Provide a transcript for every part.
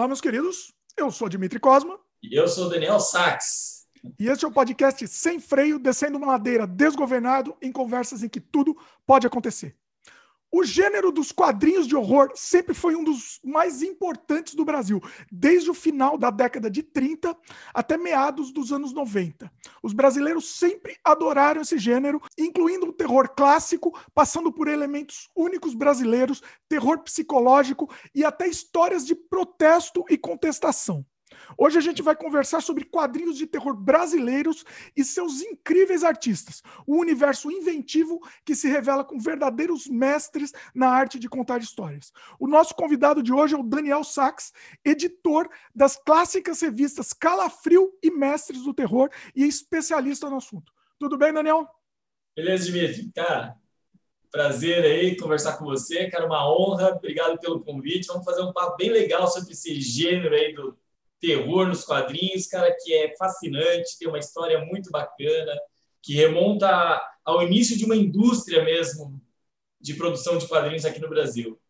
Olá, meus queridos. Eu sou Dimitri Cosma. E eu sou Daniel Sachs. E este é o podcast Sem Freio, descendo uma ladeira desgovernado em conversas em que tudo pode acontecer. O gênero dos quadrinhos de horror sempre foi um dos mais importantes do Brasil, desde o final da década de 30 até meados dos anos 90. Os brasileiros sempre adoraram esse gênero, incluindo o terror clássico, passando por elementos únicos brasileiros, terror psicológico e até histórias de protesto e contestação. Hoje a gente vai conversar sobre quadrinhos de terror brasileiros e seus incríveis artistas, um universo inventivo que se revela com verdadeiros mestres na arte de contar histórias. O nosso convidado de hoje é o Daniel Sachs, editor das clássicas revistas Calafrio e Mestres do Terror e especialista no assunto. Tudo bem, Daniel? Beleza, Dimitri. Cara, prazer aí conversar com você, cara, uma honra. Obrigado pelo convite. Vamos fazer um papo bem legal sobre esse gênero aí do terror nos quadrinhos, cara, que é fascinante, tem uma história muito bacana, que remonta ao início de uma indústria mesmo de produção de quadrinhos aqui no Brasil.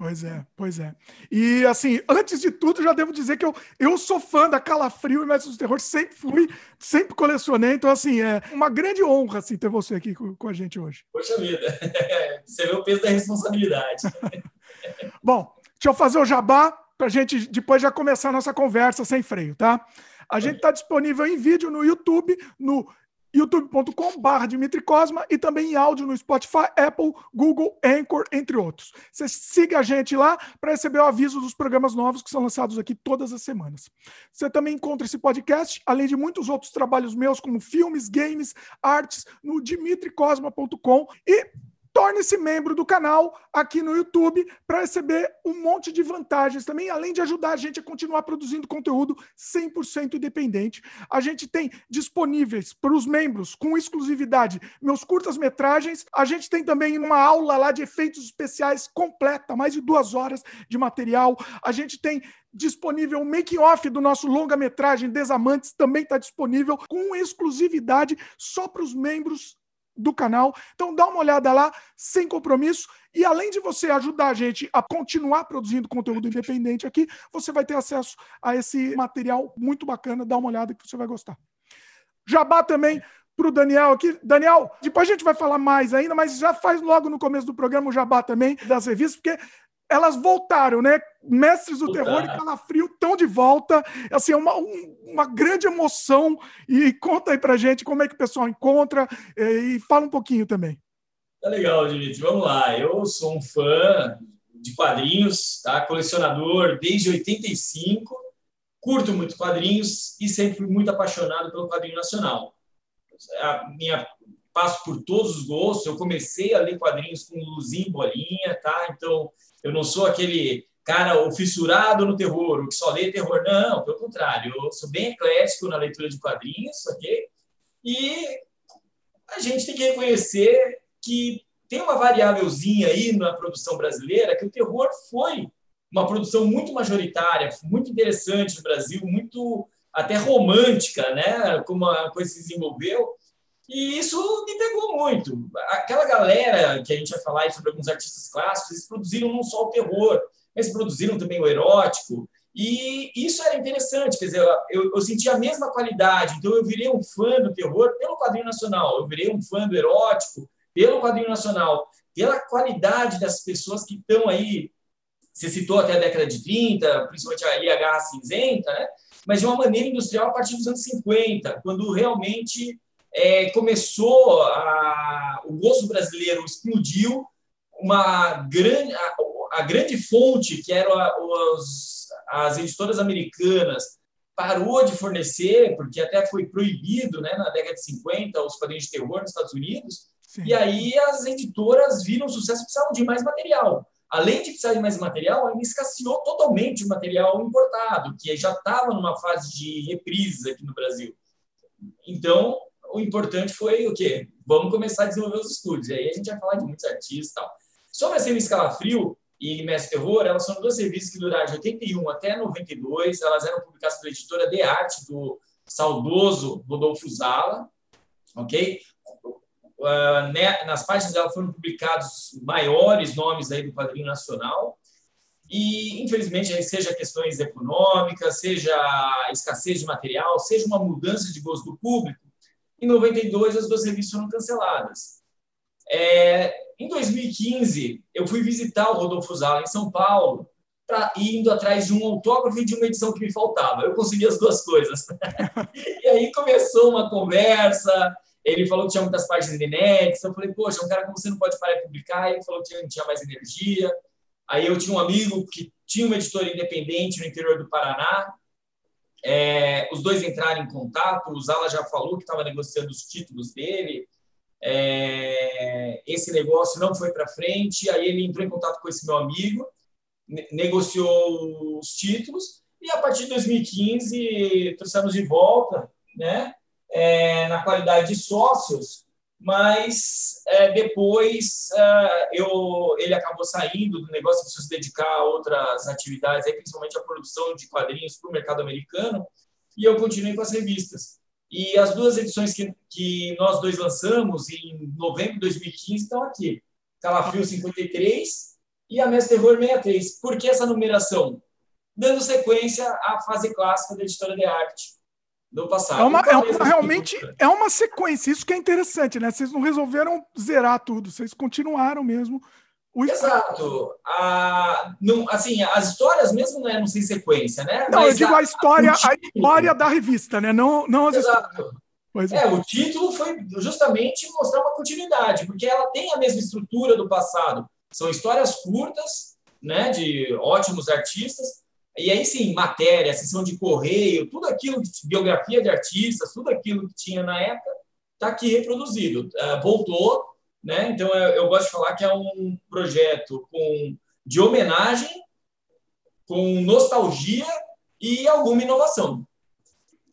Pois é, pois é. E assim, antes de tudo, já devo dizer que eu, eu sou fã da Calafrio e Mestres do Terror, sempre fui, sempre colecionei, então assim, é uma grande honra assim, ter você aqui com, com a gente hoje. Poxa vida, você vê o peso da responsabilidade. Bom, deixa eu fazer o jabá para a gente depois já começar a nossa conversa sem freio, tá? A gente está disponível em vídeo no YouTube, no youtube.com.br Dimitri Cosma e também em áudio no Spotify, Apple, Google, Anchor, entre outros. Você siga a gente lá para receber o aviso dos programas novos que são lançados aqui todas as semanas. Você também encontra esse podcast, além de muitos outros trabalhos meus, como filmes, games, artes, no dimitricosma.com e torne-se membro do canal aqui no YouTube para receber um monte de vantagens também, além de ajudar a gente a continuar produzindo conteúdo 100% independente. A gente tem disponíveis para os membros, com exclusividade, meus curtas-metragens. A gente tem também uma aula lá de efeitos especiais completa, mais de duas horas de material. A gente tem disponível o making-off do nosso longa-metragem Desamantes, também está disponível com exclusividade só para os membros do canal. Então dá uma olhada lá, sem compromisso. E além de você ajudar a gente a continuar produzindo conteúdo independente aqui, você vai ter acesso a esse material muito bacana. Dá uma olhada que você vai gostar. Jabá também para o Daniel aqui. Daniel, depois a gente vai falar mais ainda, mas já faz logo no começo do programa o jabá também das revistas, porque elas voltaram, né? Mestres do Terror e Calafrio estão de volta. Assim, é uma, uma grande emoção. E conta aí pra gente como é que o pessoal encontra eh, e fala um pouquinho também. Tá legal, Dimitri. Vamos lá. Eu sou um fã de quadrinhos, tá? colecionador desde 85, curto muito quadrinhos e sempre fui muito apaixonado pelo quadrinho nacional. A minha passo por todos os gostos. Eu comecei a ler quadrinhos com luzinha e bolinha, tá? Então, eu não sou aquele cara o fissurado no terror, o que só lê terror. Não, pelo contrário, eu sou bem eclético na leitura de quadrinhos, ok? E a gente tem que reconhecer que tem uma variávelzinha aí na produção brasileira que o terror foi uma produção muito majoritária, muito interessante no Brasil, muito até romântica, né? Como a coisa se desenvolveu. E isso me pegou muito. Aquela galera que a gente vai falar sobre alguns artistas clássicos, eles produziram não só o terror, mas produziram também o erótico. E isso era interessante, quer dizer, eu, eu senti a mesma qualidade. Então, eu virei um fã do terror pelo quadrinho nacional, eu virei um fã do erótico pelo quadrinho nacional, pela qualidade das pessoas que estão aí. Você citou até a década de 30, principalmente ali a Garra Cinzenta, né? mas de uma maneira industrial a partir dos anos 50, quando realmente é, começou a, o gosto brasileiro explodiu, uma grande, a, a grande fonte que eram os, as editoras americanas parou de fornecer, porque até foi proibido né, na década de 50 os quadrinhos de terror nos Estados Unidos, Sim. e aí as editoras viram sucesso e precisavam de mais material. Além de precisar de mais material, ainda escasseou totalmente o material importado, que já estava numa fase de reprise aqui no Brasil. Então, o importante foi o quê? Vamos começar a desenvolver os estúdios. E aí a gente vai falar de muitos artistas e tal. Sobre a série Frio e Mestre Terror, elas são duas revistas que duraram de 81 até 92. Elas eram publicadas pela editora De Arte, do saudoso Rodolfo Zala. Ok? Uh, né, nas páginas dela foram publicados maiores nomes aí do quadrinho nacional. E, infelizmente, seja questões econômicas, seja escassez de material, seja uma mudança de gosto do público, em 92 as duas revistas foram canceladas. É, em 2015, eu fui visitar o Rodolfo Zala em São Paulo, pra, indo atrás de um autógrafo e de uma edição que me faltava. Eu consegui as duas coisas. e aí começou uma conversa, ele falou que tinha muitas páginas inéditas, eu falei, poxa, um cara como você não pode parar de publicar, ele falou que tinha, tinha mais energia. Aí eu tinha um amigo que tinha uma editora independente no interior do Paraná, é, os dois entraram em contato, o Zala já falou que estava negociando os títulos dele, é, esse negócio não foi para frente, aí ele entrou em contato com esse meu amigo, negociou os títulos, e a partir de 2015 trouxemos de volta, né, é, na qualidade de sócios, mas é, depois é, eu, ele acabou saindo do negócio de se dedicar a outras atividades, aí, principalmente a produção de quadrinhos para o mercado americano, e eu continuei com as revistas. E as duas edições que, que nós dois lançamos em novembro de 2015 estão aqui. Calafrio 53 e a Mestre Terror 63. Por que essa numeração? Dando sequência à fase clássica da editora de arte do passado. É uma, é uma realmente é uma sequência, isso que é interessante, né? Vocês não resolveram zerar tudo, vocês continuaram mesmo. O... Exato. A, não, assim, as histórias mesmo não eram sem sequência, né? Não, Mas eu digo a, a história, a história da revista, né? Não, não as Exato. É. é, o título foi justamente mostrar uma continuidade, porque ela tem a mesma estrutura do passado. São histórias curtas, né, de ótimos artistas, e aí sim, matéria, sessão de correio, tudo aquilo, biografia de artistas, tudo aquilo que tinha na época, está aqui reproduzido. Uh, voltou, né? Então eu, gosto de falar que é um projeto com, de homenagem, com nostalgia e alguma inovação.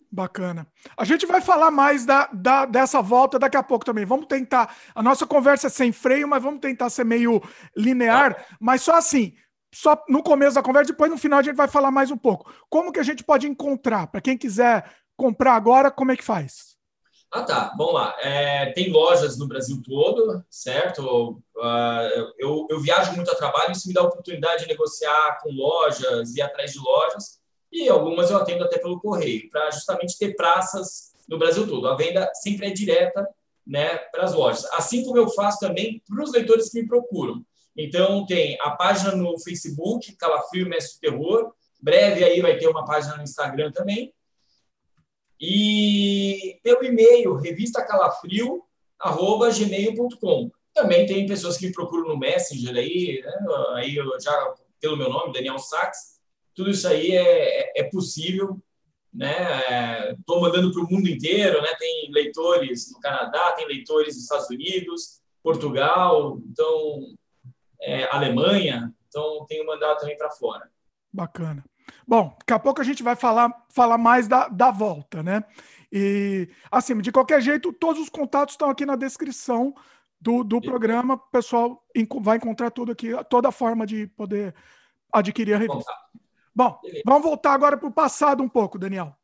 Bacana. A gente vai falar mais da, da, dessa volta daqui a pouco também. Vamos tentar. A nossa conversa é sem freio, mas vamos tentar ser meio linear. Mas só assim, só no começo da conversa, depois no final a gente vai falar mais um pouco. Como que a gente pode encontrar? Para quem quiser comprar agora, como é que faz? Ah, tá. Vamos lá. É, tem lojas no Brasil todo, certo? Uh, eu, eu viajo muito a trabalho, isso me dá a oportunidade de negociar com lojas, ir atrás de lojas, e algumas eu atendo até pelo correio, para justamente ter praças no Brasil todo. A venda sempre é direta né, para as lojas. Assim como eu faço também para os leitores que me procuram. Então, tem a página no Facebook, Calafrio Mestre Terror. Breve aí vai ter uma página no Instagram também. E pelo e-mail, revistacalafrio.gmail.com. Também tem pessoas que me procuram no Messenger aí, né? aí eu já pelo meu nome, Daniel Sachs. Tudo isso aí é, é, é possível. Né? Estou mandando para o mundo inteiro, né? Tem leitores no Canadá, tem leitores nos Estados Unidos, Portugal. Então, é, Alemanha, então tenho mandado também para fora. Bacana. Bom, daqui a pouco a gente vai falar, falar mais da, da volta, né? E, assim, de qualquer jeito, todos os contatos estão aqui na descrição do, do programa. O pessoal vai encontrar tudo aqui, toda a forma de poder adquirir a revista. Bom, vamos voltar agora para o passado um pouco, Daniel.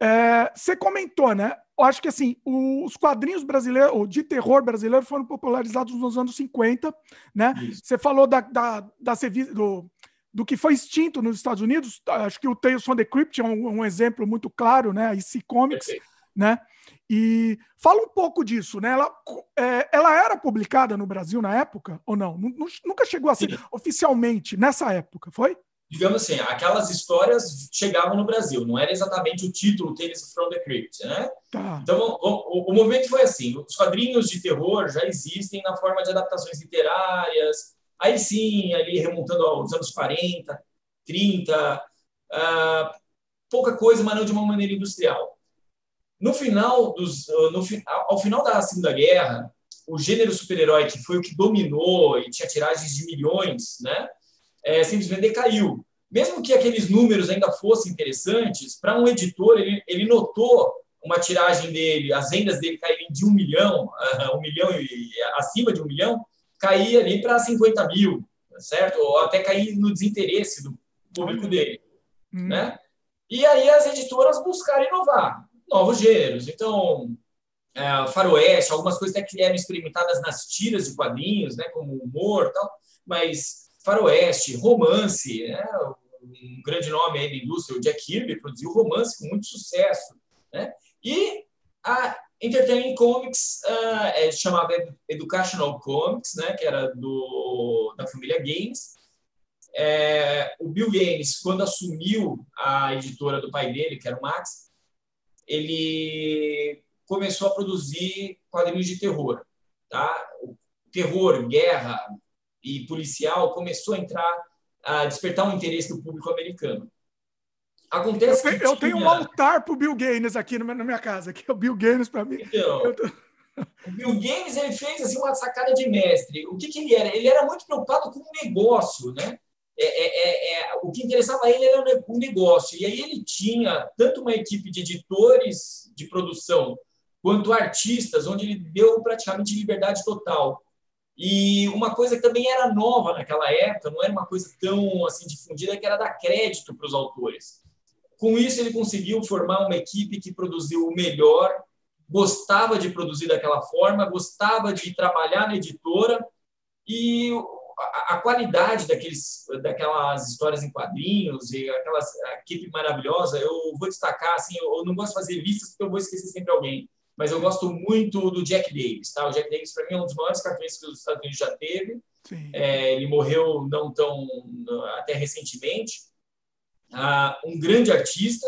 É, você comentou, né? Eu acho que assim, os quadrinhos brasileiros, de terror brasileiro, foram popularizados nos anos 50, né? Isso. Você falou da, da, da do, do que foi extinto nos Estados Unidos. Acho que o Tales from the Crypt é um, um exemplo muito claro, né? A IC Comics, Perfeito. né? E fala um pouco disso, né? Ela, é, ela era publicada no Brasil na época ou não? Nunca chegou assim oficialmente nessa época, foi? Digamos assim, aquelas histórias chegavam no Brasil, não era exatamente o título Tales from the Crypt, né? Tá. Então, o, o, o, movimento foi assim, os quadrinhos de terror já existem na forma de adaptações literárias, aí sim, ali remontando aos anos 40, 30, uh, pouca coisa, mas não de uma maneira industrial. No final dos, no, ao final da Segunda Guerra, o gênero super-herói, que foi o que dominou e tinha tiragens de milhões, né? É, simplesmente decaiu. Mesmo que aqueles números ainda fossem interessantes, para um editor, ele, ele notou uma tiragem dele, as vendas dele caírem de um milhão, uh, um milhão e acima de um milhão, cair ali para 50 mil, certo? Ou até cair no desinteresse do público dele, hum. né? E aí as editoras buscaram inovar, novos gêneros. Então, é, faroeste, algumas coisas até que eram experimentadas nas tiras de quadrinhos, né, como humor tal, mas faroeste, romance, né? um grande nome aí da indústria, o Jack Kirby, produziu romance com muito sucesso. Né? E a Entertaining Comics uh, é, chamava Educational Comics, né, que era do, da família Gaines. É, o Bill Gaines, quando assumiu a editora do pai dele, que era o Max, ele começou a produzir quadrinhos de terror. Tá? Terror, guerra e policial começou a entrar, a despertar o um interesse do público americano. Acontece eu, que eu tenho um altar para o Bill Gaines aqui na minha casa, que é o Bill Gaines para mim. Então, tô... O Bill Gaines ele fez assim, uma sacada de mestre. O que, que ele era? Ele era muito preocupado com o negócio, né? É, é, é, é o que interessava a ele era o negócio. E aí ele tinha tanto uma equipe de editores de produção quanto artistas, onde ele deu praticamente liberdade total. E uma coisa que também era nova naquela época, não era uma coisa tão assim difundida, que era dar crédito para os autores. Com isso, ele conseguiu formar uma equipe que produziu o melhor, gostava de produzir daquela forma, gostava de trabalhar na editora e a, qualidade daqueles, daquelas histórias em quadrinhos e aquela equipe maravilhosa, eu vou destacar, assim, eu não gosto de fazer listas porque eu vou esquecer sempre alguém, mas eu gosto muito do Jack Davis. Tá? O Jack Davis, para mim, é um dos maiores cartunistas que os Estados Unidos já teve. É, ele morreu não tão até recentemente, um grande artista,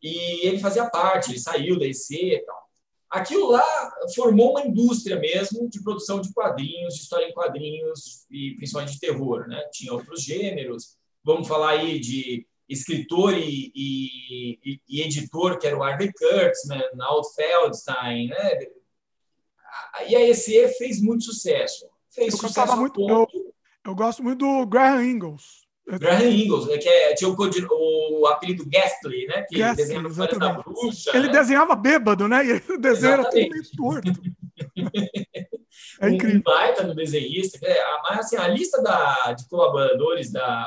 e ele fazia parte, ele saiu da EC e tal. Aquilo lá formou uma indústria mesmo de produção de quadrinhos, de história em quadrinhos, e principalmente de terror. Né? Tinha outros gêneros. Vamos falar aí de escritor e, e, e editor, que era o Harvey Kurtzman, Alt Feldstein. Né? E a ECE fez muito sucesso. Fez eu sucesso muito, eu, eu gosto muito do Graham Ingalls. Graham Ingalls, né, que é, tinha o, o, apelido Ghastly, né? Que desenhava histórias da bruxa. Ele né? desenhava bêbado, né? E o desenho era tudo meio torto. é incrível. Um baita no desenhista. Mas assim, a lista da, de colaboradores da,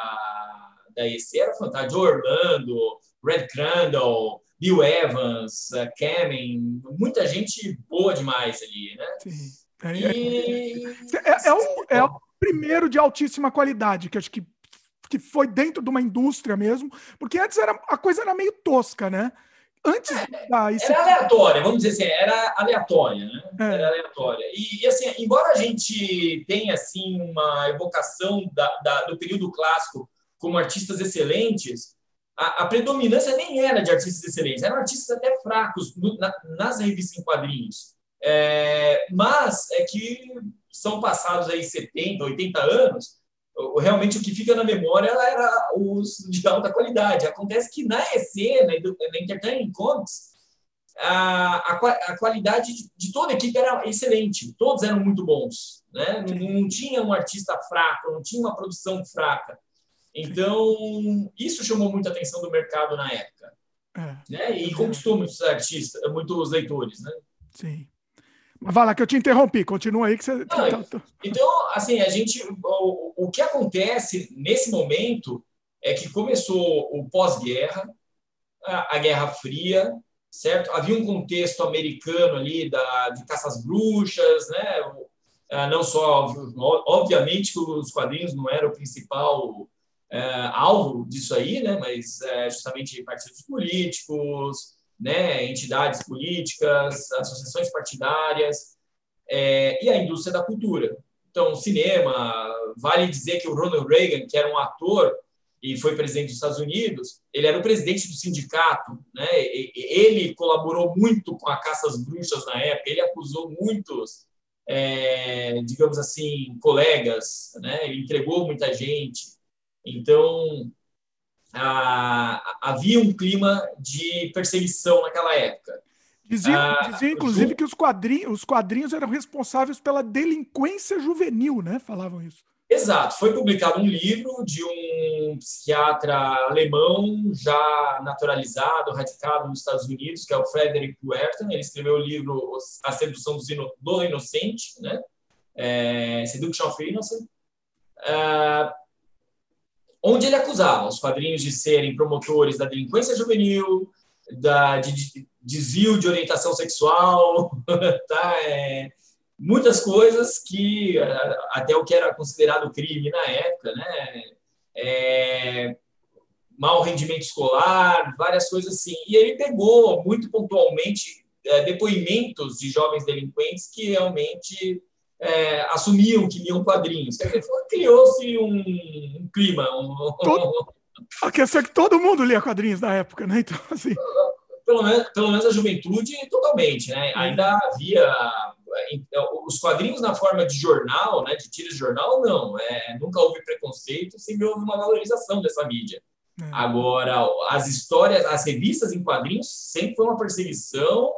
da EC era fantástica. Joe Orlando, Red Crandall, Bill Evans, uh, Kamen, muita gente boa demais ali, né? Sim. É, e... é, é, é, o, é primeiro de altíssima qualidade, que acho que que foi dentro de uma indústria mesmo, porque antes era, a coisa era meio tosca, né? Antes da isso... Era aleatória, vamos dizer assim, era aleatória, né? É. Era aleatória. E, e, assim, embora a gente tenha assim uma evocação da, da, do período clássico como artistas excelentes, a, a, predominância nem era de artistas excelentes, eram artistas até fracos no, na, nas revistas em quadrinhos. É, mas é que são passados aí 70, 80 anos, realmente o que fica na memória era os de alta qualidade. Acontece que na EC, na, na Entertainment Comics, a, a, a, qualidade de toda a equipe era excelente, todos eram muito bons. Né? Não, não, tinha um artista fraco, não tinha uma produção fraca. Então, isso chamou muita atenção do mercado na época. É, né? E conquistou muitos artistas, muitos leitores. Né? Sim. Mas vai lá que eu te interrompi, continua aí que você. Não, tá, tá. Então, assim, a gente. O, o que acontece nesse momento é que começou o pós-guerra, a, a, Guerra Fria, certo? Havia um contexto americano ali da, de caças bruxas, né? Ah, não só, obviamente, que os quadrinhos não eram o principal é, alvo disso aí, né? Mas é, justamente partidos políticos, né, entidades políticas, associações partidárias é, e a indústria da cultura. Então, cinema, vale dizer que o Ronald Reagan, que era um ator e foi presidente dos Estados Unidos, ele era o presidente do sindicato, né? Ele colaborou muito com a caça às bruxas na época, ele acusou muitos, é, digamos assim, colegas, né? Ele entregou muita gente. Então, ah, havia um clima de perseguição naquela época. Dizia, ah, dizia inclusive, que os quadrinhos, os quadrinhos eram responsáveis pela delinquência juvenil, né? Falavam isso. Exato. Foi publicado um livro de um psiquiatra alemão já naturalizado, radicado nos Estados Unidos, que é o Frederick Werton. Ele escreveu o livro A Sedução do Inocente, né? É, Seduction of Innocent. Uh, onde ele acusava os quadrinhos de serem promotores da delinquência juvenil, da, de, de desvio de orientação sexual, tá? É, muitas coisas que até o que era considerado crime na época, né? É, mau rendimento escolar, várias coisas assim. E ele pegou muito pontualmente é, depoimentos de jovens delinquentes que realmente é, assumiam que liam quadrinhos. Criou-se um, um, clima. Um, todo, a questão é que todo mundo lia quadrinhos na época, né? Então, assim. Pelo menos, pelo menos a juventude, totalmente, né? Ainda havia os quadrinhos na forma de jornal, né, de tiras de jornal, não. É, nunca houve preconceito, sempre houve uma valorização dessa mídia. É. Agora, as histórias, as revistas em quadrinhos sempre foi uma perseguição,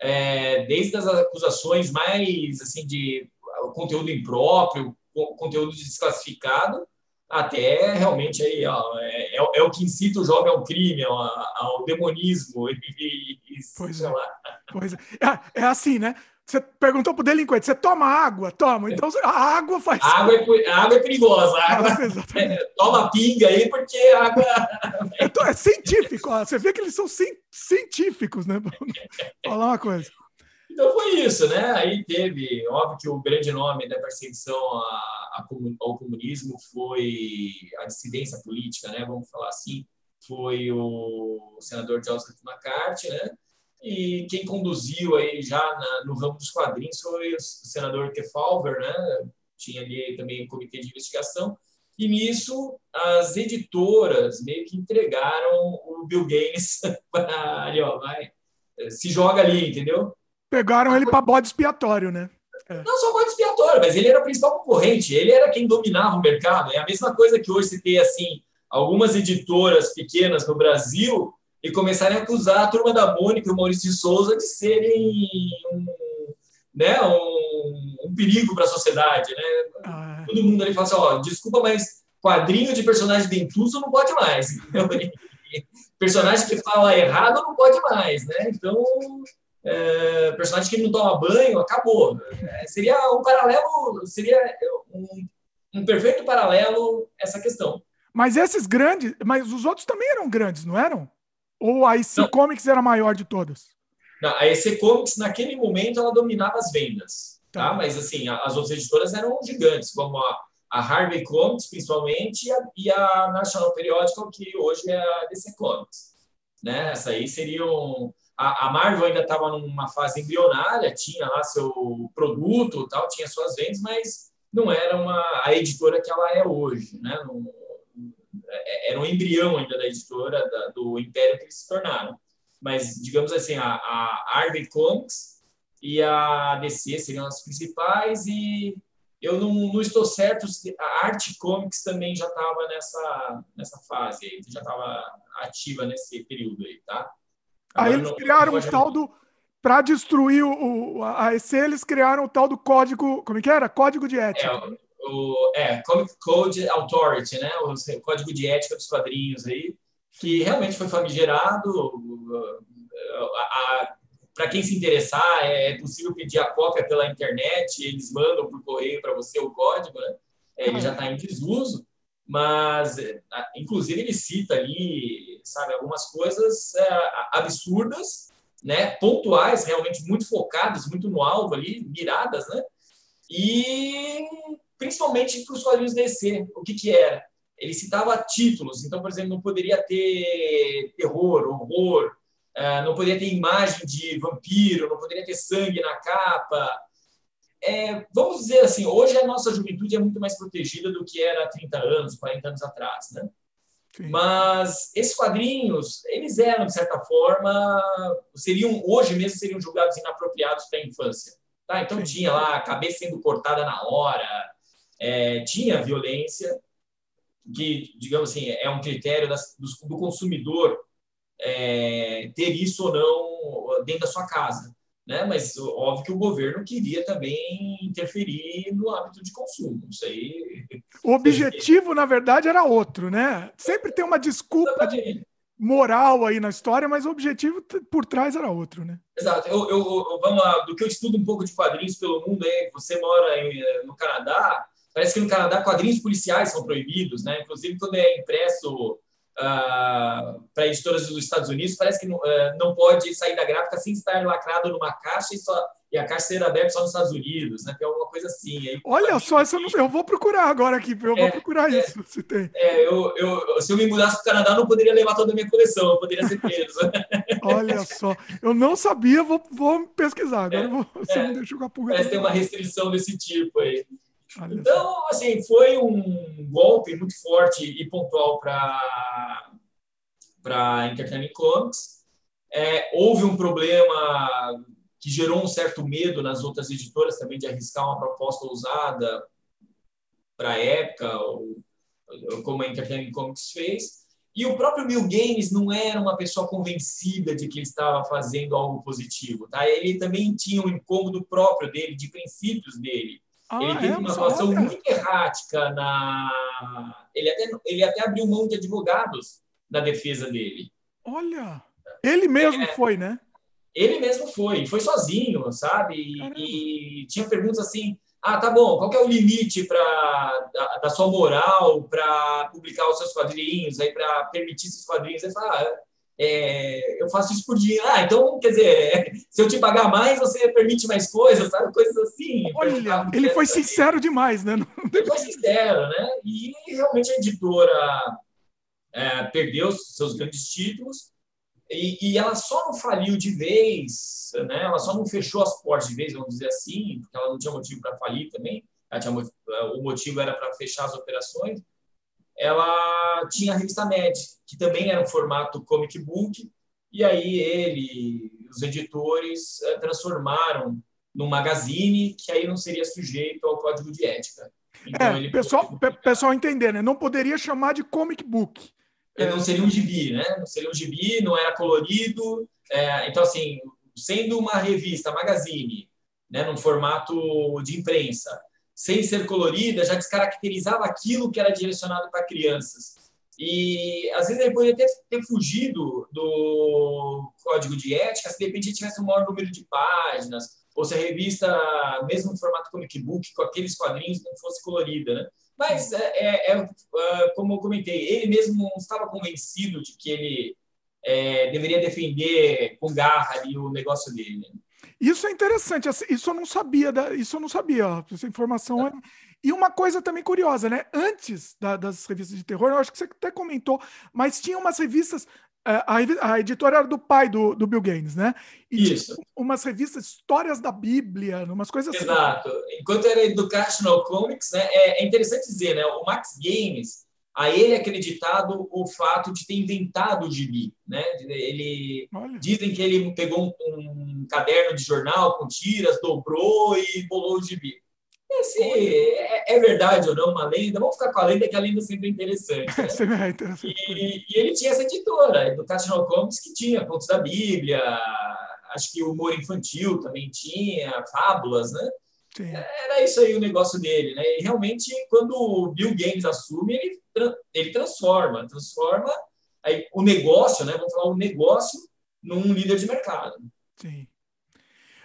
é, desde as acusações mais assim de conteúdo impróprio, conteúdo desclassificado, até realmente aí, é, é, é, o que incita o jovem ao crime, ao, ao demonismo. E, e, pois, é. pois é. é. É assim, né? Você perguntou pro delinquente, você toma água? Toma. Então a água faz. A água é, a água é perigosa. A água, é, toma pinga aí, porque a água. É, é científico. Ó. Você vê que eles são científicos, né? Falar uma coisa. Então foi isso, né? Aí teve, óbvio que o grande nome da perseguição ao comunismo foi a dissidência política, né? Vamos falar assim, foi o senador Joseph McCarthy, né? E quem conduziu aí já na, no ramo dos quadrinhos foi o senador Kefauver, né? Tinha ali também um comitê de investigação. E nisso, as editoras meio que entregaram o Bill Gates para ali, ó, vai, se joga ali, entendeu? Pegaram ele para bode expiatório, né? É. Não só bode expiatório, mas ele era o principal concorrente, ele era quem dominava o mercado. É a mesma coisa que hoje se tem assim algumas editoras pequenas no Brasil e começarem a acusar a turma da Mônica e o Maurício de Souza de serem um, né, um, um perigo para a sociedade. Né? Ah. Todo mundo ali fala assim: ó, desculpa, mas quadrinho de personagem dentuço não pode mais. personagem que fala errado não pode mais. Né? Então, é, personagem que não toma banho, acabou. É, seria um paralelo, seria um, um perfeito paralelo essa questão. Mas esses grandes, mas os outros também eram grandes, não eram? Ou a IC não. Comics era a maior de todas? Não, a EC Comics, naquele momento, ela dominava as vendas. Tá? tá? Mas, assim, as outras editoras eram gigantes, como a, a Harvey Comics, principalmente, e a, e a National Periodical, que hoje é a DC Comics. Né? Essa aí seriam a, a Marvel ainda estava numa fase embrionária, tinha lá seu produto, tal, tinha suas vendas, mas não era uma a editora que ela é hoje, né? Não, é, era um embrião ainda da editora da, do império que eles se tornaram. Mas digamos assim, a, a Harvey Comics e a DC seriam as principais e eu não, não estou certo se a Art Comics também já estava nessa nessa fase já estava ativa nesse período aí, tá? Aí eles criaram um tal do. Para destruir o, a EC, eles criaram o tal do código. Como é que era? Código de ética. É, o, é Comic Code Authority, né? O código de ética dos quadrinhos aí, que realmente foi famigerado. Para quem se interessar, é possível pedir a cópia pela internet, eles mandam por correio para você o código, né? É, ele já está em desuso mas inclusive ele cita ali, sabe, algumas coisas é, absurdas, né, pontuais, realmente muito focadas, muito no alvo ali, miradas, né? E principalmente para os quadrinhos DC, o que que era? Ele citava títulos, então, por exemplo, não poderia ter terror, horror, é, não poderia ter imagem de vampiro, não poderia ter sangue na capa, é, vamos dizer assim, hoje a nossa juventude é muito mais protegida do que era há 30 anos, 40 anos atrás, né? Sim. Mas esses quadrinhos, eles eram, de certa forma, seriam, hoje mesmo, seriam julgados inapropriados para a infância. Tá? Então, Sim. tinha lá a cabeça sendo cortada na hora, é, tinha violência, que, digamos assim, é um critério das, do, do consumidor é, ter isso ou não dentro da sua casa né? Mas óbvio que o governo queria também interferir no hábito de consumo. Isso aí. O objetivo, na verdade, era outro, né? Sempre tem uma desculpa de moral aí na história, mas o objetivo por trás era outro, né? Exato. Eu, eu, eu, vamos lá, do que eu estudo um pouco de quadrinhos pelo mundo, aí, você mora em, no Canadá, parece que no Canadá quadrinhos policiais são proibidos, né? Inclusive quando é impresso uh, para editoras dos Estados Unidos, parece que não, uh, não pode sair da gráfica sem estar lacrado numa caixa e só, e a caixa ser aberta só nos Estados Unidos, né? Tem alguma coisa assim. Aí, Olha só, eu, não, eu vou procurar agora aqui, eu é, vou procurar é, isso, se tem. É, eu, eu, se eu me mudasse para o Canadá, eu não poderia levar toda a minha coleção, eu poderia ser preso. Olha só, eu não sabia, vou, vou pesquisar, agora é, vou, você é, não deixou com a pulga. Parece ter uma restrição desse tipo aí. Então, assim, foi um golpe muito forte e pontual para para Entertainment Comics. É, houve um problema que gerou um certo medo nas outras editoras também de arriscar uma proposta ousada para a época, ou, como a Entertainment Comics fez. E o próprio Bill Games não era uma pessoa convencida de que ele estava fazendo algo positivo. Tá? Ele também tinha um incômodo próprio dele, de princípios dele. Ah, ele teve é, uma atuação muito errática na. Ele até, ele até abriu mão de advogados na defesa dele. Olha! Ele mesmo é, foi, né? Ele mesmo foi, foi sozinho, sabe? E, e tinha perguntas assim: ah, tá bom, qual é o limite para da, da, sua moral para publicar os seus quadrinhos, aí para permitir esses quadrinhos? Ele fala, ah, é, eu faço isso por dia. Ah, então, quer dizer, se eu te pagar mais, você permite mais coisas, sabe? Coisas assim. Olha, ele foi sincero demais, né? Ele foi sincero, né? E realmente a editora é, perdeu seus grandes títulos, e, e, ela só não faliu de vez, né? ela só não fechou as portas de vez, vamos dizer assim, porque ela não tinha motivo para falir também, tinha, o motivo era para fechar as operações. Ela tinha a revista Med, que também era um formato comic book, e aí ele, os editores, eh, transformaram num magazine que aí não seria sujeito ao código de ética. Então, é, pessoal, pessoal entender, né? Não poderia chamar de comic book não seria um gibi, né? Não seria um gibi, não era colorido. É, então, assim, sendo uma revista, magazine, né, num formato de imprensa, sem ser colorida, já descaracterizava aquilo que era direcionado para crianças. E às vezes ele poderia ter, ter fugido do código de ética se de repente tivesse um maior número de páginas, ou se a revista, mesmo no formato comic book, com aqueles quadrinhos, não fosse colorida, né? Mas, é, é, é, é, como eu comentei, ele mesmo não estava convencido de que ele é, deveria defender com garra ali o negócio dele. Né? Isso é interessante, isso eu não sabia, isso eu não sabia, ó, essa informação é... E uma coisa também curiosa, né? Antes da, das revistas de terror, eu acho que você até comentou, mas tinha umas revistas é, a, a, editora era do pai do, do Bill Gaines, né? E Isso. umas revistas, histórias da Bíblia, umas coisas assim. Exato. Enquanto era Educational Comics, né, é, é, interessante dizer, né? O Max Gaines, a ele é acreditado o fato de ter inventado o gibi, né? Ele Olha. dizem que ele pegou um, um caderno de jornal com tiras, dobrou e bolou o gibi. Se é, é, verdade ou não uma lenda, vamos ficar com a lenda, que a lenda sempre é interessante. Né? é interessante. E, e, ele tinha essa editora, Educational Comics, que tinha contos da Bíblia, acho que humor infantil também tinha, fábulas, né? Sim. Era isso aí o negócio dele, né? E realmente, quando o Bill Gates assume, ele, ele transforma, transforma aí, o negócio, né? Vamos falar o negócio num líder de mercado. Sim.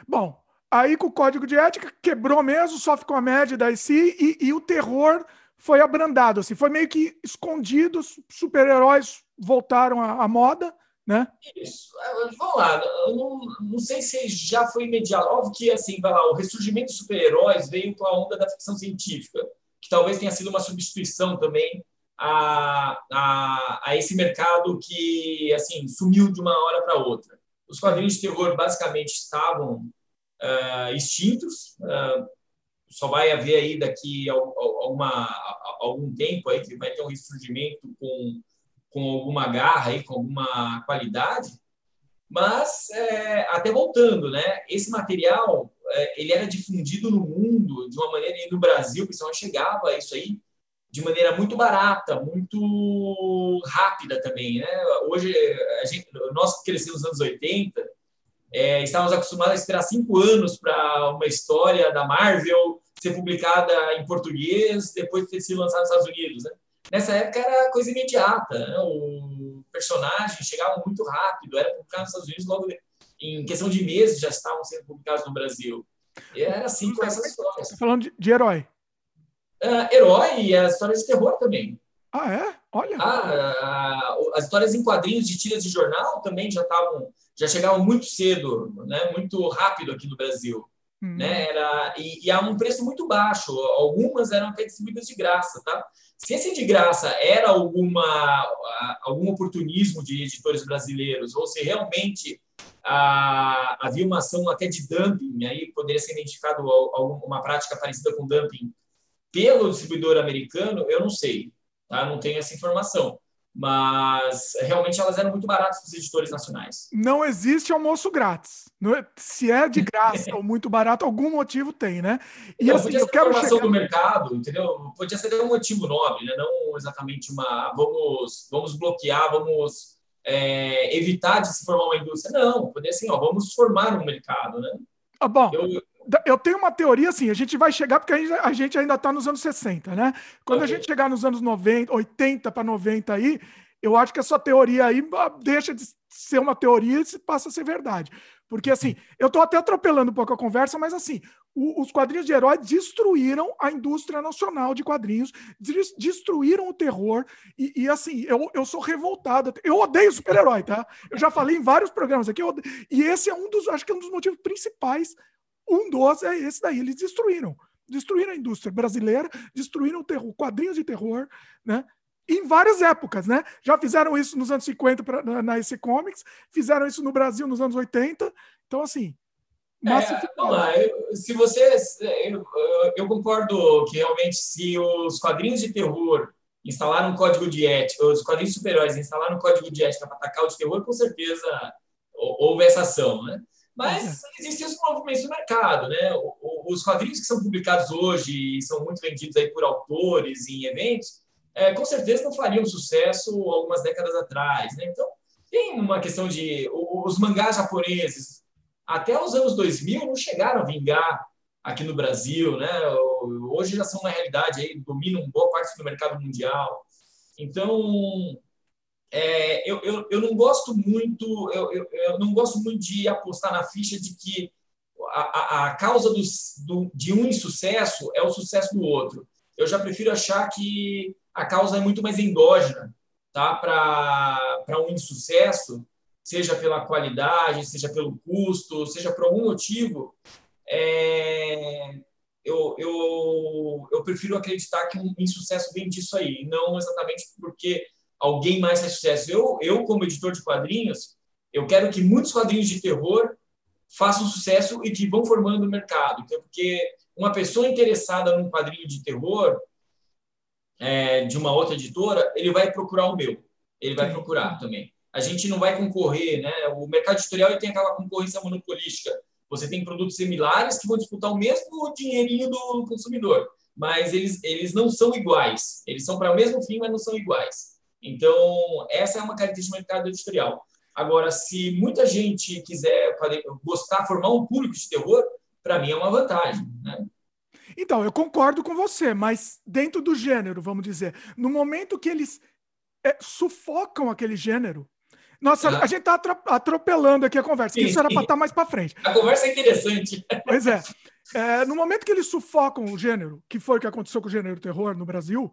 Bom, Aí, com o código de ética, quebrou mesmo, só ficou a média da IC e, e o terror foi abrandado. Assim, foi meio que escondido, super-heróis voltaram à, à, moda, né? Isso. Vamos lá, eu não, não sei se já foi imediato. Óbvio que, assim, vai lá, o ressurgimento dos super-heróis veio com a onda da ficção científica, que talvez tenha sido uma substituição também a, a, a esse mercado que, assim, sumiu de uma hora para outra. Os quadrinhos de terror basicamente estavam uh, extintos. Uh, só vai haver aí daqui a, a, algum tempo aí que vai ter um ressurgimento com, com alguma garra aí, com alguma qualidade. Mas é, até voltando, né? Esse material é, ele era difundido no mundo de uma maneira e no Brasil, pessoal chegava isso aí de maneira muito barata, muito rápida também, né? Hoje a gente, nós crescemos nos anos 80, é, estávamos acostumados a esperar cinco anos para uma história da Marvel ser publicada em português depois de ter sido lançada nos Estados Unidos. Né? Nessa época era coisa imediata. Né? O personagem chegava muito rápido, era publicado nos Estados Unidos logo em questão de meses já estavam sendo publicados no Brasil. E era assim com essas histórias. Você tá falando de, de herói? Uh, herói e as histórias de terror também. Ah, é? Olha. Ah, as histórias em quadrinhos de tiras de jornal também já estavam, já chegavam muito cedo, né? Muito rápido aqui no Brasil. Uhum. Né? Era, e, e, a um preço muito baixo. Algumas eram até distribuídas de graça. Tá? Se esse de graça era alguma, algum oportunismo de editores brasileiros, ou se realmente ah, havia uma ação até de dumping, aí poderia ser identificado uma prática parecida com dumping pelo distribuidor americano, eu não sei, tá? não tenho essa informação mas realmente elas eram muito baratas para os editores nacionais. Não existe almoço grátis. É, se é de graça ou muito barato, algum motivo tem, né? E não, assim, podia eu ser quero informação chegar... do mercado, entendeu? Podia ser um motivo nobre, né? Não exatamente uma vamos vamos bloquear, vamos é, evitar de se formar uma indústria. Não, poderia ser, ó, vamos formar um mercado, né? Ah, bom, eu, eu tenho uma teoria assim, a gente vai chegar, porque a gente, ainda está nos anos 60, né? Quando okay. a gente chegar nos anos 90, 80 para 90 aí, eu acho que essa teoria aí ah, deixa de ser uma teoria e passa a ser verdade. Porque, assim, eu estou até atropelando um pouco a conversa, mas, assim, o, os quadrinhos de herói destruíram a indústria nacional de quadrinhos, destruíram o terror. E, e, assim, eu, eu sou revoltado. Eu odeio super-herói, tá? Eu já falei em vários programas aqui. e esse é um dos, acho que é um dos motivos principais um dos é esse daí. Eles destruíram. Destruíram a indústria brasileira, destruíram o terror, quadrinhos de terror, né? Em várias épocas, né? Já fizeram isso nos anos 50 pra, na, na EC Comics, fizeram isso no Brasil nos anos 80. Então, assim, é, eu, se você. Eu, eu, concordo que realmente, se os quadrinhos de terror instalaram um código de ética, os quadrinhos super-heróis instalaram um código de ética para atacar o de terror, com certeza houve essa ação, né? Mas existem os movimentos do mercado, né? Os quadrinhos que são publicados hoje e são muito vendidos aí por autores em eventos, é, com certeza não fariam sucesso algumas décadas atrás, né? Então, tem uma questão de... Os mangás japoneses, até os anos 2000, não chegaram a vingar aqui no Brasil, né? Hoje já são uma realidade aí, dominam boa parte do mercado mundial. Então, é, eu, eu, eu não gosto muito eu, eu, eu, não gosto muito de apostar na ficha de que a, a, causa do, do, de um insucesso é o sucesso do outro. Eu já prefiro achar que a causa é muito mais endógena tá? para um insucesso, seja pela qualidade, seja pelo custo, seja por algum motivo. É, eu, eu, eu prefiro acreditar que um insucesso vem disso aí, não exatamente porque alguém mais faz sucesso. Eu, eu, como editor de quadrinhos, eu quero que muitos quadrinhos de terror façam sucesso e que vão formando o mercado. Então, porque uma pessoa interessada num quadrinho de terror é, de uma outra editora, ele vai procurar o meu. Ele vai procurar também. A gente não vai concorrer, né? O mercado editorial tem aquela concorrência monopolística. Você tem produtos similares que vão disputar o mesmo dinheirinho do consumidor, mas eles, eles não são iguais. Eles são para o mesmo fim, mas não são iguais. Então, essa é uma característica do mercado editorial. Agora, se muita gente quiser gostar, formar um público de terror, para mim é uma vantagem. Né? Então, eu concordo com você, mas dentro do gênero, vamos dizer, no momento que eles é, sufocam aquele gênero. Nossa, ah. a gente está atropelando aqui a conversa, sim, isso era para estar tá mais para frente. A conversa é interessante. Pois é. é. No momento que eles sufocam o gênero, que foi o que aconteceu com o gênero terror no Brasil,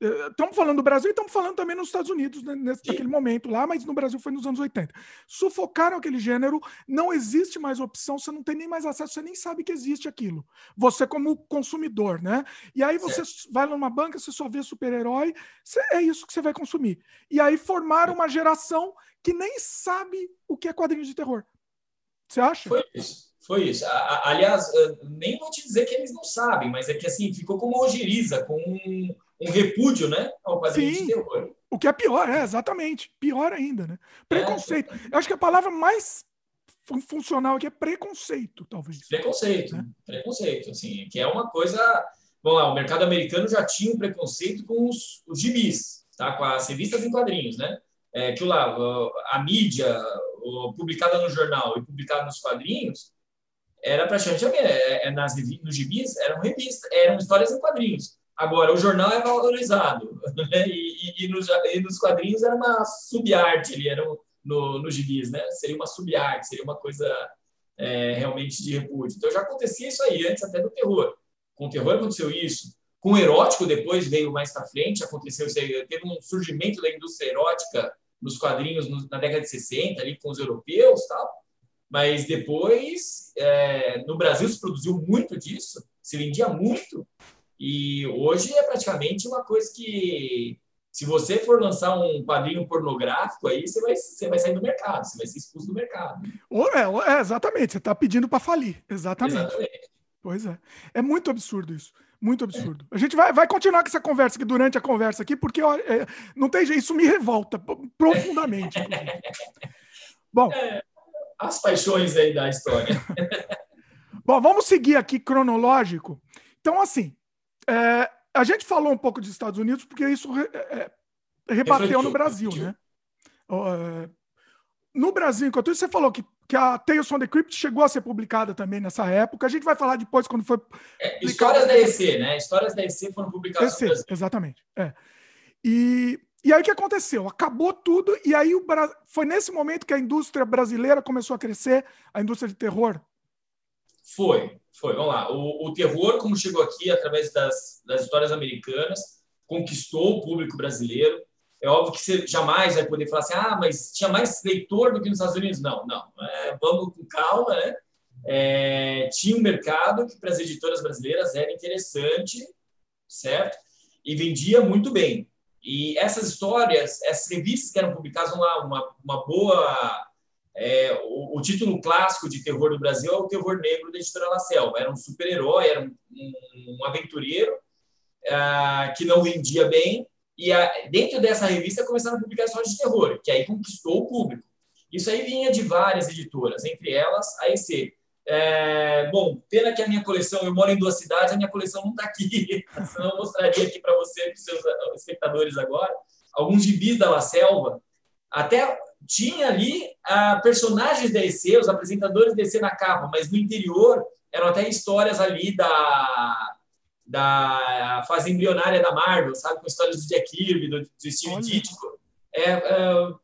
Estamos falando do Brasil e estamos falando também nos Estados Unidos, né, nesse, naquele momento lá, mas no Brasil foi nos anos 80. Sufocaram aquele gênero, não existe mais opção, você não tem nem mais acesso, você nem sabe que existe aquilo. Você, como consumidor, né? E aí você vai numa banca, você só vê super-herói, é isso que você vai consumir. E aí formaram uma geração que nem sabe o que é quadrinhos de terror. Você acha? Foi isso. Foi isso. Aliás, nem vou te dizer que eles não sabem, mas é que assim, ficou como ojeriza, com um um repúdio né, ao quadrinho Sim. de terror. O que é pior, é, exatamente. Pior ainda, né? Preconceito. É, Eu acho que a palavra mais funcional aqui é preconceito, talvez. Preconceito, né? preconceito, assim, que é uma coisa. Vamos lá, o mercado americano já tinha um preconceito com os, os gibis, tá? com as revistas em quadrinhos, né? É, que lá, a mídia publicada no jornal e publicada nos quadrinhos era praticamente é, é, nas nos gibis eram revistas, eram histórias em quadrinhos. Agora, o jornal é valorizado, né? e, e, e, nos, e, nos, quadrinhos era uma subarte, ele era um, no, no gibis, né? Seria uma subarte, seria uma coisa é, realmente de repúdio. Então, já acontecia isso aí, antes até do terror. Com o terror aconteceu isso. Com o erótico, depois veio mais para frente, aconteceu isso aí. Teve um surgimento da indústria erótica nos quadrinhos na década de 60, ali com os europeus tal. Mas depois, é, no Brasil se produziu muito disso, se vendia muito, e hoje é praticamente uma coisa que, se você for lançar um quadrinho pornográfico, aí você vai, você vai sair do mercado, você vai ser expulso do mercado. É, é exatamente, você está pedindo para falir. Exatamente. exatamente. Pois é. É muito absurdo isso. Muito absurdo. A gente vai, vai continuar com essa conversa aqui durante a conversa aqui, porque ó, é, não tem jeito, isso me revolta profundamente. Bom. É, as paixões aí da história. Bom, vamos seguir aqui cronológico. Então, assim, é, a gente falou um pouco dos Estados Unidos, porque isso re, é, é rebateu no Brasil, né? É, no Brasil, enquanto isso, você falou que que a Tales from the Crypt chegou a ser publicada também nessa época. A gente vai falar depois quando foi. É, histórias da EC, né? Histórias da EC foram publicadas EC, Exatamente. É. E, e aí o que aconteceu? Acabou tudo, e aí o, foi nesse momento que a indústria brasileira começou a crescer, a indústria de terror? Foi, foi. Vamos lá. O, o terror, como chegou aqui através das, das histórias americanas, conquistou o público brasileiro é óbvio que você jamais vai poder falar assim, ah, mas tinha mais leitor do que nos Estados Unidos. Não, não. É, vamos com calma, né? É, tinha um mercado que para as editoras brasileiras era interessante, certo? E vendia muito bem. E essas histórias, essas revistas que eram publicadas, uma, uma, uma boa. É, o, o, título clássico de terror do Brasil é o Terror Negro da editora La Selva. Era um super-herói, era um, um, um aventureiro uh, que não vendia bem, e a, dentro dessa revista começaram histórias de terror, que aí conquistou o público. Isso aí vinha de várias editoras, entre elas a EC. É, bom, pena que a minha coleção, eu moro em duas cidades, a minha coleção não está aqui, senão eu mostraria aqui para você, para os seus espectadores agora, alguns gibis da La Selva. Até tinha ali ah, personagens da EC, os apresentadores da EC na capa, mas no interior eram até histórias ali da da fase embrionária da Marvel, sabe? Com histórias do Jack Kirby, do, do Steve Ditko. É, é,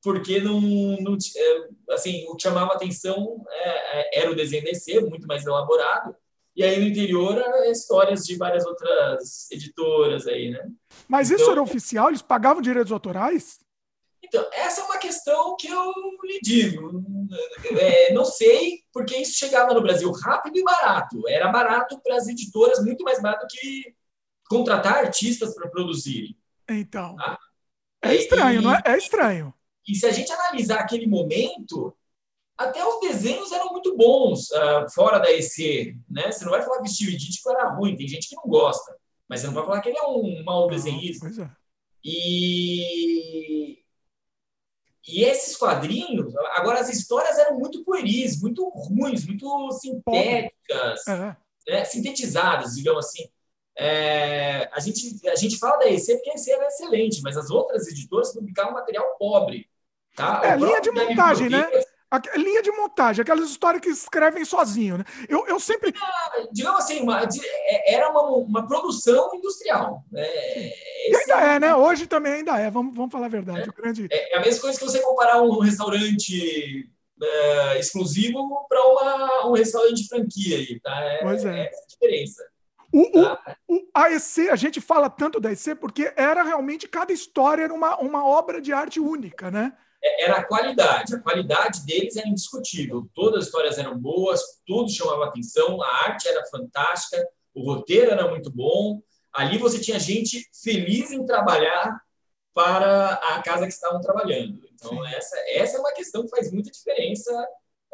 porque não, não é, assim, o que chamava atenção é, é era o desenho DC, muito mais elaborado, e aí no interior histórias de várias outras editoras aí, né? Mas então, isso era oficial? Eles pagavam direitos autorais? Então, essa é uma questão que eu lhe digo. É, não sei, porque isso chegava no Brasil rápido e barato. Era barato para as editoras, muito mais barato que contratar artistas para produzirem. Então. Tá? É estranho, e, não é? É estranho. E se a gente analisar aquele momento, até os desenhos eram muito bons uh, fora da EC. Né? Você não vai falar que o Steve Ditko era ruim, tem gente que não gosta. Mas você não vai falar que ele é um mau desenhista. Pois é. E, e esses quadrinhos, agora as histórias eram muito pueris, muito ruins, muito sintéticas, uhum. né? sintetizadas, digamos assim. É, a, gente, a gente fala da EC porque a EC era excelente, mas as outras editoras publicavam material pobre. Tá? É, linha de montagem, né? A linha de montagem, aquelas histórias que escrevem sozinho, né? Eu, eu sempre. Ah, digamos assim, uma, é, era uma, uma produção industrial. Né? E ainda é, né? Hoje também ainda é, vamos, vamos falar a verdade. É, grande... é, a mesma coisa que você comparar um restaurante é, exclusivo para um restaurante de franquia aí, tá? É, pois é. é essa a diferença. O, tá? o, o, a EC, a gente fala tanto da EC porque era realmente, cada história era uma, uma obra de arte única, né? É, era a qualidade. A qualidade deles era indiscutível. Todas as histórias eram boas, tudo chamava atenção, a arte era fantástica, o roteiro era muito bom. Ali você tinha gente feliz em trabalhar para a casa que estavam trabalhando. Então, essa, essa é uma questão que faz muita diferença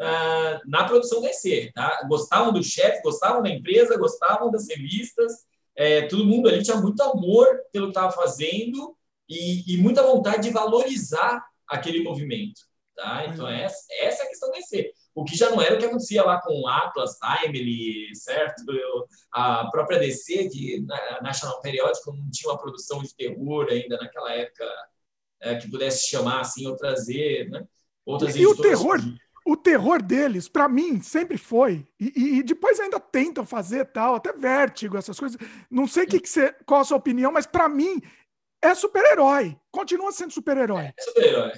uh, na produção da EC. Tá? Gostavam do chefe, gostavam da empresa, gostavam das revistas. É, todo mundo ali tinha muito amor pelo que estava fazendo e, e muita vontade de valorizar aquele movimento. Tá? Então, uhum. essa, essa é a questão da EC. O que já não era o que acontecia lá com Atlas, Timely, certo? A própria DC, que na National Periódico não tinha uma produção de terror ainda naquela época é, que pudesse chamar assim ou trazer, né? Outras e o terror, o terror deles, para mim, sempre foi. E, e, depois ainda tentam fazer tal, até vértigo, essas coisas. Não sei que que você, qual a sua opinião, mas para mim, é super-herói. Continua sendo super-herói. É super-herói.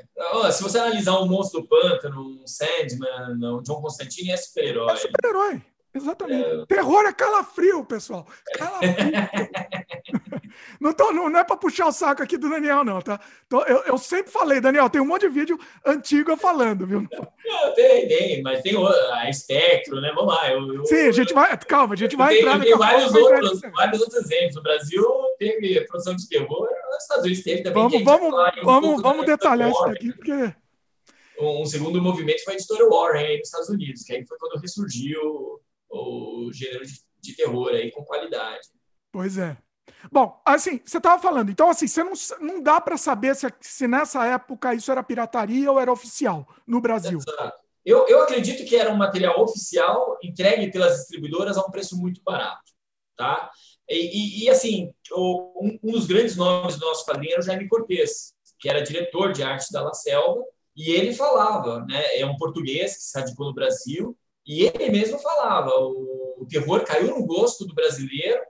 Se você analisar um Monstro do Pântano, um Sandman, um John Constantine, é super-herói. É super-herói. Exatamente. É... Terror é calafrio, pessoal. Calafrio. não, tô, não, não é para puxar o saco aqui do Daniel, não, tá? Tô, eu, eu, sempre falei, Daniel, tem um monte de vídeo antigo falando, viu? Não, tem, tem, mas tem a Espectro, né? Vamos lá. Eu, eu, Sim, a gente vai. Calma, a gente vai tem, entrar Tem vários outros, vários outros exemplos. O Brasil teve produção de terror, os Estados Unidos teve também. Vamos, vamos, um vamos, vamos detalhar isso aqui, porque. Um, um segundo movimento foi a editora Warren aí nos Estados Unidos, que aí foi quando ressurgiu o gênero de, de terror aí com qualidade. Pois é. Bom, assim, você estava falando, então assim, você não, não dá para saber se, se nessa época isso era pirataria ou era oficial no Brasil. Exato. Eu, eu acredito que era um material oficial entregue pelas distribuidoras a um preço muito barato, tá? E, e, e assim, um, um, dos grandes nomes do nosso padrinho era o Jaime Cortez, que era diretor de arte da La Selva, e ele falava, né? É um português que se radicou no Brasil, e ele mesmo falava: o, o terror caiu no gosto do brasileiro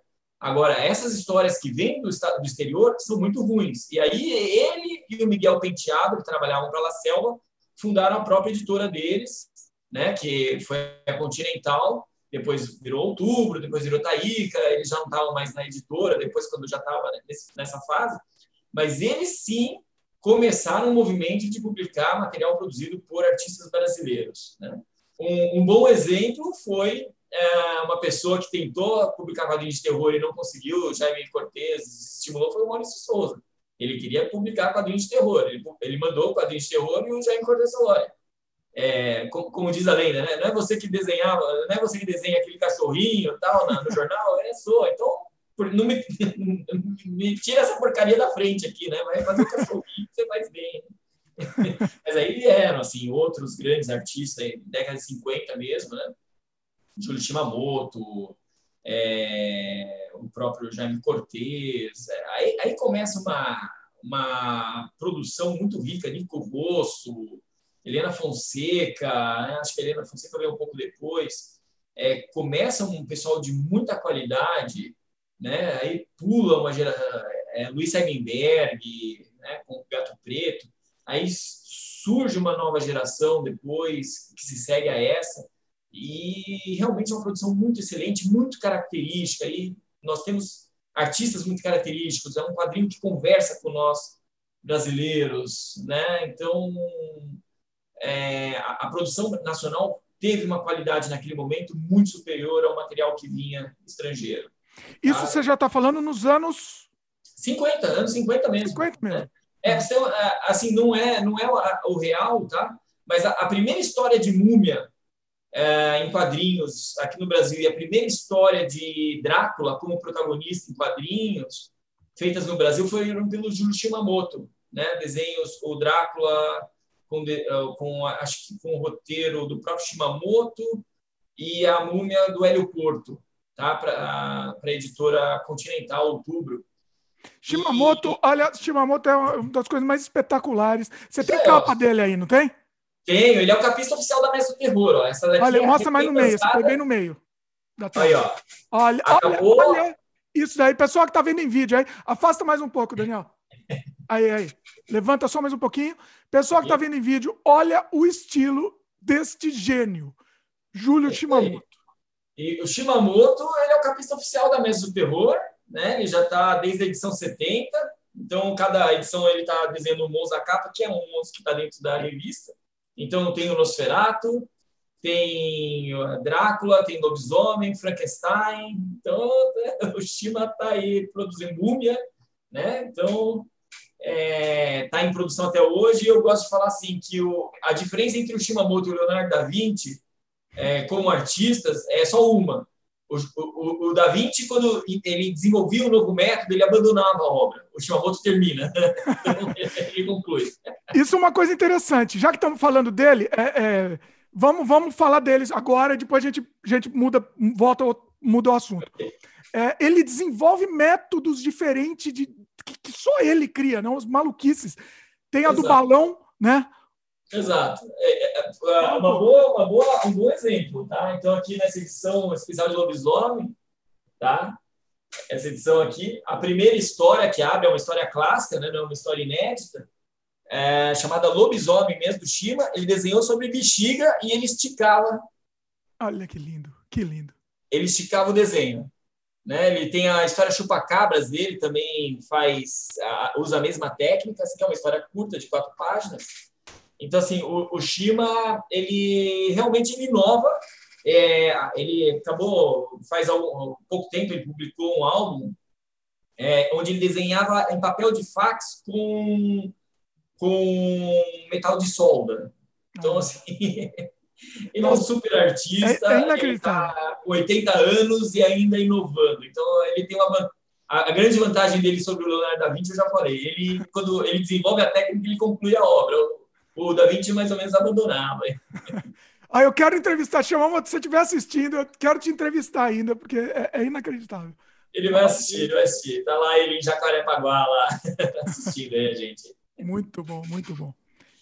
Agora, essas histórias que vêm do, do exterior são muito ruins. E aí, ele e o Miguel Penteado, que trabalhavam para a La Selva, fundaram a própria editora deles, né, que foi a Continental, depois virou Outubro, depois virou Taíca, eles já não estavam mais na editora, depois, quando já estava nessa fase. Mas eles sim começaram um movimento de publicar material produzido por artistas brasileiros. Né? Um, um bom exemplo foi é, uma pessoa que tentou publicar quadrinhos de terror e não conseguiu, Jaime Cortez estimulou, foi o Maurício Souza. Ele queria publicar quadrinhos de terror. Ele, ele mandou quadrinhos de terror e o Jaime Cortez falou: olha, é, como, como, diz a lenda, né? não é você que desenhava, não é você que desenha aquele cachorrinho tal no, no jornal, é sua. Então, não me, me, tira essa porcaria da frente aqui, né? Vai fazer o cachorrinho que você faz bem. Mas aí vieram, assim, outros grandes artistas, década de 50 mesmo, né? Júlio Shimamoto, é, o próprio Jaime Cortez. É, aí, aí, começa uma, uma produção muito rica, Nico Rosso, Helena Fonseca, né? acho que a Helena Fonseca veio um pouco depois. É, começa um pessoal de muita qualidade, né? aí pula uma geração, é, Luiz Heimenberg, né? com o Gato Preto, aí surge uma nova geração depois que se segue a essa, e realmente é uma produção muito excelente, muito característica. E nós temos artistas muito característicos. É um quadrinho que conversa com nós brasileiros, né? Então é, a, a, produção nacional teve uma qualidade naquele momento muito superior ao material que vinha estrangeiro. Isso tá? você já está falando nos anos 50, anos 50 mesmo. 50 mesmo. Né? É, assim, não é, não é o real, tá? Mas a, a primeira história de múmia é, em quadrinhos aqui no Brasil. E a primeira história de Drácula como protagonista em quadrinhos feitas no Brasil foi pelo Júlio Shimamoto, né? Desenhos o Drácula com, é, com acho que com o roteiro do próprio Shimamoto e a Múmia do Hélio Porto, tá? Para a editora Continental Outubro. Shimamoto, e... olha, Shimamoto é uma das coisas mais espetaculares. Você tem é, capa dele aí, não tem? Tenho, ele é o capista oficial da Mesa do Terror. Ó. Essa daqui olha, é mostra mais no meio, você foi bem no meio. Aí, ó. Olha, Acabou. olha, olha isso daí. Pessoal que está vendo em vídeo aí, afasta mais um pouco, Daniel. Aí, aí. Levanta só mais um pouquinho. Pessoal que está vendo em vídeo, olha o estilo deste gênio, Júlio Shimamoto. E o Shimamoto, ele é o capista oficial da Mesa do Terror, né? Ele já está desde a edição 70. Então, cada edição ele está desenhando um monstro da capa, que é um monstro que está dentro da revista. Então tem o Nosferatu, tem Drácula, tem Lobisomem, Frankenstein. Então o Shima está aí produzindo múmia, né? Então está é, tá em produção até hoje. E eu gosto de falar assim que o, a diferença entre o Shimamoto e o Leonardo da Vinci, é, como artistas, é só uma. O, o, o, Da Vinci, quando ele desenvolvia um novo método, ele abandonava a obra. O Shimamoto termina. então, ele conclui. Isso é uma coisa interessante. Já que estamos falando dele, é, é, vamos, vamos falar deles agora, depois a gente, a gente muda, volta, muda o assunto. É, ele desenvolve métodos diferentes de, que, que, só ele cria, não os maluquices. Tem a Exato. do balão, né? Exato. É, é, é, uma boa, uma boa, um bom exemplo, tá? Então, aqui nessa edição especial de lobisomem, tá? Essa edição aqui, a primeira história que abre é uma história clássica, né? Não é uma história inédita, é, chamada Lobisomem mesmo, do Shima. Ele desenhou sobre bexiga e ele esticava. Olha que lindo, que lindo. Ele esticava o desenho. Né? Ele tem a história chupa-cabras dele, também faz usa a mesma técnica, que é uma história curta de quatro páginas. Então, assim, o, o Shima, ele realmente ele inova. É, ele acabou, faz algum, pouco tempo, ele publicou um álbum é, onde ele desenhava em papel de fax com, com metal de solda. Então, assim, ele é um super artista. É, é inacreditável. Ele tá com 80 anos e ainda inovando. Então, ele tem uma. A, a, grande vantagem dele sobre o Leonardo da Vinci, eu já falei. Ele, quando ele desenvolve a técnica, ele conclui a obra. O, o da Vinci, mais ou menos, abandonava. Ah, eu quero entrevistar, chamamos, se você estiver assistindo, eu quero te entrevistar ainda, porque é, é inacreditável. Ele vai assistir, ele vai assistir. Tá lá ele em Jacarepaguá, lá, assistindo aí a gente. Muito bom, muito bom.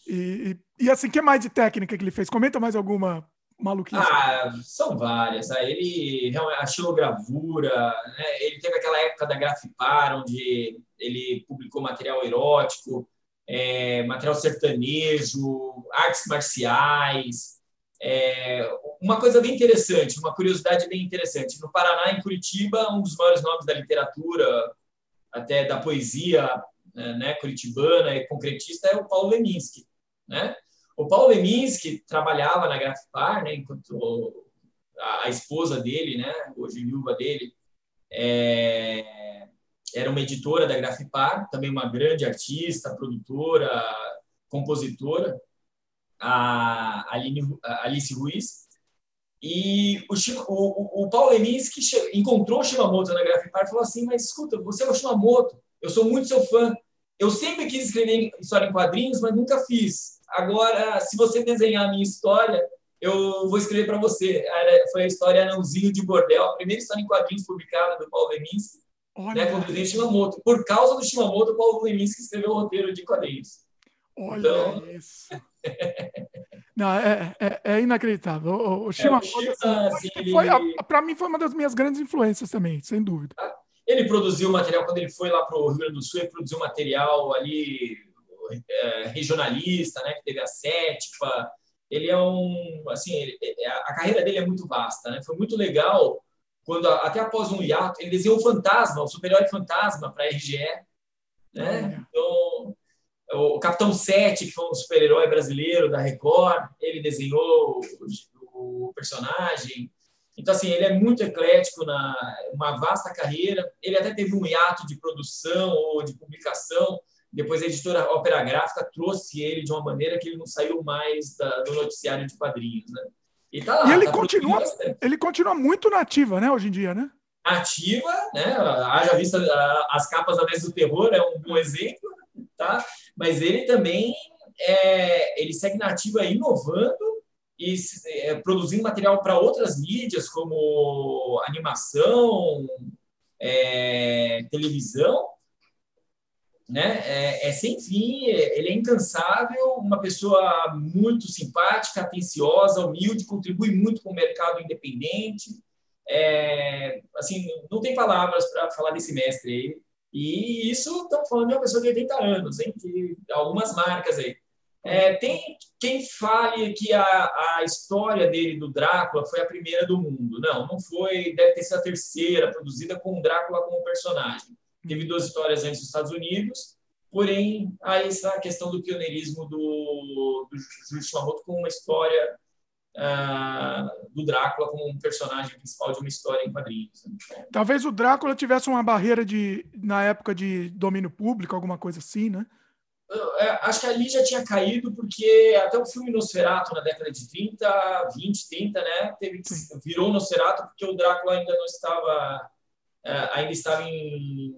E, e, e assim, que mais de técnica que ele fez? Comenta mais alguma maluquice. Ah, são várias. Né? Ele achou gravura, né? ele teve aquela época da Grafipar, onde ele publicou material erótico, é, material sertanejo, artes marciais. É, uma coisa bem interessante, uma curiosidade bem interessante. No Paraná, em Curitiba, um dos maiores nomes da literatura, até da poesia né, curitibana e concretista, é o Paulo Leminski. Né? O Paulo Leminski trabalhava na Grafipar, né, enquanto a, esposa dele, né, hoje viúva dele, é, era uma editora da Grafipar, também uma grande artista, produtora, compositora, a Alice Ruiz. E o, o, o Paulo Leminski encontrou o Shimamoto na Grafipar e falou assim: Mas escuta, você é o Shimamoto, eu sou muito seu fã. Eu sempre quis escrever história em quadrinhos, mas nunca fiz. Agora, se você desenhar a minha história, eu vou escrever para você. Foi a história Anãozinho de Bordel, a primeira história em quadrinhos publicada do Paulo Leminski, né, com o desenho Shimamoto. Por causa do Shimamoto, o Paulo Leminski escreveu o roteiro de quadrinhos. Olha então... isso. Não, é, é, é, inacreditável. O, o Shimamoto, é, assim, assim, para mim, foi uma das minhas grandes influências também, sem dúvida. Ah, ele produziu material, quando ele foi lá para o Rio Grande do Sul, ele produziu material ali é, regionalista, né, que teve a Sétipa. Ele é um, assim, ele, é, a carreira dele é muito vasta, né? Foi muito legal quando, até após um hiato, ele desenhou o Fantasma, o super-herói Fantasma para a RGE, né? Então, o Capitão 7, que foi um super-herói brasileiro da Record, ele desenhou o, o personagem. Então, assim, ele é muito eclético, na uma vasta carreira. Ele até teve um hiato de produção ou de publicação. Depois a editora Ópera Gráfica trouxe ele de uma maneira que ele não saiu mais da, do noticiário de quadrinhos, né? E, tá lá, e ele, tá continua, ele continua muito nativa, né, hoje em dia, né? Ativa, né? Haja vista as capas da Mesa do Terror, é um bom exemplo, tá? Mas ele também é, ele segue nativa inovando e é, produzindo material para outras mídias, como animação, é, televisão, né? É, é, sem fim, ele é incansável, uma pessoa muito simpática, atenciosa, humilde, contribui muito com o mercado independente. É, assim, não tem palavras para falar desse mestre aí. E isso estamos falando de uma pessoa de 80 anos, hein? Que, algumas marcas aí. É, tem quem fale que a, a história dele do Drácula foi a primeira do mundo. Não, não foi. Deve ter sido a terceira, produzida com o Drácula como personagem. Teve duas histórias antes dos Estados Unidos, porém, há essa questão do pioneirismo do, do Júlio Shimamoto com uma história uh, do Drácula como um personagem principal de uma história em quadrinhos. Né? Talvez o Drácula tivesse uma barreira de, na época de domínio público, alguma coisa assim, né? É, acho que ali já tinha caído, porque até o filme Nosferatu, na década de 30, 20, 30, né, teve, virou Nosferatu porque o Drácula ainda não estava, é, ainda estava em,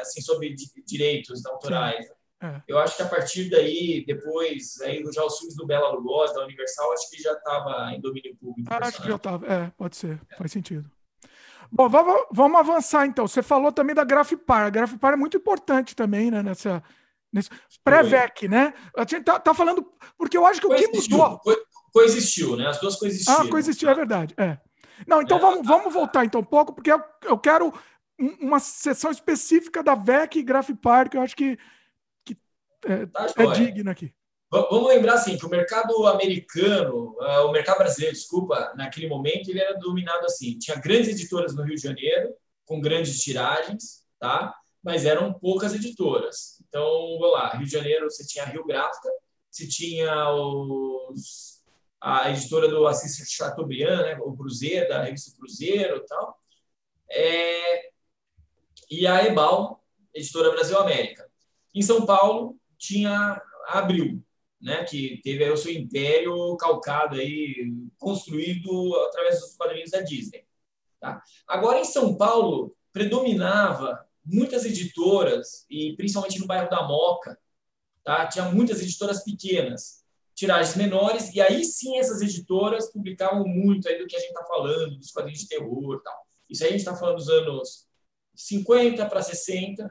assim, sob direitos autorais. É. Eu acho que a partir daí, depois, aí já os filmes do Bela Lugosi, da Universal, acho que já estava em domínio público. Acho que já estava, é, pode ser, é. faz sentido. Bom, vamos, vamos avançar então. Você falou também da Grafipar. A Grafipar é muito importante também, né, nessa Pré-VEC, né? A gente tá, tá, falando. Porque eu acho que o que mudou. Co coexistiu, né? As duas coexistiram. Ah, coexistiu, é verdade. É. Não, então é, vamos, vamos voltar então um pouco, porque eu, eu quero uma sessão específica da VEC e Grafipar, que eu acho que, que é, tá é digna aqui. Vamos lembrar assim que o mercado americano, uh, o mercado brasileiro, desculpa, naquele momento ele era dominado assim. Tinha grandes editoras no Rio de Janeiro, com grandes tiragens, tá? Mas eram poucas editoras. Então, vamos lá, Rio de Janeiro você tinha a Rio Gráfica, você tinha os, a editora do Assis Chateaubriand, né? o Cruzeiro, da revista Cruzeiro e tal. É, e a Ebal, editora Brasil América. Em São Paulo, tinha a Abril, né, que teve aí o seu império calcado aí, construído através dos quadrinhos da Disney. Tá? Agora, em São Paulo, predominava muitas editoras, e principalmente no bairro da Moca, tá? tinha muitas editoras pequenas, tiragens menores, e aí sim essas editoras publicavam muito aí do que a gente está falando, dos quadrinhos de terror tal. Isso aí a gente está falando dos anos 50 para 60,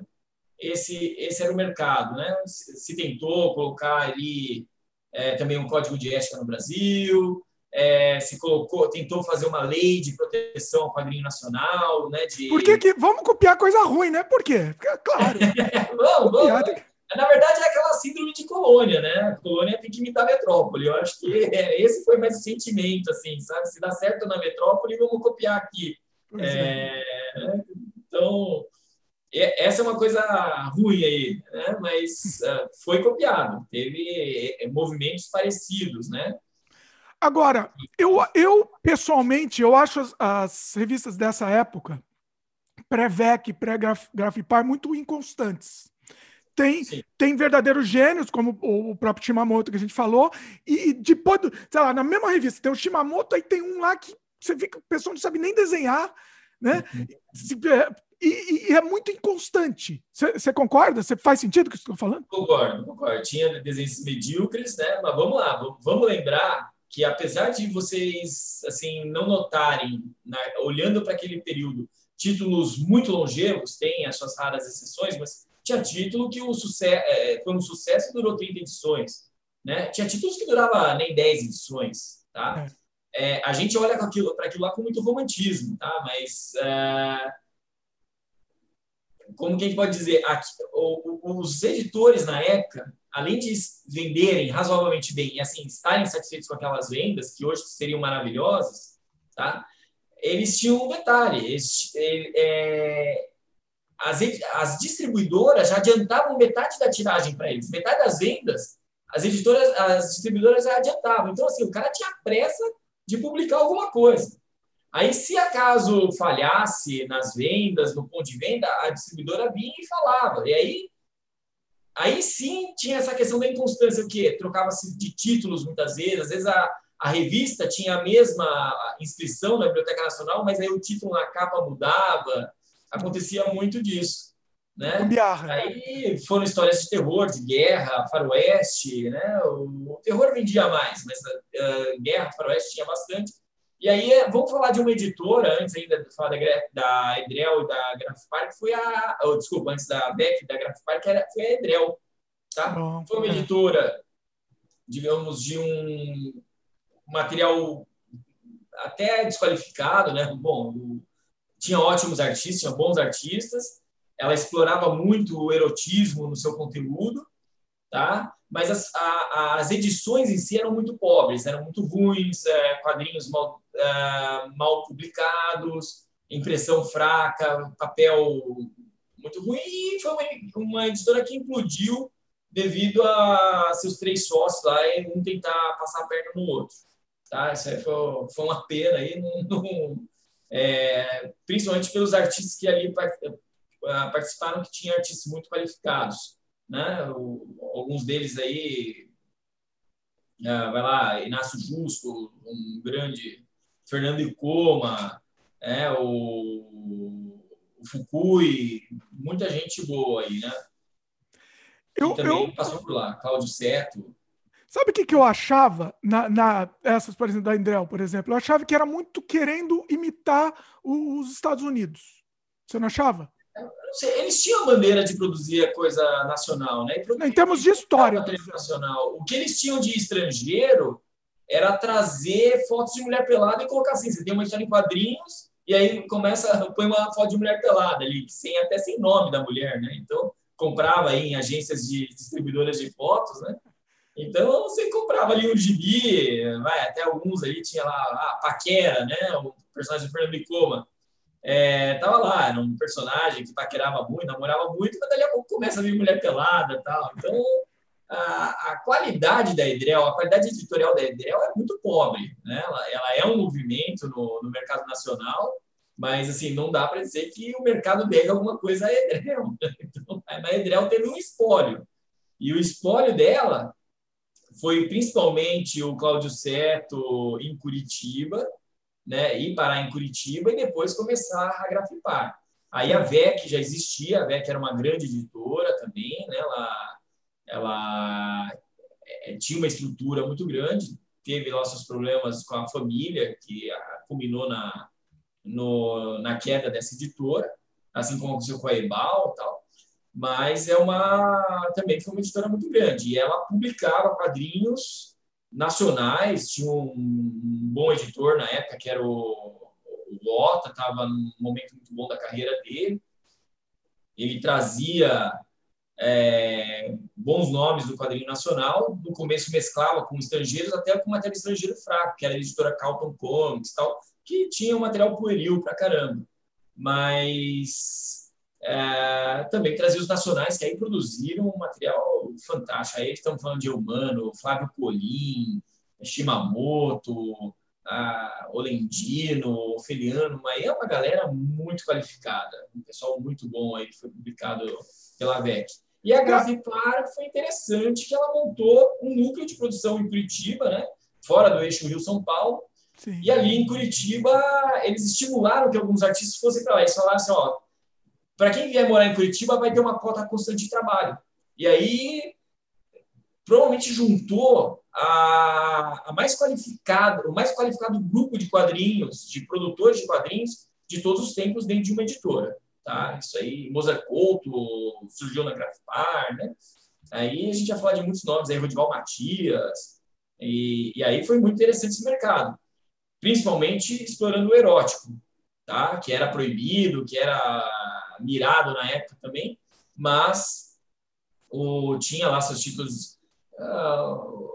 esse, esse era o mercado. Né? Se, tentou colocar ali é, também um código de ética no Brasil, é, se colocou, tentou fazer uma lei de proteção ao quadrinho nacional, né? De... Por que, que vamos copiar coisa ruim, né? Por quê? Claro. vamos, vamos. Na verdade, é aquela síndrome de colônia, né? colônia tem que imitar a metrópole. Eu acho que é, esse foi mais o sentimento, assim, sabe? Se dá certo na metrópole, vamos copiar aqui. É, é. Então, é, essa é uma coisa ruim aí, né? mas uh, foi copiado, teve movimentos parecidos, né? Agora, eu, eu pessoalmente, eu acho as, as revistas dessa época, pré-VEC, pré-Grafipar, muito inconstantes. Tem, tem verdadeiros gênios, como o, próprio Shimamoto que a gente falou, e, e depois, sei lá, na mesma revista tem o Shimamoto, aí tem um lá que você vê que a pessoa não sabe nem desenhar, né? Uhum. E, e, é muito inconstante. Você concorda? Você faz sentido o que estou falando? Concordo, concordo. Tinha desenhos medíocres, né? Mas vamos lá, vamos lembrar que apesar de vocês assim não notarem, na, olhando para aquele período, títulos muito longevos, tem as suas raras exceções, mas tinha título que o sucesso é, foi um sucesso e durou 30 edições, né? Tinha títulos que durava nem 10 edições, tá? É. É, a gente olha para aquilo, aquilo lá com muito romantismo, tá? Mas é, como que a gente pode dizer, aqui, os editores na época, além de venderem razoavelmente bem e assim estarem satisfeitos com aquelas vendas que hoje seriam maravilhosas, tá? Eles tinham um detalhe, eles, é, é as, as distribuidoras já adiantavam metade da tiragem para eles, metade das vendas, as editoras, as distribuidoras já adiantavam. Então assim, o cara tinha pressa de publicar alguma coisa. Aí, se acaso falhasse nas vendas, no ponto de venda, a distribuidora vinha e falava. E aí, aí sim tinha essa questão da inconstância, o quê? Trocava-se de títulos muitas vezes, às vezes a, a revista tinha a mesma inscrição na Biblioteca Nacional, mas aí o título na capa mudava. Acontecia muito disso. Né? Aí foram histórias de terror, de guerra, faroeste, né? O, o terror vendia mais, mas a, a guerra, faroeste tinha bastante. E aí, vamos falar de uma editora, antes ainda de falar da, da Edrel e da Grafipar, que foi a. Oh, desculpa, antes da Beck da Grafipar, que era, foi a Edrel. Tá? Foi uma editora, digamos, de um material até desqualificado, né? Bom, tinha ótimos artistas, tinha bons artistas, ela explorava muito o erotismo no seu conteúdo, tá? Mas as, a, as edições em si eram muito pobres, eram muito ruins, é, quadrinhos mal, é, mal publicados, impressão fraca, papel muito ruim. E foi uma, uma editora que implodiu devido a seus três sócios lá e um tentar passar a perna no outro. Tá? Isso aí foi, foi uma pena aí, é, principalmente pelos artistas que ali participaram, que tinham artistas muito qualificados né? O, alguns deles aí, uh, vai lá, Inácio Justo, um grande, Fernando Icoma, né? o, o Fukui, muita gente boa aí, né? Eu, também eu... passou por lá, Cláudio Seto. Sabe o que, que eu achava na, na essas, por exemplo, da Indrel, por exemplo? Eu achava que era muito querendo imitar os Estados Unidos. Você não achava? Eles tinham bandeira de produzir coisa nacional, né? em termos de história. Nacional. O que eles tinham de estrangeiro era trazer fotos de mulher pelada e colocar assim: você tem uma história em quadrinhos, e aí começa, põe uma foto de mulher pelada ali, sem, até sem nome da mulher, né? Então, comprava aí em agências de distribuidoras de fotos, né? Então, você comprava ali um gibi, vai, até alguns ali tinha lá a Paquera, né? O personagem do Fernando Bicoma é, tava lá, era um personagem que paquerava muito, namorava muito, mas dali a pouco começa a vir mulher pelada tal. Então, a, a, qualidade da Edrel, a qualidade editorial da Edrel é muito pobre. Né? Ela, ela é um movimento no, no, mercado nacional, mas assim não dá para dizer que o mercado deve alguma coisa a Edrel. Então, a Edrel teve um espólio. E o espólio dela foi principalmente o Cláudio Seto em Curitiba, né, ir parar em Curitiba e depois começar a grafipar. Aí a VEC já existia, a VEC era uma grande editora também, né, ela, ela é, tinha uma estrutura muito grande, teve lá seus problemas com a família, que culminou na, no, na queda dessa editora, assim como aconteceu com a Ebal e tal, mas é uma também foi uma editora muito grande e ela publicava quadrinhos nacionais, tinha um, bom editor na época, que era o, Lota, estava num momento muito bom da carreira dele. Ele trazia é, bons nomes do quadrinho nacional. No começo mesclava com estrangeiros, até com material estrangeiro fraco, que era a editora Carlton Comics tal, que tinha um material pueril pra caramba. Mas é, também trazia os nacionais que aí produziram um material fantástico. Aí estamos falando de Humano, Flávio Colim, Shimamoto, Olendino, Feliano, mas é uma galera muito qualificada, um pessoal muito bom aí que foi publicado pela VEC. E a Grafipar foi interessante que ela montou um núcleo de produção em Curitiba, né? fora do eixo Rio-São Paulo, Sim. e ali em Curitiba eles estimularam que alguns artistas fossem para lá. Eles falaram assim, ó, para quem vier morar em Curitiba, vai ter uma cota constante de trabalho. E aí, provavelmente juntou a, a mais qualificada, o mais qualificado grupo de quadrinhos, de produtores de quadrinhos de todos os tempos dentro de uma editora. Tá? Isso aí, Mozart Couto surgiu na Grafipar, né? Aí a gente já falar de muitos nomes, aí Rodival Matias, e, e aí foi muito interessante esse mercado, principalmente explorando o erótico, tá? Que era proibido, que era mirado na época também, mas o, tinha lá seus títulos. Uh,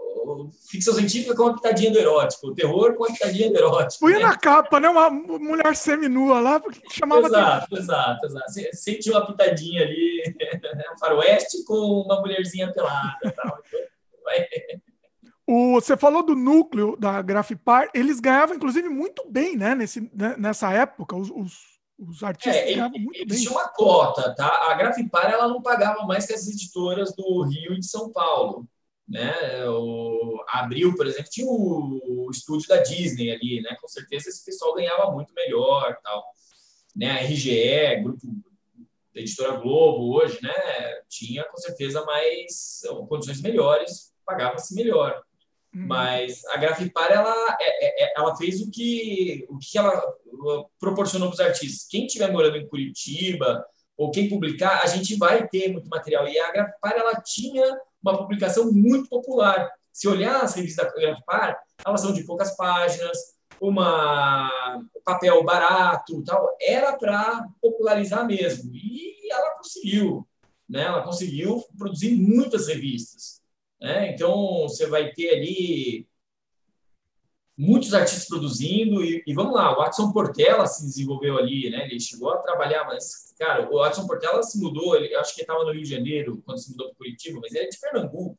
ficção científica com uma pitadinha do erótico, o terror com uma pitadinha do erótico. Punha né? na capa, né? Uma mulher seminua lá, porque chamava. Exato, de... exato, exato. Sentiu uma pitadinha ali, um faroeste com uma mulherzinha pelada. Tal. O, você falou do núcleo da Grafipar, eles ganhavam, inclusive, muito bem né, nesse, né, nessa época, os, os os artistas é, ganhavam muito bem. Tinha uma cota, tá? A Grafipar ela não pagava mais que as editoras do Rio e de São Paulo, né? O Abril, por exemplo, tinha o, o estúdio da Disney ali, né? Com certeza esse pessoal ganhava muito melhor, tal. Né? A RGE, grupo da editora Globo hoje, né? Tinha com certeza mais condições melhores, pagava-se melhor. Uhum. Mas a Grafipar, ela, é, é, é, ela fez o que, o que ela proporcionou para os artistas. Quem estiver morando em Curitiba, ou quem publicar, a gente vai ter muito material. E a Grafipar, ela tinha uma publicação muito popular. Se olhar as revistas da Grafipar, elas são de poucas páginas, uma papel barato, tal. Era para popularizar mesmo. E ela conseguiu. Né? Ela conseguiu produzir muitas revistas. Né? Então, você vai ter ali muitos artistas produzindo e, e, vamos lá, o Watson Portela se desenvolveu ali, né? Ele chegou a trabalhar, mas cara, o Watson Portela se mudou, ele, acho que estava no Rio de Janeiro quando se mudou para Curitiba, mas ele é de Pernambuco,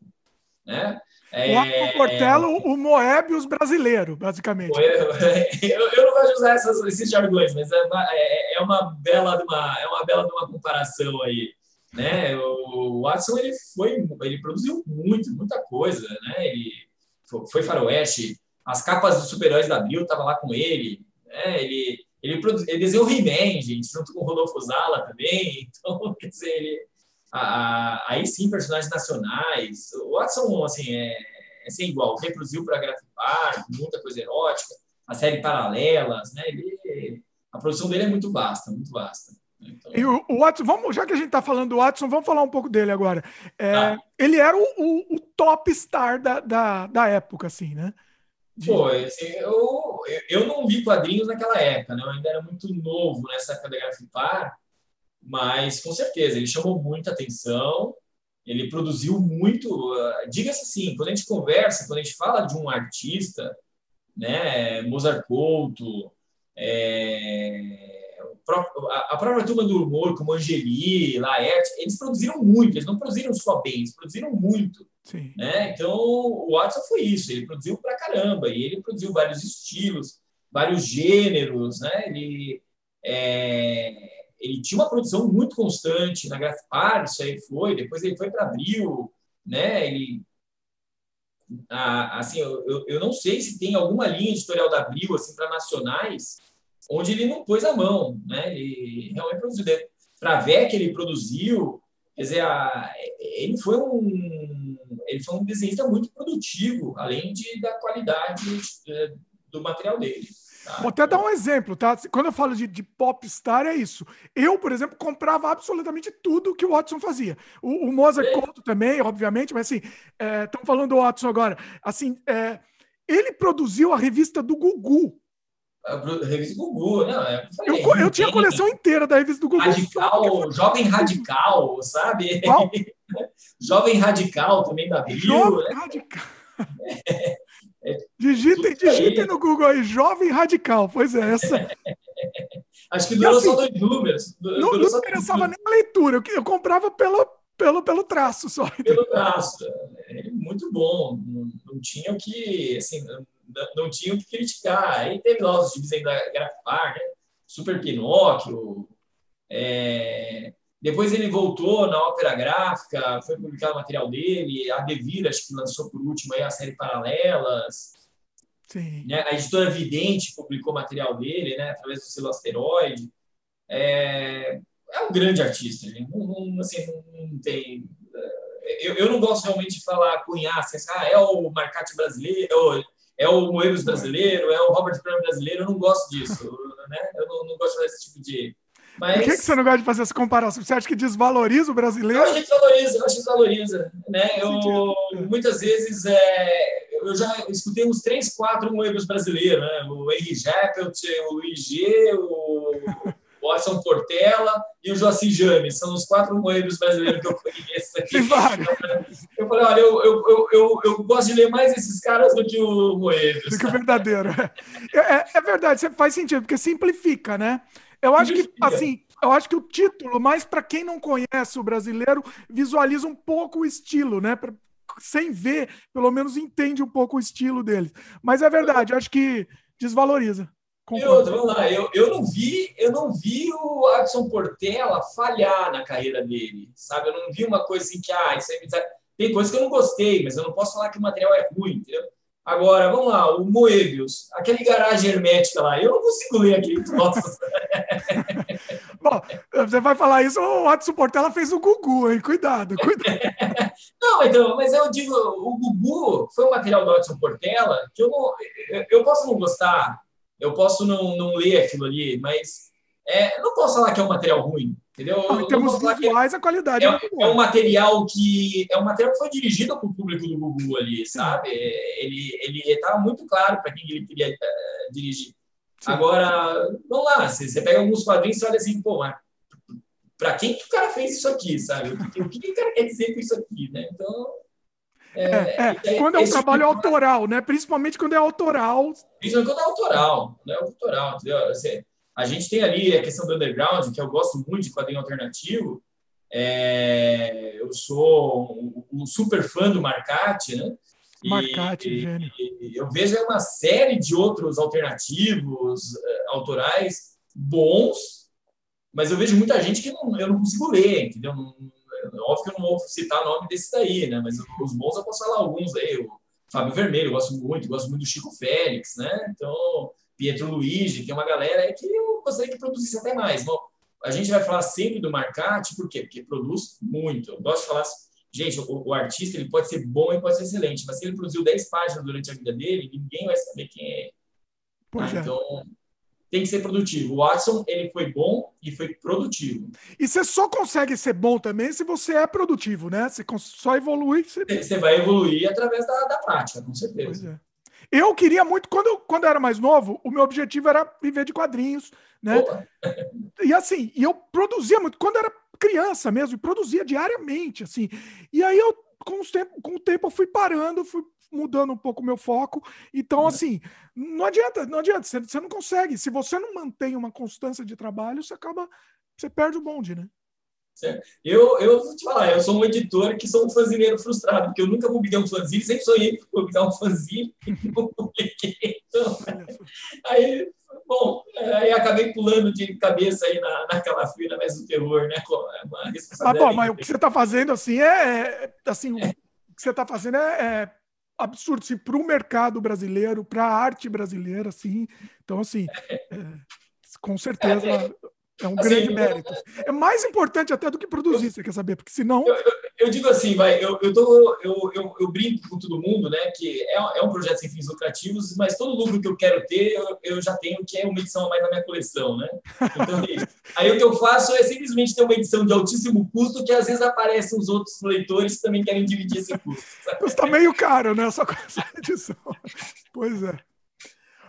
né? É, o Watson Portela, o Moebius brasileiro, basicamente. Eu, eu não gosto de usar essas, esses jargões, mas é, é, é, uma bela uma, é uma bela de uma comparação aí. Né? O Watson ele foi, ele produziu muito, muita coisa, né? Ele foi faroeste, as capas dos super-heróis da Abril estavam lá com ele, né? Ele ele, produz, ele desenhou He-Man, gente, junto com o Rodolfo Zala também. Então, quer dizer, ele, aí sim, personagens nacionais. O Watson, assim, é, é sem igual. Reproduziu para Grafipar, muita coisa erótica, a série Paralelas, né? Ele, a produção dele é muito vasta, muito vasta. Então... E o, o, Watson, vamos, já que a gente está falando do Watson, vamos falar um pouco dele agora. É, ah. Ele era o, o, o, top star da, da, da época, assim, né? De... Foi, assim, eu, eu não vi quadrinhos naquela época, né? Eu ainda era muito novo nessa época da Grafipar, mas com certeza ele chamou muita atenção, ele produziu muito. Uh, Diga-se assim, quando a gente conversa, quando a gente fala de um artista, né? Mozart Couto, é, a própria turma do humor, como Angeli, Laerte, eles produziram muito, eles não produziram só bem, eles produziram muito. Sim. Né? Então, o Watson foi isso, ele produziu pra caramba, e ele produziu vários estilos, vários gêneros, né? Ele, é, ele tinha uma produção muito constante na Grafipar, isso aí foi, depois ele foi para Abril, né? Ele assim, eu, eu não sei se tem alguma linha editorial da Abril assim para nacionais onde ele não pôs a mão, né? Ele realmente produziu. Para ver que ele produziu, quer dizer, a, ele foi um ele foi um desenhista muito produtivo, além de da qualidade é, do material dele. Tá? Vou até dar um exemplo, tá? Quando eu falo de, de popstar, é isso. Eu, por exemplo, comprava absolutamente tudo que o Watson fazia. O, o Mozart é. Couto também, obviamente, mas assim, estão é, falando do Watson agora. Assim, é, ele produziu a revista do Gugu. A revista Gugu, não, é, eu, eu, eu tinha a coleção inteira da revista do Gugu. Radical, Jovem Radical, sabe? Qual? Jovem Radical também da Bio. Jovem né? Radical. É, digitem, digitem no Google aí, Jovem Radical. Pois é, essa. Acho que durou assim, só dois números. Não, não interessava nem a leitura, eu, eu comprava pelo, pelo, pelo traço só. Pelo traço. É muito bom. Não, não tinha o que. Assim, não, tinha o que criticar. Aí teve lá os desenhos da Grafar, né? Super Pinóquio. É, depois ele voltou na ópera gráfica, foi publicado o material dele, a Devir, acho que lançou por último aí a série Paralelas. Sim. Né? A editora Vidente publicou material dele, né? através do selo Asteroide. É, é um grande artista, não, não, assim, não tem... Eu, eu não gosto realmente de falar cunhar, assim, ah, é o Marcati brasileiro, é o Moebius brasileiro, é o Robert Brown brasileiro, eu não gosto disso, né? Eu não, não gosto desse tipo de mas... Por que, que você não gosta de fazer essa comparação? Você acha que desvaloriza o brasileiro? Eu acho que desvaloriza, eu acho que desvaloriza. Né? Eu, muitas vezes, é, eu já escutei uns três, quatro moedos brasileiros, né? o Henry Jeppelt, o Luiz G, o Watson Portela e o Joacim James. São os quatro moedos brasileiros que eu conheço aqui. Eu falei, olha, eu, eu, eu, eu, gosto de ler mais esses caras do que o Moedos. Do que o verdadeiro. É, é, é verdade, faz sentido, porque simplifica, né? Eu acho que, assim, eu acho que o título, mais para quem não conhece o brasileiro, visualiza um pouco o estilo, né? Sem ver, pelo menos entende um pouco o estilo dele. Mas é verdade, eu acho que desvaloriza. E outra, vamos lá, eu, eu não vi, eu não vi o Adson Portela falhar na carreira dele, sabe? Eu não vi uma coisa assim que, ah, isso aí me tem coisas que eu não gostei, mas eu não posso falar que o material é ruim, entendeu? Agora, vamos lá, o Moebius, aquele garagem hermética lá, eu não consigo ler aquele troço. Bom, você vai falar isso, o Watson Portela fez o Gugu, hein? Cuidado, cuidado. não, então, mas eu digo, o Gugu foi um material do Watson Portela que eu não, eu posso não gostar, eu posso não, não ler aquilo ali, mas é, não posso falar que é um material ruim. Entendeu? Não, em termos visuais, a qualidade é, é, é, um material que é um material que foi dirigido para o público do Google ali, sabe? Ele ele estava muito claro para quem ele queria uh, dirigir. Sim. Agora, vamos lá, você, você pega alguns quadrinhos e olha assim, pô, mas para quem que o cara fez isso aqui, sabe? O que, o que o cara quer dizer com isso aqui, né? Então, é, é, é, quando é um trabalho tipo autoral, né? Principalmente quando é autoral. Principalmente quando é autoral, né? Autoral, entendeu? Você, a gente tem ali a questão do underground, que eu gosto muito de quadrinho alternativo. É, eu sou um, um, super fã do Marcati, né? Marcati, gênio. eu vejo uma série de outros alternativos uh, autorais bons, mas eu vejo muita gente que não, eu não consigo ler, entendeu? Não, óbvio que eu não vou citar o nome desse daí, né? Mas os bons eu posso falar alguns aí. O Fábio Vermelho, eu gosto muito, gosto muito do Chico Félix, né? Então, Pietro Luigi, que é uma galera que eu gostaria que produzisse até mais. Bom, a gente vai falar sempre do Marcati, por quê? Porque produz muito. Eu gosto de falar, gente, o, o, artista ele pode ser bom e pode ser excelente, mas se ele produziu 10 páginas durante a vida dele, ninguém vai saber quem é. Ah, é. Então, tem que ser produtivo. O Watson, ele foi bom e foi produtivo. E você só consegue ser bom também se você é produtivo, né? Você só evolui. Você, você vai evoluir através da, da prática, com certeza. É. Eu queria muito, quando eu, quando eu era mais novo, o meu objetivo era viver de quadrinhos, né? E assim, e eu produzia muito. Quando eu era criança mesmo, produzia diariamente, assim. E aí eu com, o tempo, com o tempo eu fui parando, fui mudando um pouco o meu foco. Então, uhum. assim, não adianta, não adianta, você, você não consegue. Se você não mantém uma constância de trabalho, você acaba, você perde o bonde, né? Eu, eu vou te falar, eu sou um editor que sou um fanzineiro frustrado, porque eu nunca publiquei um fanzine, sempre sonhei em publicar um fanzine e não publiquei. Então, aí, bom, aí acabei pulando de cabeça aí na, naquela fila mais do terror, né? Mas, bom, mas o que você está fazendo assim é, é assim, o que você está fazendo é, é absurdo assim, para o mercado brasileiro, para a arte brasileira, assim. Então, assim, é, com certeza é, um assim, grande mérito. É mais importante até do que produzir, você quer saber? Porque senão. Eu, eu, eu digo assim, vai, eu, eu, tô, eu, eu, brinco com todo mundo, né? Que é, é um projeto sem fins lucrativos, mas todo lucro que eu quero ter, eu, eu já tenho, que é uma edição a mais na minha coleção, né? Então, é aí o que eu faço é simplesmente ter uma edição de altíssimo custo, que às vezes aparecem os outros leitores que também querem dividir esse custo. Custa meio caro, né? Só com essa edição. Pois é.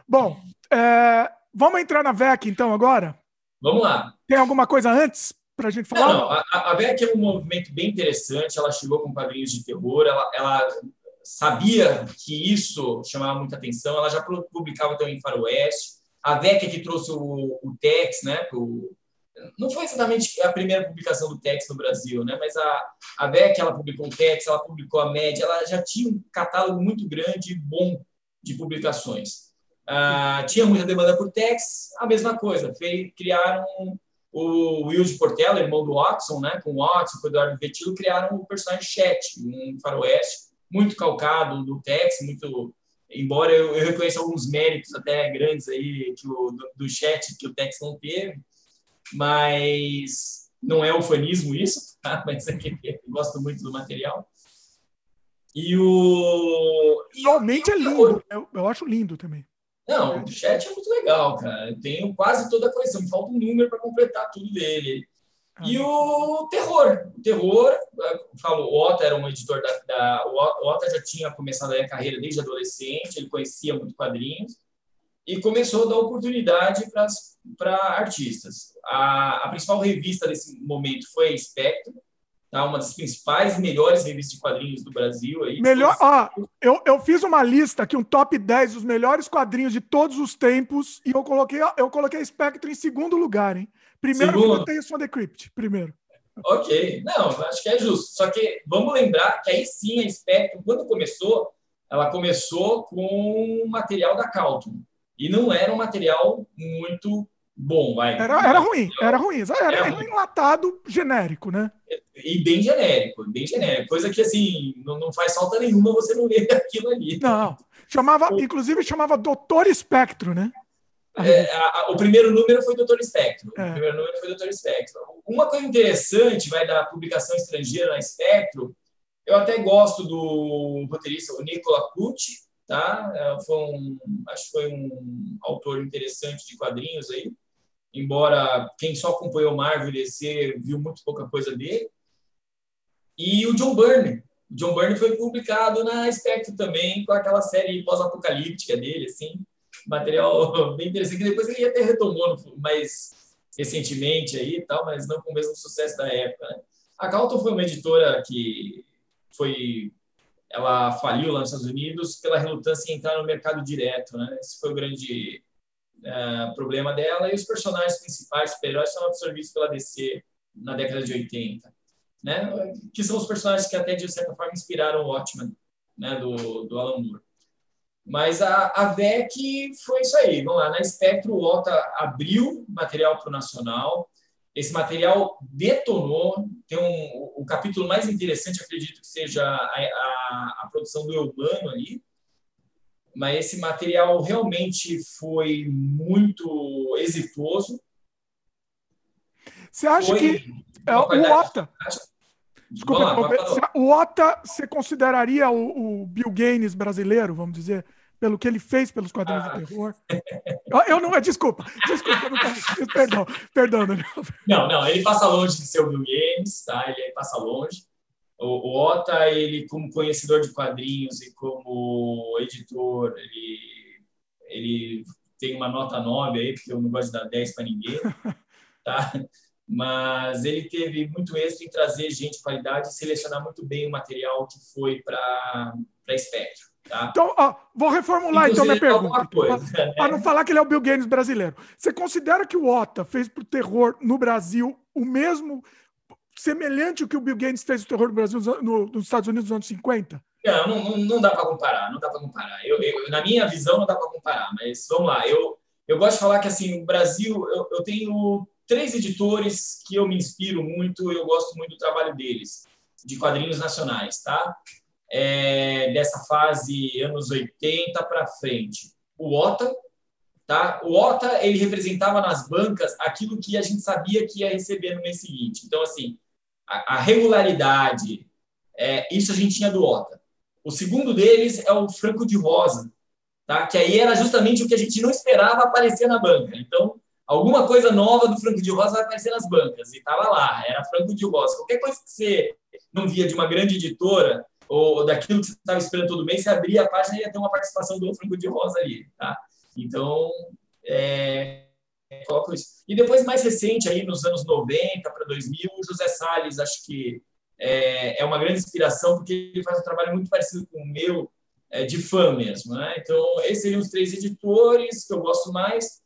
Bom, é, vamos entrar na VEC então agora? Vamos lá. Tem alguma coisa antes para a gente falar? Não, a, a VEC é um movimento bem interessante. Ela chegou com quadrinhos de terror. Ela, ela sabia que isso chamava muita atenção. Ela já publicava também em Faroeste. A VEC é que trouxe o, o Tex, né? Pro, não foi exatamente a primeira publicação do Tex no Brasil, né? Mas a, a VEC ela publicou o Tex, ela publicou a Média, ela já tinha um catálogo muito grande e bom de publicações. Uh, tinha muita demanda por Tex, a mesma coisa. Fez, criaram o Will de Portela, irmão do Watson, né, com o Watson, com o Eduardo Vetilo, criaram o personagem Chet, um faroeste, muito calcado do Tex, muito... Embora eu, eu reconheça alguns méritos até grandes aí que o, do, do Chet que o Tex não teve, mas não é ufanismo isso, tá? mas é que eu gosto muito do material. E o. Realmente é lindo, eu, eu acho lindo também. Não, o chat é muito legal, cara. Eu tenho quase toda a coleção, me falta um número para completar tudo dele. E ah. o terror. O terror, falo, o Otto era um editor da, da. O Otto já tinha começado a carreira desde adolescente, ele conhecia muito quadrinhos e começou a dar oportunidade para artistas. A, a principal revista desse momento foi a Spectrum, tá? uma das principais e melhores revistas de quadrinhos do Brasil. Aí, Melhor, ah, eu, eu fiz uma lista aqui, um top 10 dos melhores quadrinhos de todos os tempos, e eu coloquei, eu coloquei a Spectre em segundo lugar, hein? Primeiro segundo. eu botei o Crypt, primeiro. Ok, não, acho que é justo. Só que vamos lembrar que aí sim a Spectrum, quando começou, ela começou com material da Calton. E não era um material muito bom, vai. Era, era ruim, era ruim. Era, era enlatado genérico, né? E bem genérico, bem genérico. Coisa que, assim, não, não faz falta nenhuma você não ler aquilo ali. Não. Chamava, o... inclusive, chamava Doutor Espectro, né? É, a, a, o primeiro número foi Doutor Espectro. É. O primeiro número foi Doutor Espectro. Uma coisa interessante, vai da publicação estrangeira na Espectro, eu até gosto do roteirista, o Nicola Pucci, tá? É, foi um, acho que foi um autor interessante de quadrinhos aí embora quem só acompanhou Marvel e DC viu muito pouca coisa dele. E o John Byrne. O John Byrne foi publicado na Spectre também, com aquela série pós-apocalíptica dele, assim, material bem interessante, que depois ele até retomou mais recentemente aí tal, mas não com o mesmo sucesso da época. Né? A Calton foi uma editora que foi ela faliu lá nos Estados Unidos pela relutância em entrar no mercado direto, né? Esse foi o grande uh, problema dela, e os personagens principais, super-heróis, são absorvidos pela DC na década de 80, né? que são os personagens que até, de certa forma, inspiraram o Watchmen, né? do, do Alan Moore. Mas a, a VEC foi isso aí. Vamos lá, na Spectro, o Ota abriu material para o Nacional. Esse material detonou. Tem um, o capítulo mais interessante, acredito que seja a, a, a produção do Eubano ali, mas esse material realmente foi muito exitoso. Você acha foi que é, o Ota. Desculpa, lá, o Ota você consideraria o, o, Bill Gaines brasileiro, vamos dizer, pelo que ele fez pelos quadrinhos ah. de terror? Eu, não, desculpa, desculpa, eu não, perdão, perdão, Daniel. Não, não, ele passa longe de ser o Bill Gaines, tá? Ele passa longe. O, o Ota, ele como conhecedor de quadrinhos e como editor, ele, ele tem uma nota 9 aí, porque eu não gosto de dar 10 para ninguém, tá? mas ele teve muito êxito em trazer gente de qualidade e selecionar muito bem o material que foi para espectro. Tá? Então, ó, vou reformular então minha pergunta. Para né? não falar que ele é o Bill Gates brasileiro. Você considera que o Ota fez para o terror no Brasil o mesmo, semelhante ao que o Bill Gates fez o terror no Brasil no, nos Estados Unidos nos anos 50? Não, não, não dá para comparar, não dá para comparar. Eu, eu, na minha visão, não dá para comparar, mas vamos lá. Eu, eu gosto de falar que, assim, o Brasil, eu, eu tenho três editores que eu me inspiro muito, eu gosto muito do trabalho deles, de quadrinhos nacionais, tá? É, dessa fase anos 80 para frente. O Ota, tá? O Ota, ele representava nas bancas aquilo que a gente sabia que ia receber no mês seguinte. Então, assim, a, a regularidade, é, isso a gente tinha do Ota. O segundo deles é o Franco de Rosa, tá? Que aí era justamente o que a gente não esperava aparecer na banca. Então, alguma coisa nova do Franco de Rosa vai aparecer nas bancas. E estava lá, era Franco de Rosa. Qualquer coisa que você não via de uma grande editora ou daquilo que você estava esperando todo mês, você abria a página e ia ter uma participação do Franco de Rosa ali. Tá? Então, é, coloco isso. E depois, mais recente, aí nos anos 90 para 2000, o José Salles, acho que é, é uma grande inspiração, porque ele faz um trabalho muito parecido com o meu, é, de fã mesmo. Né? Então, esses seriam os três editores que eu gosto mais.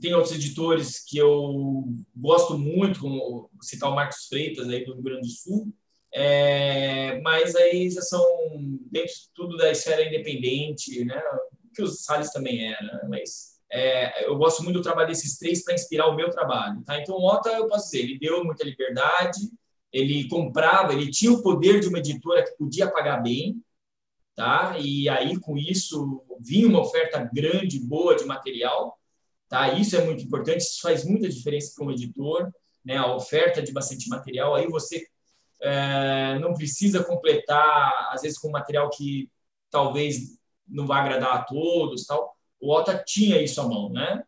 Tem outros editores que eu gosto muito, como citar o Marcos Freitas, aí do Rio Grande do Sul, é, mas aí já são dentro de tudo da esfera independente, né? que os Salles também era, né? mas é, eu gosto muito do trabalho desses três para inspirar o meu trabalho. Tá? Então, o Mota, eu posso dizer, ele deu muita liberdade, ele comprava, ele tinha o poder de uma editora que podia pagar bem, tá? E aí com isso vinha uma oferta grande, boa de material, tá? Isso é muito importante, isso faz muita diferença para um editor, né? A oferta de bastante material, aí você é, não precisa completar às vezes com material que talvez não vá agradar a todos, tal. O Ota tinha isso à mão, né?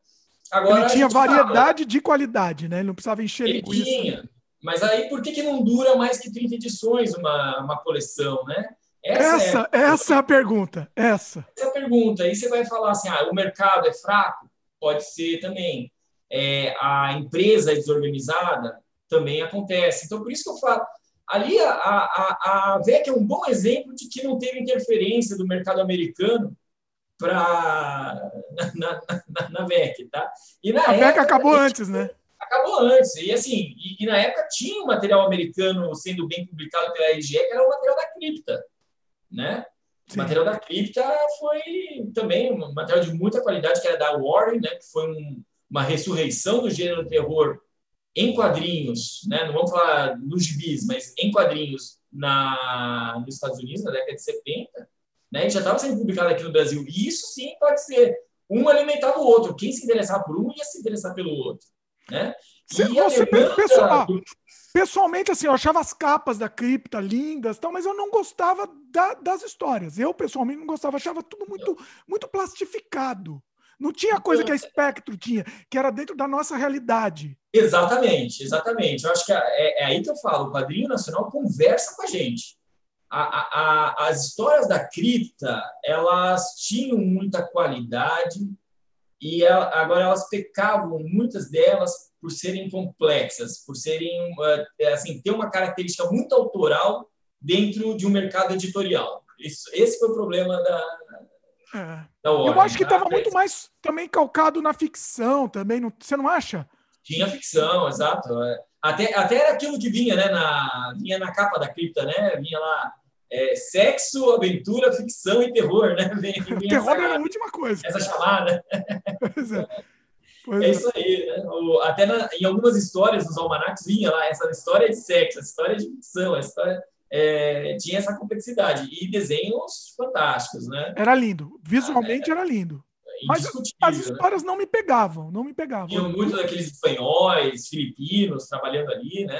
Agora, ele tinha variedade fala, de qualidade, né? Ele não precisava encher ele linguiça. Tinha. Mas aí, por que, que não dura mais que 30 edições uma, uma coleção, né? Essa, essa é, essa é a pergunta. Essa. Essa é a pergunta. Aí você vai falar assim: ah, o mercado é fraco? Pode ser também. É, a empresa é desorganizada? Também acontece. Então, por isso que eu falo. Ali, a, a, a VEC é um bom exemplo de que não teve interferência do mercado americano para na, na, na, VEC, tá? E na a VEC acabou antes, né? acabou antes. E assim, e, e, na época tinha um material americano sendo bem publicado pela RGE, que era o material da cripta, né? O material da cripta foi também um material de muita qualidade, que era da Warren, né? Que foi um, uma ressurreição do gênero terror em quadrinhos, né? Não vamos falar nos gibis, mas em quadrinhos na, nos Estados Unidos, na década de 70, né? E já estava sendo publicado aqui no Brasil. E isso sim pode ser. Um alimentava o outro. Quem se interessar por um ia se interessar pelo outro. Né? Você, você pessoal, pessoalmente, assim, eu achava as capas da cripta lindas, tal, mas eu não gostava da, das histórias. Eu, pessoalmente, não gostava, achava tudo muito, muito plastificado. Não tinha coisa que a Spectro tinha, que era dentro da nossa realidade. Exatamente, exatamente. Eu acho que é, é aí que eu falo, o quadrinho nacional conversa com a gente. A, a, as histórias da cripta, elas tinham muita qualidade, e ela, agora elas pecavam, muitas delas, por serem complexas, por serem, eh, assim, ter uma característica muito autoral dentro de um mercado editorial. Isso, esse foi o problema da, é. da Warner, Eu acho que estava tá? muito mais também calcado na ficção também, não, você não acha? Tinha ficção, exato. É. Até, até era aquilo que vinha, né, na, vinha na capa da cripta, né, vinha lá é, sexo, aventura, ficção e terror, né? Vem, vem terror essa, era a última coisa. Essa chamada. Pois é. Pois é, é isso aí, né? O, até na, em algumas histórias dos almanacs vinha lá essa história de sexo, essa história de ficção, a história é, tinha essa complexidade e desenhos fantásticos, né? Era lindo, visualmente ah, é, era lindo. Mas as né? histórias né? não me pegavam, não me pegavam. Tinha muitos daqueles espanhóis, filipinos trabalhando ali, né?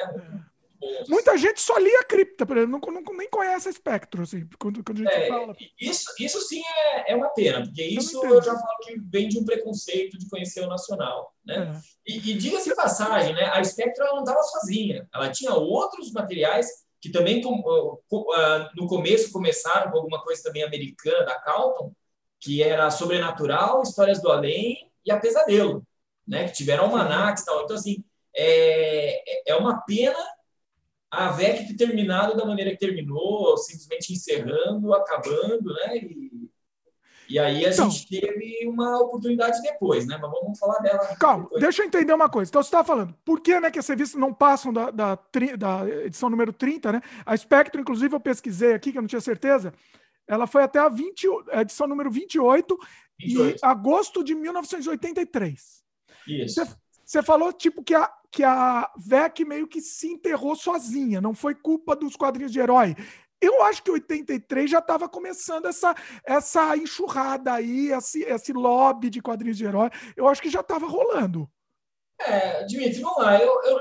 É. Muita gente só lia cripta, por exemplo, não, não, nem conhece a espectro, assim, quando, quando a gente é, fala. Isso, isso sim é, é uma pena, porque isso eu, eu, já falo que vem de um preconceito de conhecer o nacional. Né? É. E, e diga-se passagem, né, a Spectrum não estava sozinha, ela tinha outros materiais que também no começo começaram com alguma coisa também americana da Calton, que era sobrenatural, histórias do além e a pesadelo, né? Que tiveram almanacs e tal. Então assim, é, é uma pena a VEC ter terminado da maneira que terminou, simplesmente encerrando, acabando, né? E, e aí a então, gente teve uma oportunidade depois, né? Mas vamos falar dela. Calma, depois. deixa eu entender uma coisa. Então você está falando, por que, né, que as revistas não passam da, da, da, edição número 30, né? A Spectrum, inclusive, eu pesquisei aqui, que eu não tinha certeza, ela foi até a, 20, a edição número 28, 28. e agosto de 1983. Isso. Você, você falou, tipo, que a, que a VEC meio que se enterrou sozinha, não foi culpa dos quadrinhos de herói. Eu acho que 83 já estava começando essa, essa enxurrada aí, esse, esse lobby de quadrinhos de herói. Eu acho que já estava rolando. É, Dimitri, vamos lá. Eu, eu,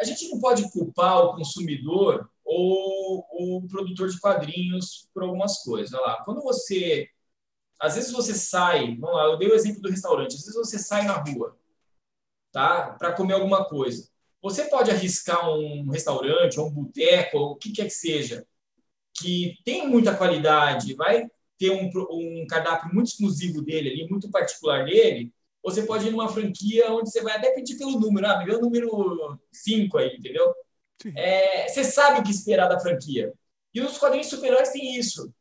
a gente não pode culpar o consumidor ou o produtor de quadrinhos por algumas coisas. Olha lá, quando você. Às vezes você sai, vamos lá, eu dei o exemplo do restaurante, às vezes você sai na rua tá? Para comer alguma coisa. Você pode arriscar um restaurante, ou um boteco, ou o que quer que seja, que tem muita qualidade, vai ter um, um cardápio muito exclusivo dele ali, muito particular dele. Você pode ir numa franquia onde você vai até pedir pelo número, ah, me o número 5 aí, entendeu? É, você sabe o que esperar da franquia. E os quadrinhos super-heróis têm isso.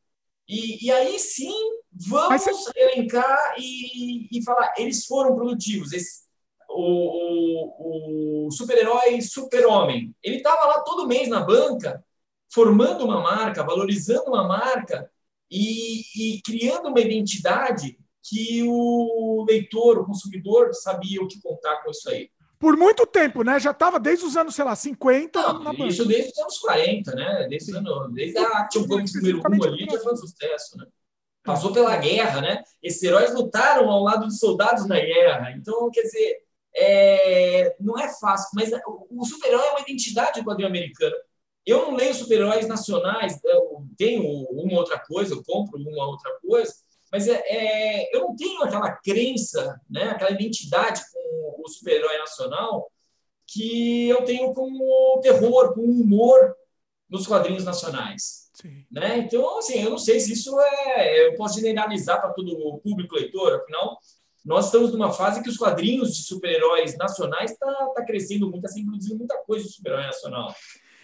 E, e, aí sim, vamos você... elencar e, e falar, eles foram produtivos, eles o, o, o super-herói Super-Homem. Ele estava lá todo mês na banca, formando uma marca, valorizando uma marca e, e criando uma identidade que o leitor, o consumidor, sabia o que contar com isso aí. Por muito tempo, né? Já estava desde os anos, sei lá, 50. Não, isso desde os anos 40, né? Desde, ano, desde a Action Comics número 1 ali já foi um sucesso, né? Passou pela guerra, né? Esses heróis lutaram ao lado dos soldados na guerra. Então, quer dizer, é, não é fácil, mas o, super-herói é uma identidade do quadrinho americano. Eu não leio super-heróis nacionais, eu tenho uma outra coisa, eu compro uma outra coisa, mas é, é, eu não tenho aquela crença, né, aquela identidade com o super-herói nacional que eu tenho com o terror, com o humor nos quadrinhos nacionais. Né? Então, assim, eu não sei se isso é. Eu posso generalizar para todo o público leitor, afinal, nós estamos numa fase que os quadrinhos de super-heróis nacionais está tá crescendo muito, sendo produzindo muita coisa de super-herói nacional.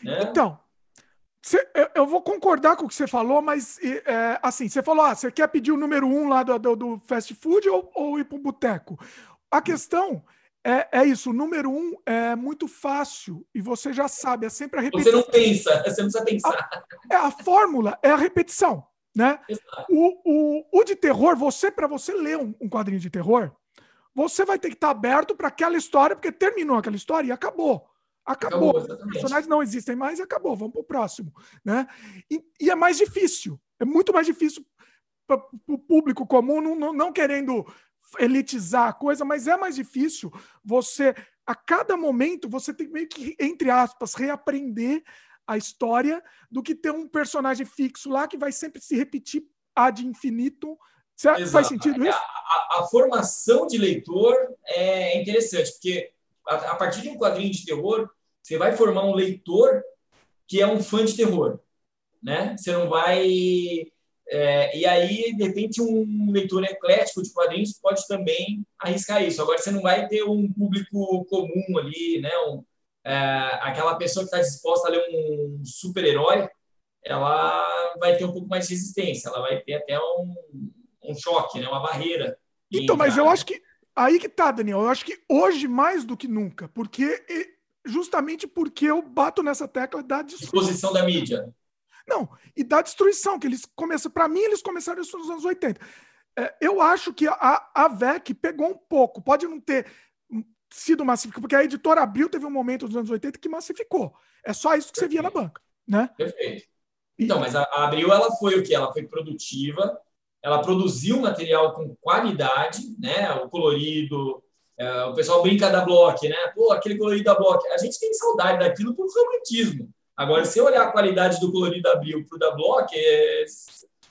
Né? Então, cê, eu, eu, vou concordar com o que você falou, mas é, assim, você falou, ah, você quer pedir o número um lá do, do, do fast food ou, ou ir para o boteco? A questão é, é, isso, o número um é muito fácil e você já sabe, é sempre a repetição. Você não pensa, você não precisa pensar. A, é, a fórmula é a repetição. Né? O, o, o de terror, você, para você ler um, um, quadrinho de terror, você vai ter que estar tá aberto para aquela história, porque terminou aquela história e acabou. Acabou. acabou Os personagens não existem mais e acabou. Vamos para o próximo. Né? E, e, é mais difícil. É muito mais difícil para o público comum, não, não, não querendo elitizar a coisa, mas é mais difícil você, a cada momento, você tem meio que, entre aspas, reaprender a história do que ter um personagem fixo lá que vai sempre se repetir ad infinito. Exato. Faz sentido isso? A, a, a, formação de leitor é interessante, porque a, a, partir de um quadrinho de terror, você vai formar um leitor que é um fã de terror. Né? Você não vai. É, e aí, de repente, um leitor eclético de quadrinhos pode também arriscar isso. Agora, você não vai ter um público comum ali, né? Um, é, aquela pessoa que está disposta a ler um super-herói, ela vai ter um pouco mais de resistência, ela vai ter até um, um choque, né? uma barreira. Então, mas eu acho que aí que tá, Daniel. Eu acho que hoje mais do que nunca, porque justamente porque eu bato nessa tecla da disposição da mídia. Não, e da destruição, que eles começam, para mim, eles começaram isso nos anos 80. É, eu acho que a, a VEC pegou um pouco, pode não ter sido massificado, porque a editora Abril teve um momento dos anos 80 que massificou. É só isso que você via na banca, né? Perfeito. Então, mas a, Abril ela foi o que? Ela foi produtiva, ela produziu material com qualidade, né? O colorido, é, o pessoal brinca da Block, né? Pô, aquele colorido da Block. A gente tem saudade daquilo por romantismo. Agora, se olhar a qualidade do colorido da Abril para o da Block, é...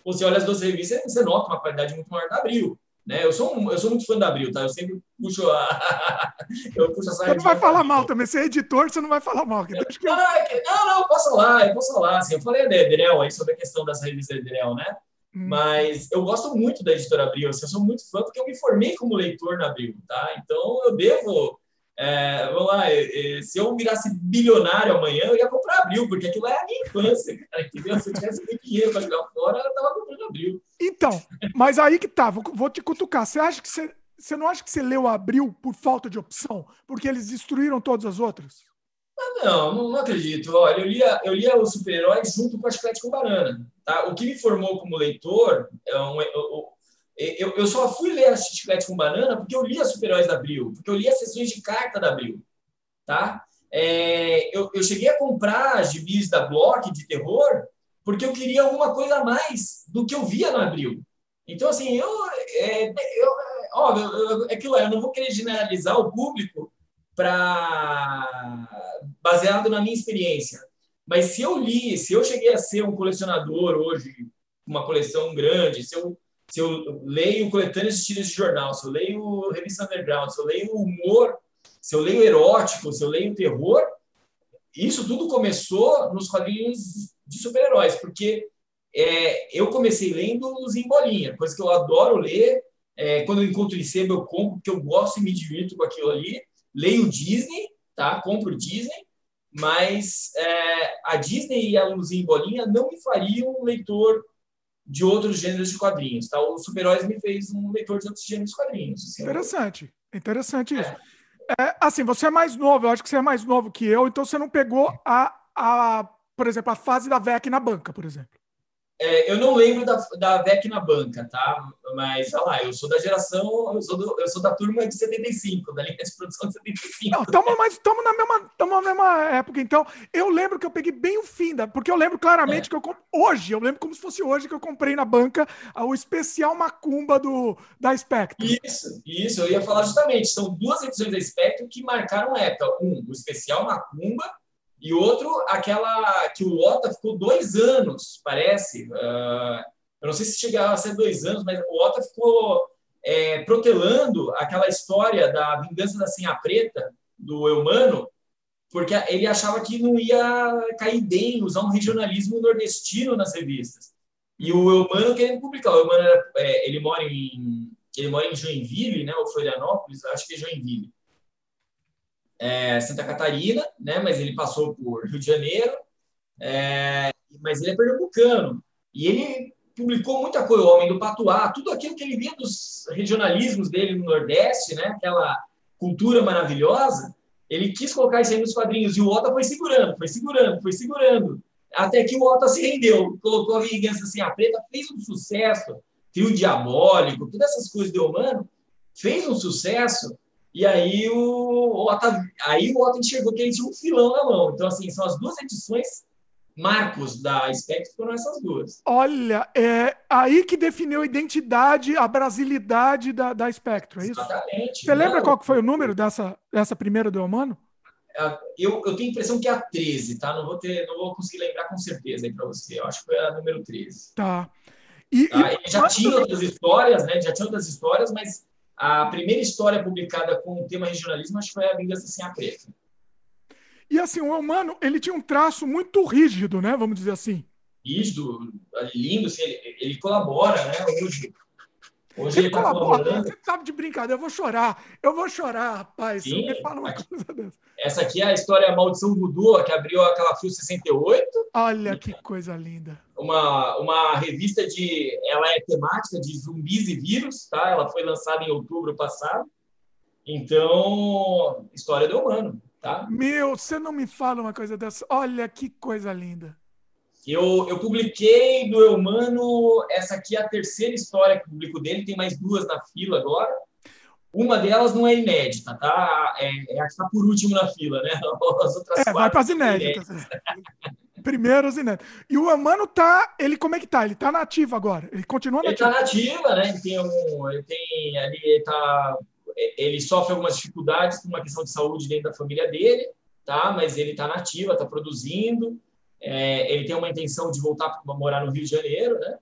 você olha as duas revistas, você nota uma qualidade muito maior da Abril. Né? Eu, sou um, eu sou muito fã da Abril, tá? Eu sempre puxo a. eu puxo essa você não vai falar mal também. Você é editor, você não vai falar mal. Que... Não, não, não, posso falar, eu posso falar. Assim, eu falei da Edrel aí sobre a questão dessa revista Edrel, né? Hum. Mas eu gosto muito da editora Abril, assim, eu sou muito fã porque eu me formei como leitor na Abril, tá? Então eu devo É, vamos lá, é, é, se eu virasse bilionário amanhã, eu ia comprar Abril, porque aquilo é a minha infância, cara, entendeu? Se eu tivesse muito dinheiro para jogar fora, eu estava comprando Abril. Então, mas aí que tá, vou, vou te cutucar. Você acha que você, você não acha que você leu Abril por falta de opção? Porque eles destruíram todas as outras? Ah, não, não, não, acredito. Olha, eu lia, eu lia os super-heróis junto com a Chiclete com Banana. Tá? O que me formou como leitor é um, eu, eu, eu só fui ler a Chiclete com Banana porque eu lia Super-Heróis da Abril, porque eu lia as sessões de carta da Abril. Tá? É, eu, eu cheguei a comprar gibis da Block de terror porque eu queria alguma coisa a mais do que eu via no Abril. Então, assim, eu, é, eu, óbvio, é aquilo, eu não vou querer generalizar o público para baseado na minha experiência. Mas se eu li, se eu cheguei a ser um colecionador hoje, uma coleção grande, se eu se eu leio coletâneas de tiras de jornal, se eu leio revista underground, se eu leio humor, se eu leio erótico, se eu leio terror, isso tudo começou nos quadrinhos de super-heróis, porque é, eu comecei lendo os em bolinha, coisa que eu adoro ler. É, quando eu encontro em sebo, eu compro, porque eu gosto e me divirto com aquilo ali. Leio Disney, tá? Compro Disney, mas é, a Disney e a Luzinha em bolinha não me fariam um leitor de outros gêneros de quadrinhos. Tá? O Super-Heróis me fez um leitor de outros gêneros de quadrinhos. Assim, interessante, interessante isso. É. é. assim, você é mais novo, eu acho que você é mais novo que eu, então você não pegou a, a por exemplo, a fase da VEC na banca, por exemplo. É, eu não lembro da, da VEC na banca, tá? Mas, olha lá, eu sou da geração, eu sou, do, eu sou da turma de 75, da linha de produção de 75. Não, tamo, mas estamos na, mesma, na mesma época, então. Eu lembro que eu peguei bem o fim da. Porque eu lembro claramente é. que eu. Hoje, eu lembro como se fosse hoje que eu comprei na banca o especial Macumba do, da Spectrum. Isso, isso, eu ia falar justamente. São duas edições da Spectrum que marcaram época. Um, o especial Macumba e outro, aquela que o Ota ficou dois anos, parece. Uh, eu não sei se chegava a ser dois anos, mas o Ota ficou é, protelando aquela história da vingança da Senha Preta, do Eumano, porque ele achava que não ia cair bem usar um regionalismo nordestino nas revistas. E o Eumano querendo publicar. O Eumano, era, é, ele, mora em, ele mora em Joinville, né, ou Florianópolis, acho que é Joinville é, Santa Catarina, né? Mas ele passou por Rio de Janeiro, é, mas ele é pernambucano e ele publicou muita coisa, o Homem do Patuá, tudo aquilo que ele via dos regionalismos dele no Nordeste, né? Aquela cultura maravilhosa, ele quis colocar isso aí nos quadrinhos e o Ota foi segurando, foi segurando, foi segurando, até que o Ota se rendeu, colocou a vingança assim, a preta fez um sucesso, trio diabólico, todas essas coisas de humano, fez um sucesso e aí o, o Otto, aí o Otto enxergou que ele tinha um filão na mão. Então, assim, são as duas edições marcos da Spectre foram essas duas. Olha, é aí que definiu a identidade, a brasilidade da, da Spectrum, é isso? Exatamente. Você lembra qual que foi o número dessa, dessa primeira do Humano? É, eu, eu tenho a impressão que é a 13, tá? Não vou, ter, não vou conseguir lembrar com certeza aí para você. Eu acho que foi a número 13. Tá. E, tá? Ele já tinha outras histórias, né? Já tinha outras histórias, mas a primeira história publicada com o tema regionalismo acho que foi a Vingança Sem a Preta. E assim, o humano, ele tinha um traço muito rígido, né? Vamos dizer assim. Rígido, lindo, assim, ele, ele colabora, né? Hoje, Hoje ele, tá. Você sabe de brincadeira, eu vou chorar. Eu vou chorar, rapaz. Sim, me fala uma aqui, coisa dessa. Essa aqui é a história Maldição Voodoo, que abriu aquela Fio 68. Olha que coisa linda. Uma, uma revista de. Ela é temática de zumbis e vírus, tá? Ela foi lançada em outubro passado. Então, história do humano, tá? Meu, você não me fala uma coisa dessa. Olha que coisa linda. Eu, eu publiquei do Eumano, essa aqui é a terceira história que eu publico dele, tem mais duas na fila agora. Uma delas não é inédita, tá? É, é a que está por último na fila, né? As outras é, vai para as inéditas. inéditas. Primeiro as inéditas. E o Eumano tá, ele como é que tá? Ele tá nativo agora? Ele continua nativo? Ele tá nativa, né? Ele tem um, ele tem, ele tá, ele sofre algumas dificuldades por uma questão de saúde dentro da família dele, tá? Mas ele tá nativa, tá produzindo. É, ele tem uma intenção de voltar para morar no Rio de Janeiro, né?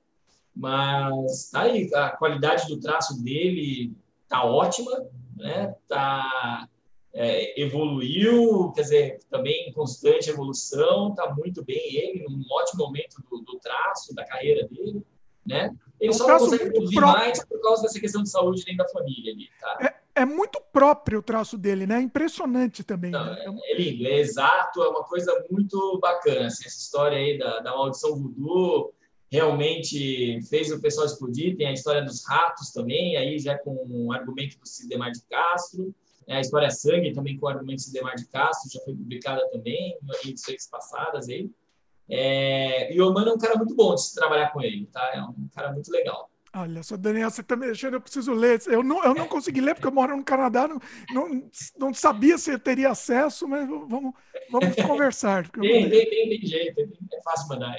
Mas tá aí, a qualidade do traço dele tá ótima, né? Tá é, evoluiu, quer dizer, também em constante evolução, tá muito bem ele, num ótimo momento do, do traço, da carreira dele, né? Ele é um só não consegue produzir mais por causa dessa questão de saúde dentro da família ali, tá? É, é muito próprio o traço dele, né? Impressionante também. Não, né? é, é, lindo, é exato, é uma coisa muito bacana. Assim, essa história aí da, da maldição voodoo realmente fez o pessoal explodir. Tem a história dos ratos também, aí já com o argumento do Cidemar de Castro. É, a história Sangue também com o argumento do Cidemar de Castro, já foi publicada também em edições passadas aí. É, e o Mano é um cara muito bom de se trabalhar com ele, tá? É um cara muito legal. Olha só, Daniel, você está mexendo, eu preciso ler. Eu não, eu não consegui ler porque eu moro no Canadá, não, não, não sabia se eu teria acesso, mas vamos, vamos conversar. Tem, tem, tem, tem, jeito, é fácil mandar.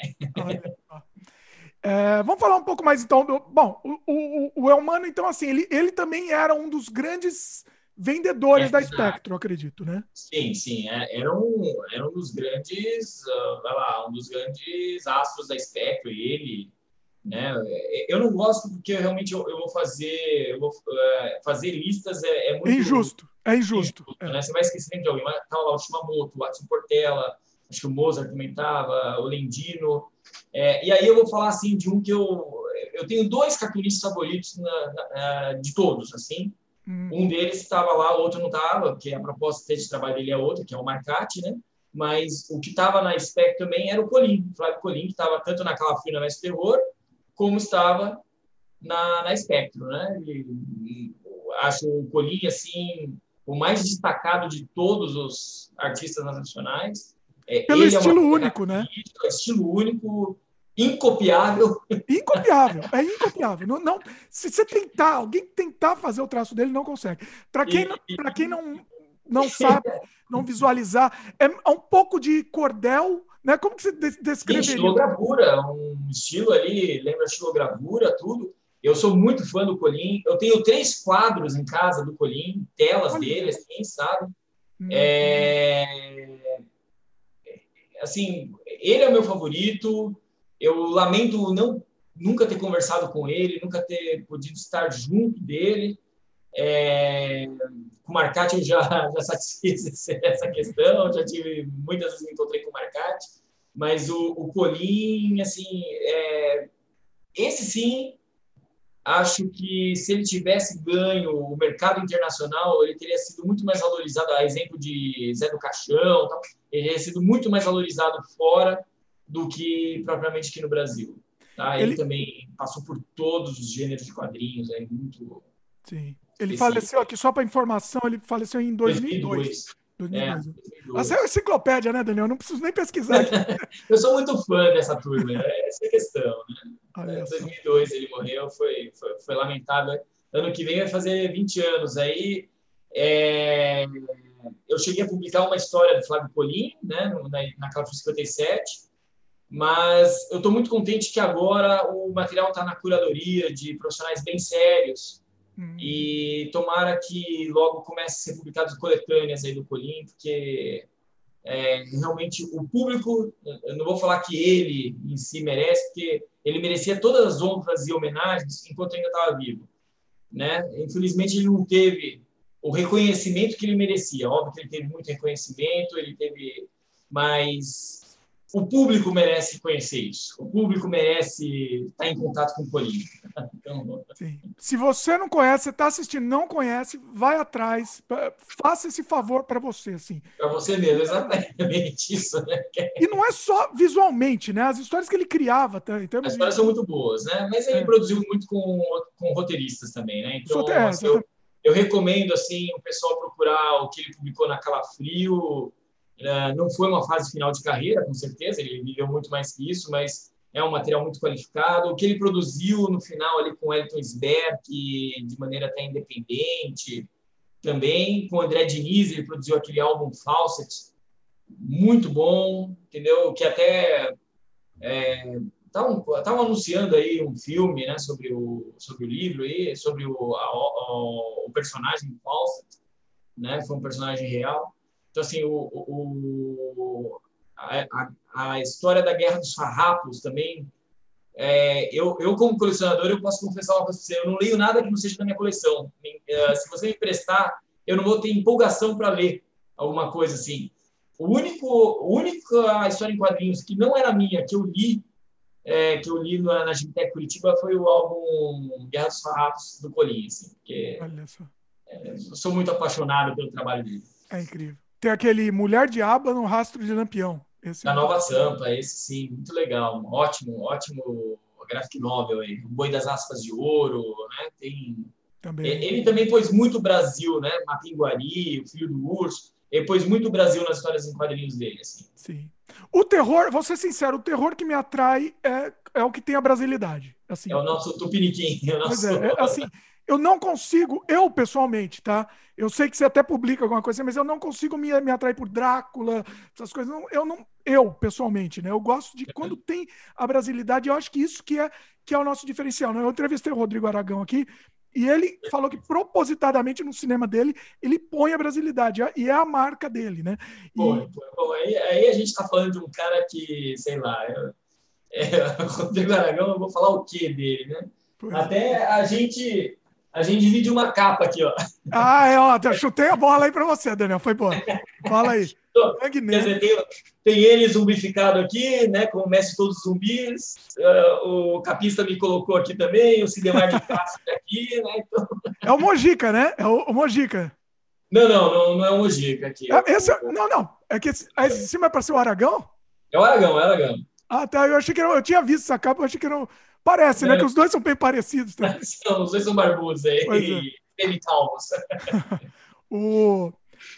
É, vamos falar um pouco mais então do. Bom, o, o, o Elmano, então, assim, ele, ele também era um dos grandes vendedores é, da Spectrum, acredito, né? Sim, sim. É, era, um, era um dos grandes, uh, vai lá, um dos grandes astros da Spectrum, ele né? Eu não gosto porque realmente eu, eu vou fazer, eu vou uh, fazer listas é, é muito é injusto, é injusto. injusto é. Né? Você vai esquecer de alguém, mas tava lá o Shimamoto, o Watson Portela, acho que o Mozart também estava, o Lendino. É, e aí eu vou falar assim de um que eu eu tenho dois cartunistas favoritos na, na, de todos, assim. Hum. Um deles estava lá, o outro não estava, porque a proposta de trabalho dele é outra, que é o Marcati, né? Mas o que estava na SPEC também era o Colim, o Flávio Colim, que estava tanto na Calafrio, na Mestre Terror, como estava na, na Spectrum, né? E, e, acho o Colim, assim, o mais destacado de todos os artistas nacionais. É, Pelo estilo é único, né? Estilo único, incopiável. Incopiável, é incopiável. Não, não, se você tentar, alguém tentar fazer o traço dele, não consegue. Para quem, e, quem não, não sabe, não visualizar, é um pouco de cordel né? Como que você descreveria? Estilogravura, um estilo ali, lembra estilogravura, tudo. Eu sou muito fã do Colim. Eu tenho três quadros em casa do Colim, telas dele, assim, sabe? Hum. É... Assim, ele é o meu favorito. Eu lamento não nunca ter conversado com ele, nunca ter podido estar junto dele. É, com o Marcati eu já, já satisfiz essa questão, já tive, muitas vezes me encontrei com o Marcati, mas o, o Colim, assim, é, esse sim, acho que se ele tivesse ganho o mercado internacional, ele teria sido muito mais valorizado, a exemplo de Zé do Caixão, ele teria sido muito mais valorizado fora do que propriamente aqui no Brasil. Tá? Ele, ele também passou por todos os gêneros de quadrinhos, é muito... Sim. Ele faleceu aqui, só para informação, ele faleceu em 2002. 2002. É, Essa é enciclopédia, né, Daniel? Não preciso nem pesquisar. eu sou muito fã dessa turma, né? essa é a questão. Né? Em 2002 ele morreu, foi, foi, foi, lamentável. Ano que vem vai fazer 20 anos. Aí é... eu cheguei a publicar uma história do Flávio Colim, né, na, na Calafrio 57, mas eu estou muito contente que agora o material está na curadoria de profissionais bem sérios, Hum. E tomara que logo comece a ser publicadas coletâneas aí do Colim, porque é, realmente o público, eu não vou falar que ele em si merece, porque ele merecia todas as honras e homenagens enquanto ainda estava vivo. Né? Infelizmente, ele não teve o reconhecimento que ele merecia. Óbvio que ele teve muito reconhecimento, ele teve, mas o público merece conhecer isso. O público merece estar em contato com o. Então, Se você não conhece, você está assistindo, não conhece, vai atrás, faça esse favor para você, assim. Para você mesmo, exatamente isso, né? E não é só visualmente, né? As histórias que ele criava, tá? As histórias são muito boas, né? Mas ele é. produziu muito com, com roteiristas também, né? Então, é, assim, eu, eu recomendo assim o pessoal procurar o que ele publicou na Calafrio é, não foi uma fase final de carreira, com certeza, ele viveu muito mais que isso, mas é um material muito qualificado. O que ele produziu no final ali com Elton Sberg, de maneira até independente, também com André Diniz, ele produziu aquele álbum Fawcett, muito bom, entendeu? Que até estavam é, anunciando aí um filme né, sobre, o, sobre o livro, aí, sobre o, a, o, o personagem Fawcett, né? Foi um personagem real. Então, assim, o, o a, a, história da Guerra dos Farrapos também. É, eu, eu, como colecionador, eu posso confessar uma coisa para você: eu não leio nada que não seja da minha coleção. É, se você me emprestar, eu não vou ter empolgação para ler alguma coisa assim. O único, a única história em quadrinhos que não era minha, que eu li, é, que eu li na, na Gimtec Curitiba, foi o álbum Guerra dos Farrapos do Colinha. Assim, porque, É, sou muito apaixonado pelo trabalho dele. É incrível. Tem aquele Mulher de Aba no Rastro de Lampião. Esse da é Nova Sampa, esse sim, muito legal. Ótimo, ótimo graphic novel aí. O Boi das Aspas de Ouro, né? Tem... Também. Ele também pôs muito Brasil, né? Mapinguari, o Filho do Urso. Ele pôs muito Brasil nas histórias em quadrinhos dele, assim. Sim. O terror, vou ser sincero, o terror que me atrai é, é o que tem a brasilidade. Assim. É o nosso tupiniquim. É o nosso... É, é, assim, eu não consigo, eu pessoalmente, tá? Eu sei que você até publica alguma coisa, mas eu não consigo me, me atrair por Drácula, essas coisas. Não, eu não, eu pessoalmente, né? Eu gosto de quando tem a brasilidade, eu acho que isso que é que é o nosso diferencial. Né? Eu entrevistei o Rodrigo Aragão aqui e ele falou que propositadamente no cinema dele ele põe a brasilidade e é a marca dele, né? E... Bom, bom aí, aí, a gente está falando de um cara que, sei lá, eu, é, Rodrigo Aragão, eu vou falar o que dele, né? Pois Até é. a gente a gente divide uma capa aqui, ó. Ah, é, ó, chutei a bola aí para você, Daniel, foi boa. Fala aí. Quer dizer, tem, tem, ele zumbificado aqui, né, com o mestre todos os zumbis, uh, o Capista me colocou aqui também, o Cidemar de Castro tá aqui, né, então... É o Mojica, né? É o, o Mojica. Não, não, não, não é o Mojica aqui. É, esse, é, não, não, é que esse, esse cima é para ser o Aragão? É o Aragão, é o Aragão. Ah, tá, eu achei que era, eu tinha visto essa capa, eu achei que era Parece, né? É. Que os dois são bem parecidos. Também. São, os dois são barbudos aí. É. E calvos. o...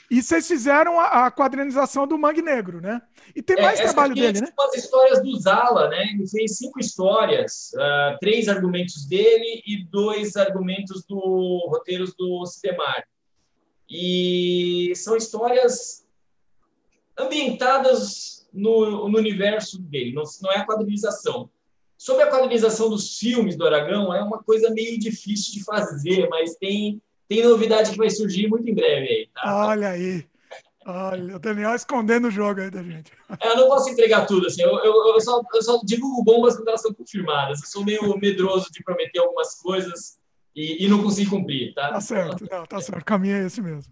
E vocês fizeram a, a quadrinização do Mangue Negro, né? E tem é, mais é, trabalho dele, né? As histórias do Zala, né? Ele fez cinco histórias, uh, três argumentos dele e dois argumentos do roteiros do Sidemar. E são histórias ambientadas no, no universo dele, não, não é a quadrinização. Sobre a quadrinização dos filmes do Aragão, é uma coisa meio difícil de fazer, mas tem, tem novidade que vai surgir muito em breve aí. Tá? Olha aí. Olha, o Daniel escondendo o jogo aí da gente. É, eu não posso entregar tudo, assim, eu, eu, eu, só, eu só divulgo bombas quando elas são confirmadas. Eu sou meio medroso de prometer algumas coisas e, e não consigo cumprir, tá? Tá certo, não, tá certo, o caminho é esse mesmo.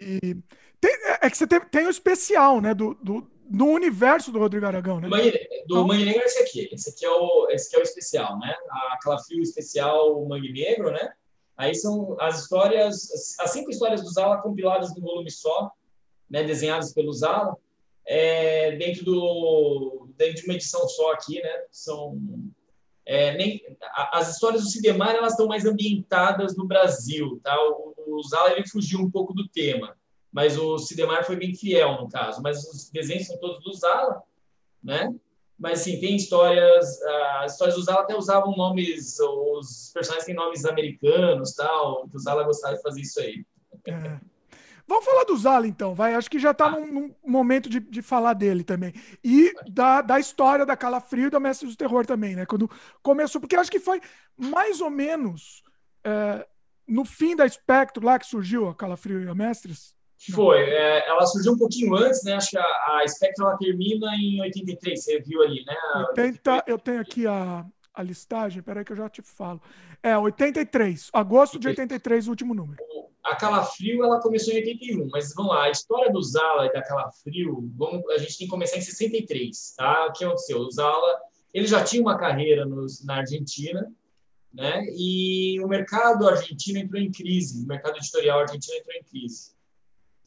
E tem, é que você tem, tem o especial, né, do, do, no universo do Rodrigo Aragão, né? Mangue, do então, Mangue Negro é esse aqui. Esse aqui é o, esse aqui é o especial, né? A Calafrio especial Mangue Negro, né? Aí são as histórias, as cinco histórias do Zala compiladas num volume só, né? Desenhadas pelo Zala, é, dentro do dentro de uma edição só aqui, né? São é, nem, as histórias do Sidemar elas estão mais ambientadas no Brasil, tá? O, o Zala ele fugiu um pouco do tema mas o Sidemar foi bem fiel no caso. Mas os desenhos são todos do Zala, né? Mas sim, tem histórias, as histórias do Zala até usavam nomes, os personagens têm nomes americanos, tal, que o Zala gostava de fazer isso aí. É. Vamos falar do Zala, então, vai. Acho que já está ah. num, num, momento de, de falar dele também. E da, da história da Calafrio e da Mestre do Terror também, né? Quando começou, porque acho que foi mais ou menos é, no fim da Espectro lá que surgiu a Calafrio e a Mestres. Foi. É, ela surgiu um pouquinho antes, né? Acho que a, a Spectre ela termina em 83, você viu ali, né? 80, eu tenho aqui a, a listagem, peraí que eu já te falo. É, 83, agosto de 83, o último número. A Calafrio, ela começou em 81, mas vamos lá, a história do Zala e da Calafrio, vamos, a gente tem que começar em 63, tá? O que aconteceu? O Zala, ele já tinha uma carreira nos, na Argentina, né? E o mercado argentino entrou em crise, o mercado editorial argentino entrou em crise.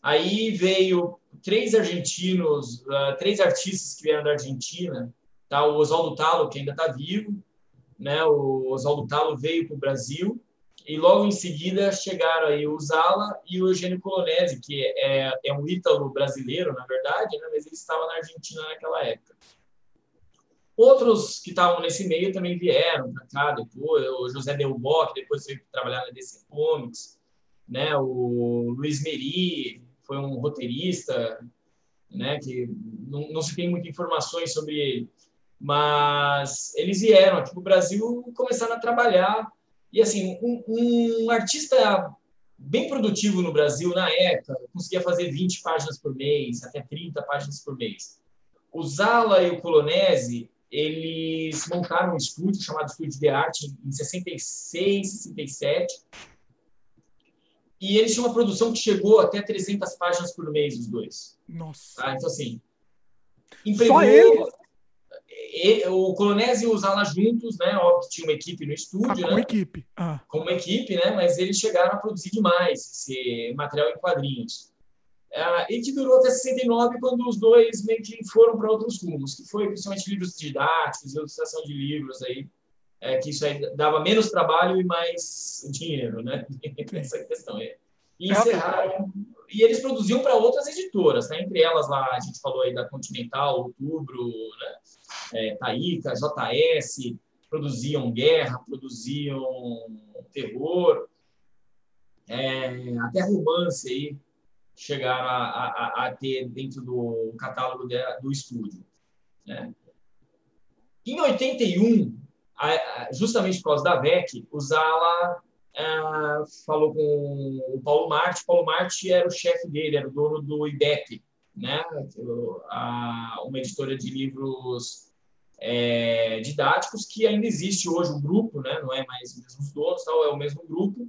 Aí veio três argentinos, uh, três artistas que vieram da Argentina, tá? O Oswaldo Talo, que ainda está vivo, né? O Oswaldo Talo veio para o Brasil e logo em seguida chegaram aí o Zala e o Eugênio Colonese, que é, é um ítalo brasileiro, na verdade, né? mas ele estava na Argentina naquela época. Outros que estavam nesse meio também vieram para cá depois, o José Delbó, que depois foi trabalhar na DC Comics, né? o Luiz Meri, foi um roteirista, né, que não, não se tem muitas informações sobre ele, mas eles vieram aqui para o Brasil começaram a trabalhar. E assim um, um, artista bem produtivo no Brasil na época conseguia fazer 20 páginas por mês até 30 páginas por mês. O Zala e o Colonese eles montaram um estúdio chamado Estúdio de Arte em 66 67 e eles tinham uma produção que chegou até 300 páginas por mês, os dois. Nossa. Tá? Então, assim. Empregou... Só ele? e, o Colonese e o Zala juntos, né? Óbvio que tinha uma equipe no estúdio, ah, como né? equipe. Ah. Como equipe, né? Mas eles chegaram a produzir demais esse material em quadrinhos. Ah, e que durou até 69, quando os dois meio que foram para outros rumos, que foi principalmente livros didáticos, ilustração de livros aí, é, que isso aí dava menos trabalho e mais dinheiro, né? Essa questão aí. E encerraram. E eles produziam para outras editoras, né? Entre elas lá, a gente falou aí da Continental, Outubro, né? É, Taíca, JS, produziam guerra, produziam terror, é, até romance aí chegaram a, a, a, ter dentro do catálogo de, do estúdio. Né? Em 81, justamente por causa da VEC, o Zala uh, falou com o Paulo Marte. O Paulo Marte era o chefe dele, era o dono do IBEP, né? uma editora de livros é, didáticos que ainda existe hoje um grupo, né? não é mais os mesmos donos, tal, é o mesmo grupo,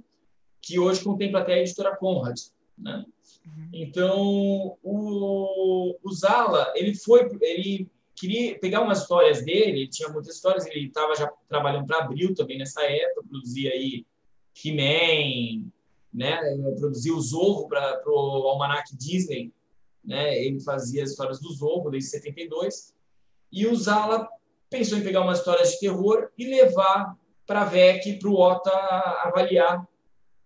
que hoje contempla até a editora Conrad. Né? Uhum. Então, o, o Zala, ele foi, ele queria pegar umas histórias dele, ele tinha muitas histórias, ele estava já trabalhando para Abril também nessa época, produzia aí He-Man, né? produzia o Zorro para o Almanac Disney, né? ele fazia as histórias do Zorro desde 72, e o Zala pensou em pegar umas histórias de terror e levar para a VEC, para o OTA avaliar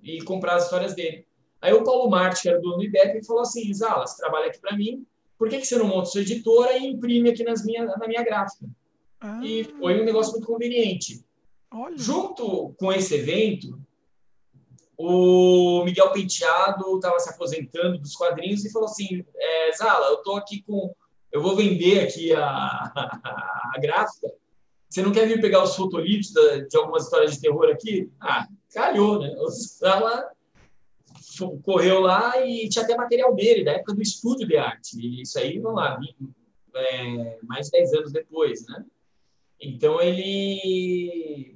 e comprar as histórias dele. Aí o Paulo Marte, que era dono do IBEP, falou assim, Zala, você trabalha aqui para mim, por que, que você não monta sua editora e imprime aqui nas minha, na minha gráfica? Ah. E foi um negócio muito conveniente. Olha. Junto com esse evento, o Miguel Penteado estava se aposentando dos quadrinhos e falou assim: é, Zala, eu estou aqui com. Eu vou vender aqui a, a, a gráfica. Você não quer vir pegar os fotolitos de algumas histórias de terror aqui? Ah, calhou, né? O Zala correu lá e tinha até material dele, da época do estúdio de arte. E isso aí, vamos lá, é, mais de 10 anos depois, né? Então, ele,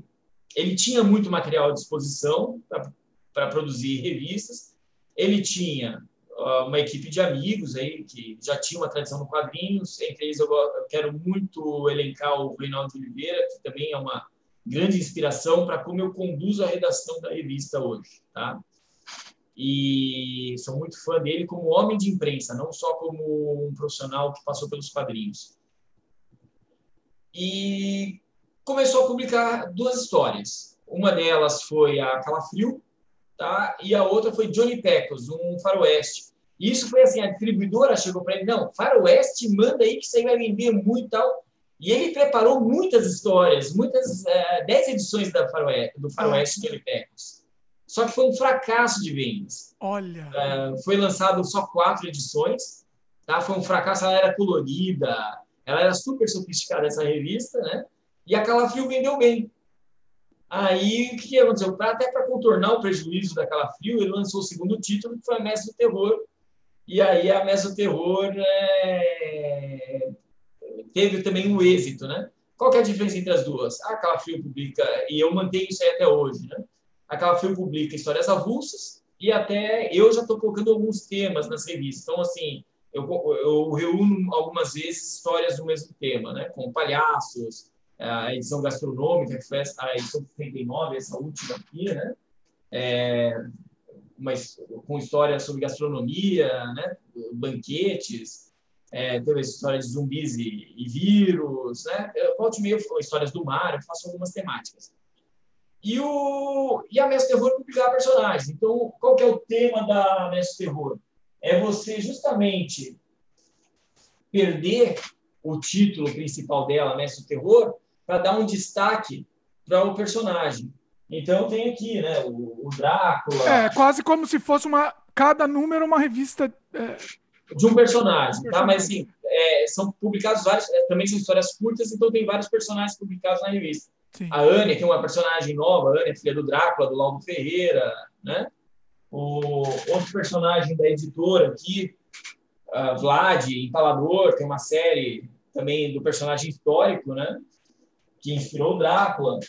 ele tinha muito material à disposição para produzir revistas. Ele tinha uh, uma equipe de amigos aí que já tinha uma tradição no quadrinhos. Entre eles, eu, eu quero muito elencar o Reinaldo Oliveira, que também é uma grande inspiração para como eu conduzo a redação da revista hoje, tá? E sou muito fã dele como homem de imprensa, não só como um profissional que passou pelos quadrinhos. E começou a publicar duas histórias. Uma delas foi a Calafrio, tá? E a outra foi Johnny Pecos, um faroeste. E isso foi assim, a distribuidora chegou para ele, não, faroeste, manda aí que você vai vender muito tal. E ele preparou muitas histórias, muitas, uh, dez edições da faroeste, do faroeste Johnny Pecos. Só que foi um fracasso de vendas. Olha. Uh, foi lançado só quatro edições. Tá? Foi um fracasso, ela era colorida, ela era super sofisticada essa revista, né? E a Calafrio vendeu bem. Aí, o que aconteceu? Pra, até para contornar o prejuízo da Calafrio, ele lançou o segundo título, que foi a Mestre do Terror. E aí, a Mestre do Terror é... teve também um êxito, né? Qual é a diferença entre as duas? A Calafrio publica, e eu mantenho isso aí até hoje, né? Aquela filme publica histórias avulsas e até eu já estou colocando alguns temas nas revistas. Então, assim, eu, eu reúno algumas vezes histórias do mesmo tema, né? Com palhaços, a edição gastronômica, que foi a edição 79, essa última aqui, né? É, mas com histórias sobre gastronomia, né? Banquetes, é, teve história de zumbis e, e vírus, né? Eu volto meio histórias do mar, eu faço algumas temáticas e, o, e a Mestre Terror publicar personagens. Então, qual que é o tema da Mestre Terror? É você justamente perder o título principal dela, Mestre Terror, para dar um destaque para o personagem. Então tem aqui, né, o, o, Drácula. É quase como se fosse uma cada número uma revista é... de um personagem, tá? Mas assim, é, são publicados vários, é, também são histórias curtas, então tem vários personagens publicados na revista. Sim. A Ania, que é uma personagem nova, a Ania, filha do Drácula, do Laudo Ferreira, né? O outro personagem da editora aqui, Vlad, Empalador, tem uma série também do personagem histórico, né? Que inspirou o Drácula.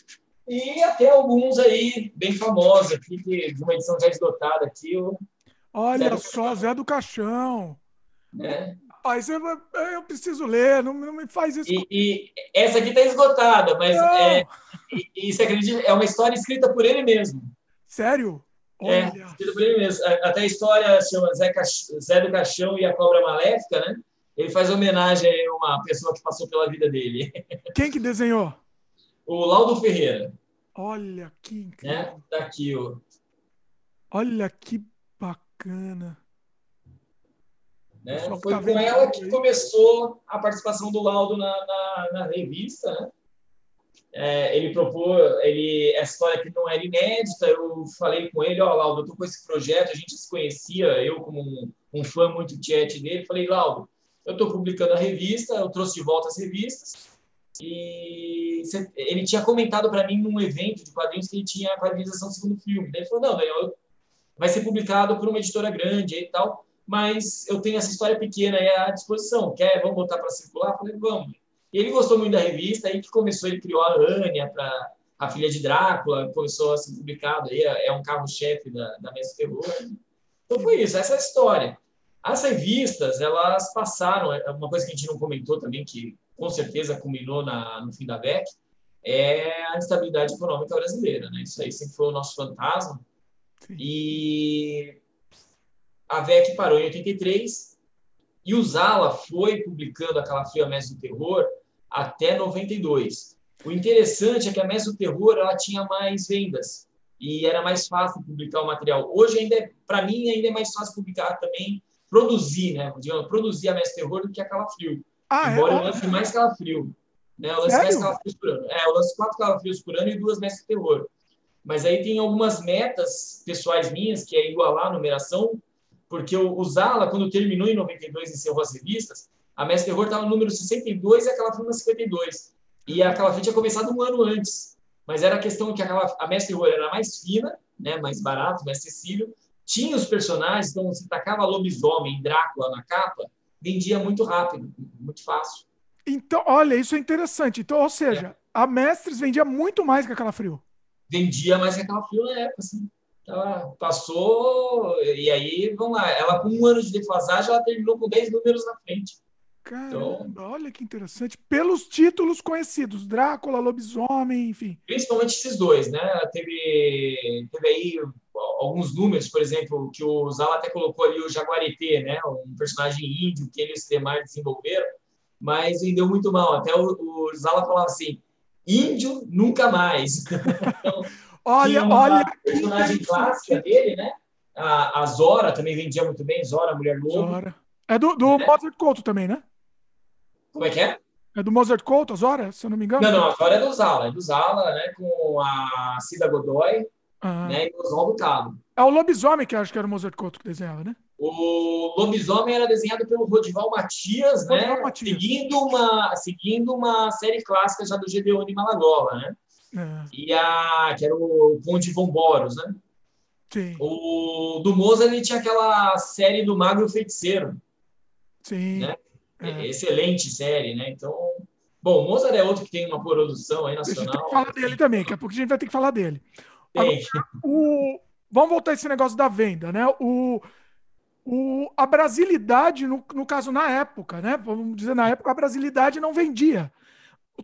E até alguns aí bem famosos aqui, de uma edição já esgotada aqui. Olha Zé só, Zé do Caixão. Né? Rapaz, eu, eu preciso ler, não, não me faz isso. E, e essa aqui está esgotada, mas é, e, e você acredita? É uma história escrita por ele mesmo. Sério? É, Olha. Escrita por ele mesmo. Até a história chama Zé, Zé do Caixão e a Cobra Maléfica, né? Ele faz homenagem a uma pessoa que passou pela vida dele. Quem que desenhou? O Laudo Ferreira. Olha que incrível. Né? Tá aqui, ó. Olha que bacana. Né? Foi com ela que começou a participação do Laudo na, na, na revista, né? É, ele propôs, ele, essa história que não era inédita, eu falei com ele, ó, oh, Laudo, eu tô com esse projeto, a gente se conhecia, eu como um, um fã muito tiete dele, falei, Laudo, eu estou publicando a revista, eu trouxe de volta as revistas, e ele tinha comentado para mim num evento de quadrinhos que ele tinha a quadrinização do segundo filme. Ele falou: Não, Daniel, vai ser publicado por uma editora grande e tal, mas eu tenho essa história pequena aí à disposição. Quer? Vamos botar para circular? Falei: Vamos. E ele gostou muito da revista, aí que começou, ele criou a Anya para a filha de Drácula, começou a ser publicado, aí é, é um carro-chefe da, da Mestre Terror. Então foi isso, essa é a história. As revistas, elas passaram, é uma coisa que a gente não comentou também, que com certeza culminou na, no fim da VEC, é a instabilidade econômica brasileira. Né? Isso aí sempre foi o nosso fantasma. Sim. E a VEC parou em 83 e o Zala foi publicando aquela Fria Mestre do Terror até 92. O interessante é que a Mestre do Terror ela tinha mais vendas e era mais fácil publicar o material. Hoje ainda, é, para mim, ainda é mais fácil publicar também, produzir, né? Digamos, produzir a Mestre do Terror do que a Calafrio. Ah, é? Embora é? eu lance mais calafrio. Né? Eu lance mais calafrios por ano. É, eu lance quatro calafrios por ano e duas mestres de terror. Mas aí tem algumas metas pessoais minhas, que é igualar a numeração, porque o, Zala, quando terminou em 92 e encerrou as revistas, a Mestre Terror estava no número 62 e a Calafrio no 52. E a Calafrio tinha começado um ano antes. Mas era a questão que a, a Mestre Terror era mais fina, né, mais barato, mais acessível. Tinha os personagens, então você tacava lobisomem, Drácula na capa, vendia muito rápido, muito fácil. Então, olha, isso é interessante. Então, ou seja, é. a Mestres vendia muito mais que aquela Frio. Vendia mais que aquela Frio na época, assim. Ela passou, e aí, vamos lá, ela com um ano de defasagem, ela terminou com 10 números na frente. Caramba, então, olha que interessante. Pelos títulos conhecidos, Drácula, Lobisomem, enfim. Principalmente esses dois, né? Teve, teve aí alguns números, por exemplo, que o Zala até colocou ali o Jaguarete, né? Um personagem índio que eles demais desenvolveram, mas vendeu muito mal. Até o, o Zala falava assim, índio nunca mais. então, olha, olha. personagem clássica dele, né? A, a, Zora também vendia muito bem, Zora, Mulher Lobo. Zora. É do, do é. Mozart Couto também, né? Como é que é? É do Mozart Couto, as horas, se eu não me engano? Não, não, a Zora é do Zala, é do Zala, né? Com a Cida Godoy ah. né? E o Oswaldo Cabo. É o lobisomem que acho que era o Mozart Couto que desenhava, né? O lobisomem era desenhado pelo Rodival Matias, né? Rodival Matias. Seguindo, uma, seguindo uma série clássica já do Gedeone Malagola, né? É. E a, que era o Conde Von Boros, né? Sim. O do Mozart ele tinha aquela série do Magro Feiticeiro. Sim. Né? É. Excelente série, né? Então, bom, Mozart é outro que tem uma produção aí nacional. A gente tem que falar dele também, daqui a pouco a gente vai ter que falar dele. Agora, o, vamos voltar a esse negócio da venda, né? O, o, a brasilidade, no, no caso, na época, né? Vamos dizer, na época, a brasilidade não vendia.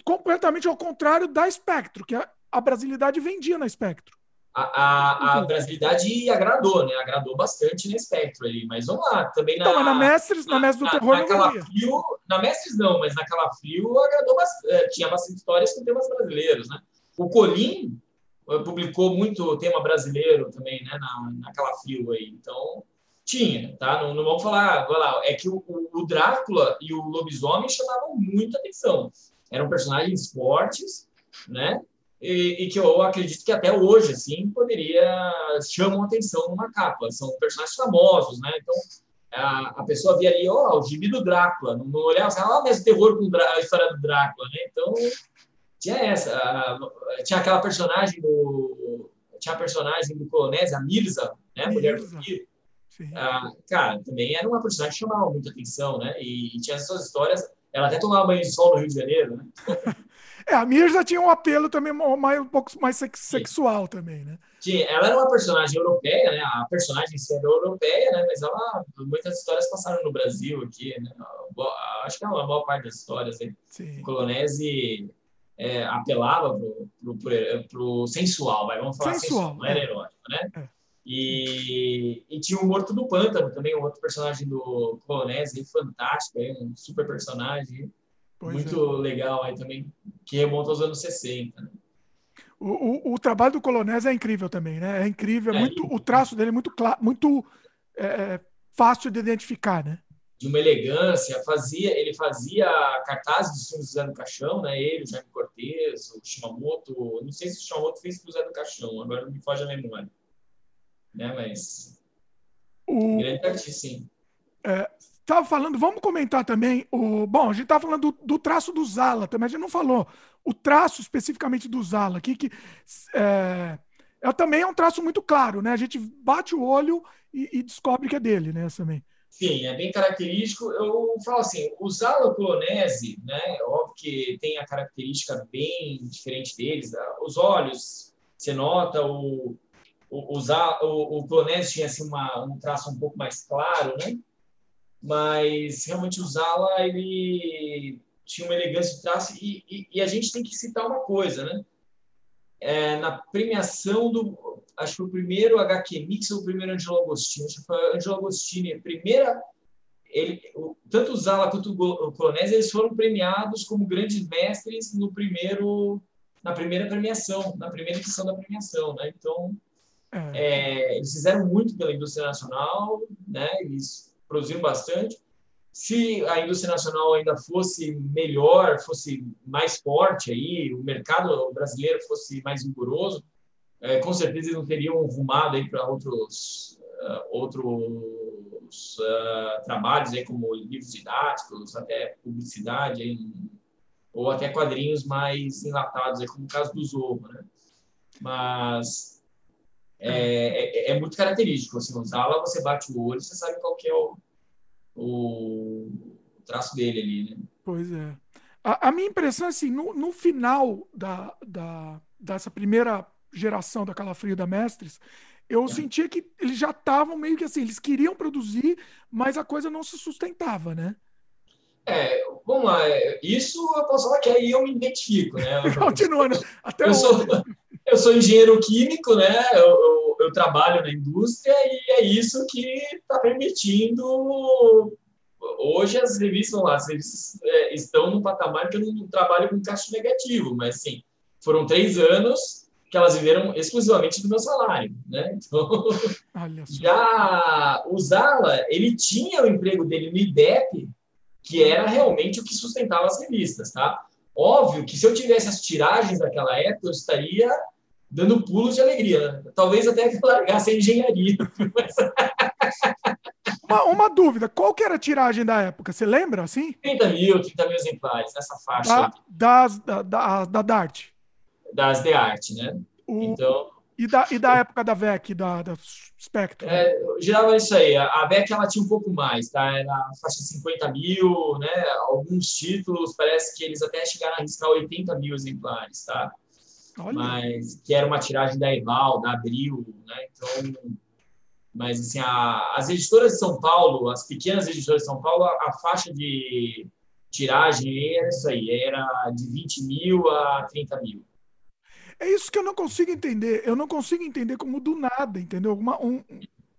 Completamente ao contrário da Spectro, que a, a brasilidade vendia na Spectro. A, a, a, brasilidade agradou, né? Agradou bastante na Spectro ali, mas vamos lá, também na. Então, na Mestres, na, na Mestres do Terror na, naquela frio, Na Mestres não, mas naquela frio agradou bastante. Eh, tinha bastante histórias com temas brasileiros, né? O Colim publicou muito tema brasileiro também, né, na, naquela frio aí. Então, tinha, tá? Não, não vamos falar, vai lá, é que o, o, Drácula e o lobisomem chamavam muita atenção. Eram personagens fortes, né? E, e, que eu acredito que até hoje, assim, poderia chamam atenção numa capa. São personagens famosos, né? Então, a, a pessoa via ali, ó, oh, o gibi do Drácula, não, não olhava assim, ah, mas terror com a história do Drácula, né? Então, tinha essa. tinha aquela personagem do. Tinha a personagem do Colonese, a Mirza, né? Mulher do Fio. Ah, cara, também era uma personagem que chamava muita atenção, né? E, e tinha essas histórias. Ela até tomava banho de sol no Rio de Janeiro, né? É, a Mir já tinha um apelo também mais, um pouco mais sexual também, né? Ela era uma personagem europeia, né? A personagem em si era europeia, né? Mas ela, muitas histórias passaram no Brasil aqui, né? Acho que é uma boa parte das histórias. Né? O Colonese é, apelava pro, pro, pro, pro, sensual, vai, vamos falar sensual, sensual não era é. erótico, né? É. E, e, tinha o Morto do Pântano também, um outro personagem do Colonese, fantástico, um super personagem, pois muito é. legal aí também, que remonta aos anos 60. Né? O, o, o, trabalho do Colonese é incrível também, né? É incrível, é, muito, o traço dele é muito, claro, muito é, é, fácil de identificar, né? De uma elegância, fazia, ele fazia cartazes dos filmes do Zé do Caixão, né? Ele, o Jaime Cortez, o Shimamoto, não sei se o Shimamoto fez o Zé do Caixão, agora me foge a memória né? Mas o... grande artista, sim. É, tava falando, vamos comentar também o. Bom, a gente estava falando do, do, traço do Zala, também a gente não falou. O traço especificamente do Zala aqui, que é, é, também é um traço muito claro, né? A gente bate o olho e, e descobre que é dele, né? Também. Sim, é bem característico. Eu falo assim, o Zala Polonese, né? Óbvio que tem a característica bem diferente deles. Os olhos, você nota o, o, o, o Clonese tinha assim, uma, um traço um pouco mais claro, né? mas realmente o Zala ele tinha uma elegância de traço e, e, e, a gente tem que citar uma coisa, né? É, na premiação do, acho que o primeiro HQ Mix ou o primeiro Angelo Agostini, acho que foi Angelo Agostini, primeira, ele, tanto o Zala quanto o Clonese, eles foram premiados como grandes mestres no primeiro, na primeira premiação, na primeira edição da premiação, né? Então, é. eles fizeram muito pela indústria nacional, né? Eles produziram bastante. Se a indústria nacional ainda fosse melhor, fosse mais forte aí, o mercado brasileiro fosse mais rigoroso, é, com certeza eles não teriam rumado para outros uh, outros uh, trabalhos aí como livros didáticos, até publicidade aí, ou até quadrinhos mais enlatados aí, como o caso do Zorro, né? Mas é, é, é, muito característico. Assim, usá-la, você bate o olho, você sabe qual que é o, o traço dele ali, né? Pois é. A, a minha impressão é assim, no, no final da, da, dessa primeira geração da Calafrio da Mestres, eu é. sentia que eles já estavam meio que assim, eles queriam produzir, mas a coisa não se sustentava, né? É, vamos lá, isso eu posso falar que aí eu me identifico, né? Continua, né? Até eu, sou, eu sou engenheiro químico, né? Eu, eu, eu, trabalho na indústria e é isso que está permitindo. Hoje as revistas, lá, as revistas é, estão no patamar que eu não trabalho com caixa negativo, mas sim, foram três anos que elas viveram exclusivamente do meu salário, né? Então, já Zala, ele tinha o emprego dele no IDEP, que era realmente o que sustentava as revistas, tá? Óbvio que se eu tivesse as tiragens daquela época, eu estaria dando pulos de alegria. Talvez até que largasse a engenharia. uma, uma, dúvida, qual que era a tiragem da época? Você lembra, assim? 30 mil, 30 mil exemplares, nessa faixa. Da, das, da, da, da Dart. Das de arte, né? O, então... E da, e da época da VEC, da, da Spectrum? É, girava isso aí. A VEC ela tinha um pouco mais, tá? Era faixa 50 mil, né? Alguns títulos, parece que eles até chegaram a arriscar 80 mil exemplares, tá? Olha. mas que era uma tiragem da Eval, da Abril, né? Então, mas assim, a, as editoras de São Paulo, as pequenas editoras de São Paulo, a, a, faixa de tiragem era isso aí, era de 20 mil a 30 mil. É isso que eu não consigo entender. Eu não consigo entender como do nada, entendeu? Uma, um,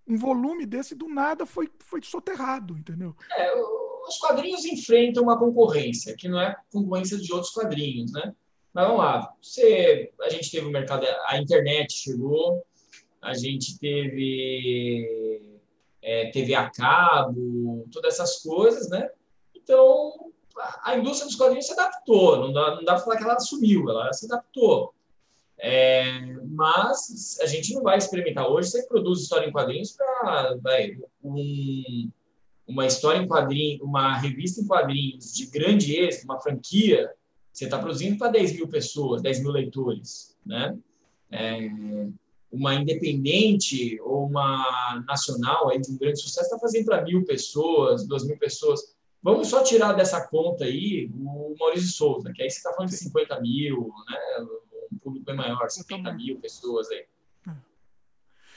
um volume desse do nada foi, foi soterrado, entendeu? É, os quadrinhos enfrentam uma concorrência, que não é concorrência de outros quadrinhos, né? Mas vamos lá, você, a gente teve o mercado, a internet chegou, a gente teve é, TV a cabo, todas essas coisas, né? Então, a, indústria dos quadrinhos se adaptou, não dá, não dá para falar que ela sumiu, ela se adaptou. É, mas a gente não vai experimentar. Hoje você produz história em quadrinhos para um, uma história em quadrinhos, uma revista em quadrinhos de grande êxito, uma franquia, você está produzindo para 10 mil pessoas, 10 mil leitores, né? É, uma independente ou uma nacional aí de um grande sucesso está fazendo para mil pessoas, duas mil pessoas. Vamos só tirar dessa conta aí o Maurício Souza, que aí você está falando de 50 mil, né? Público bem maior, 50 mil pessoas aí.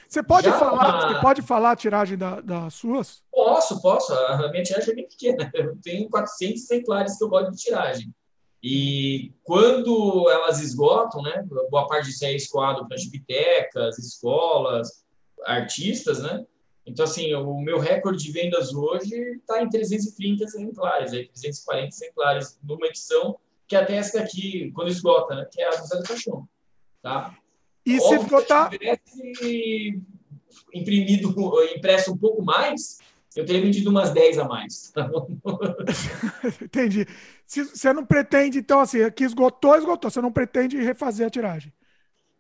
Você pode Já falar, você pode falar a tiragem da, das suas? Posso, posso. A minha tiragem é bem pequena. Eu tenho 400 exemplares que eu gosto de tiragem. E quando elas esgotam, né, boa parte disso é escoado para bibliotecas, escolas, artistas, né? Então, assim, o meu recorde de vendas hoje está em 330 exemplares, aí, 340 exemplares numa edição, que é até essa daqui, quando esgota, né? Que é a Musa do Caixão, tá? E se esgotar... Se tivesse imprimido, impresso um pouco mais, eu teria vendido umas 10 a mais. Tá Entendi. Você não pretende, então, assim, que esgotou, esgotou. Você não pretende refazer a tiragem.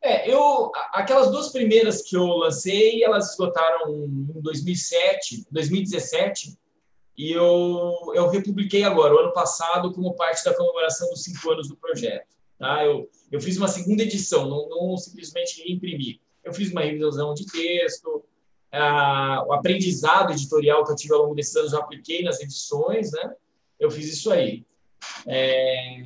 É, eu, aquelas duas primeiras que eu lancei, elas esgotaram em 2007, 2017, e eu, eu republiquei agora, o ano passado, como parte da comemoração dos cinco anos do projeto. Tá? Eu, eu fiz uma segunda edição, não, não simplesmente imprimi. Eu fiz uma revisão de texto, ah, o aprendizado editorial que eu tive ao longo desses anos eu apliquei nas edições, né? Eu fiz isso aí. É...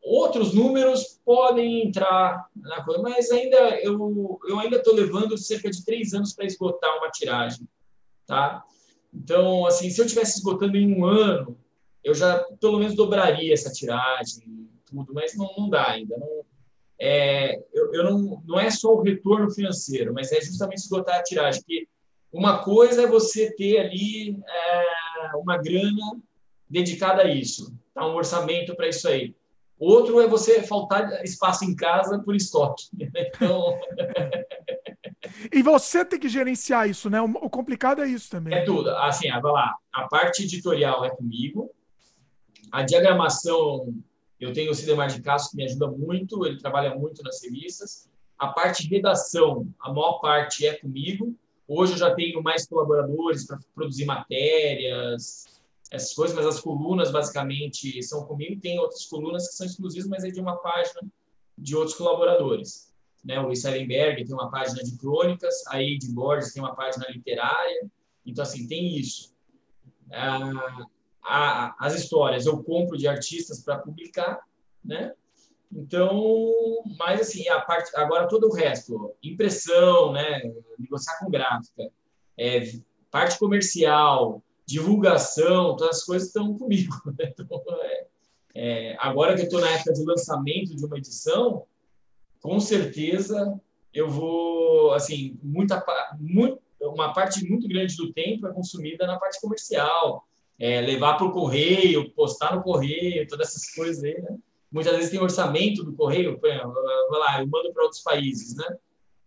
Outros números podem entrar na coisa, mas ainda eu, eu ainda estou levando cerca de três anos para esgotar uma tiragem, tá? Então, assim, se eu tivesse esgotando em um ano, eu já pelo menos dobraria essa tiragem, tudo, mas não, não dá ainda. Não, é, eu, eu, não, não é só o retorno financeiro, mas é justamente esgotar a tiragem. Porque uma coisa é você ter ali é, uma grana dedicada a isso, tá? um orçamento para isso aí. Outro é você faltar espaço em casa por estoque. Então. e você tem que gerenciar isso, né? O complicado é isso também. É tudo. Assim, vai lá. A parte editorial é comigo. A diagramação eu tenho o Cidemar de Castro, que me ajuda muito, ele trabalha muito nas revistas. A parte redação, a maior parte é comigo. Hoje eu já tenho mais colaboradores para produzir matérias, essas coisas, mas as colunas basicamente são comigo. Tem outras colunas que são exclusivas, mas é de uma página de outros colaboradores. Né? O Luiz Eilenberg tem uma página de crônicas, a Eide Borges tem uma página literária. Então, assim, tem isso. Ah, a, as histórias eu compro de artistas para publicar, né? Então, mas assim, a parte agora todo o resto, impressão, né, negociar com gráfica, é, parte comercial, divulgação, todas as coisas estão comigo. Né? Então, é, é, agora que eu estou na época de lançamento de uma edição, com certeza eu vou, assim, muita, muito, uma parte muito grande do tempo é consumida na parte comercial, é, levar para o correio, postar no correio, todas essas coisas aí, né? Muitas vezes tem orçamento do correio, vai lá, eu mando para outros países, né?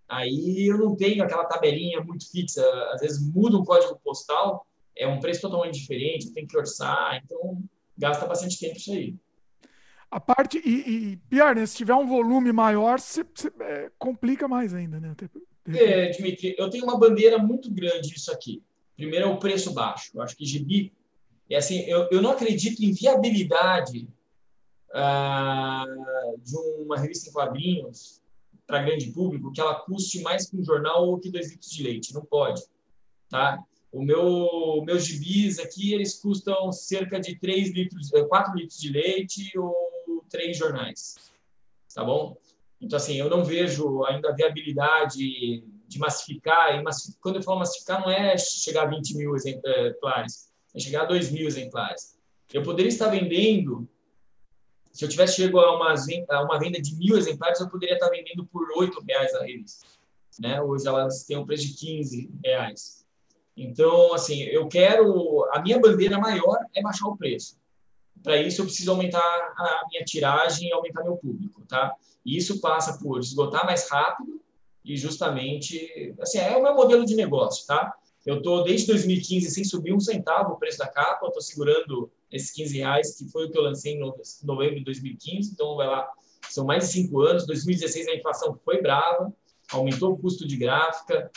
Aí eu não tenho aquela tabelinha muito fixa, às vezes muda um código postal, é um preço totalmente diferente, tem que orçar, então gasta bastante tempo isso aí. A parte, e, e pior, né? Se tiver um volume maior, você, você é, complica mais ainda, né? É, Dimitri, eu tenho uma bandeira muito grande isso aqui. Primeiro é o preço baixo. Eu acho que gibi e assim, eu, eu não acredito em viabilidade ah, de uma revista em quadrinhos para grande público que ela custe mais que um jornal ou que dois litros de leite. Não pode, tá? O meu meus gibis aqui eles custam cerca de 3 litros, 4 litros de leite ou três jornais, tá bom? Então assim, eu não vejo ainda a viabilidade de massificar. E massificar, quando eu falo massificar, não é chegar a 20 mil exemplares a chegar a 2 mil exemplares. Eu poderia estar vendendo, se eu tivesse chego a uma, a uma venda de mil exemplares, eu poderia estar vendendo por 8 reais a revista. Né? Hoje elas têm um preço de 15 reais. Então, assim, eu quero. A minha bandeira maior é baixar o preço. Para isso, eu preciso aumentar a minha tiragem e aumentar meu público, tá? E isso passa por esgotar mais rápido e justamente, assim, é o meu modelo de negócio, tá? Eu estou desde 2015 sem subir um centavo o preço da capa, estou segurando esses 15 reais, que foi o que eu lancei em novembro de 2015, então vai lá, são mais de cinco anos. 2016 a inflação foi brava, aumentou o custo de gráfica.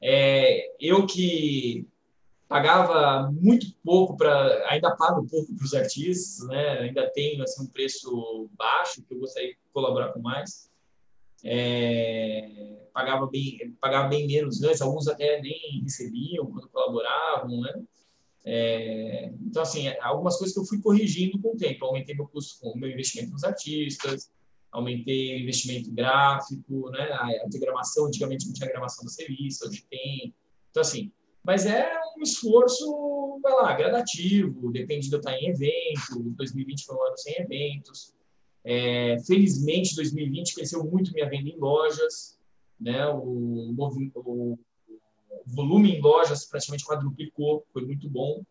É, eu que pagava muito pouco para, ainda pago pouco para os artistas, né? Ainda tenho assim um preço baixo que eu gostaria de colaborar com mais é, pagava bem pagava bem menos antes, alguns até nem recebiam quando colaboravam, né? É, então, assim, algumas coisas que eu fui corrigindo com o tempo. Aumentei meu custo com meu investimento nos artistas, aumentei o investimento gráfico, né? A, diagramação, antigamente não tinha gravação da revista, hoje tem. Então, assim, mas é um esforço, vai lá, gradativo, depende de eu estar em evento. 2020 foi um ano sem eventos. É, felizmente, 2020 cresceu muito minha venda em lojas, né? O, o, o volume em lojas praticamente quadruplicou, foi muito bom,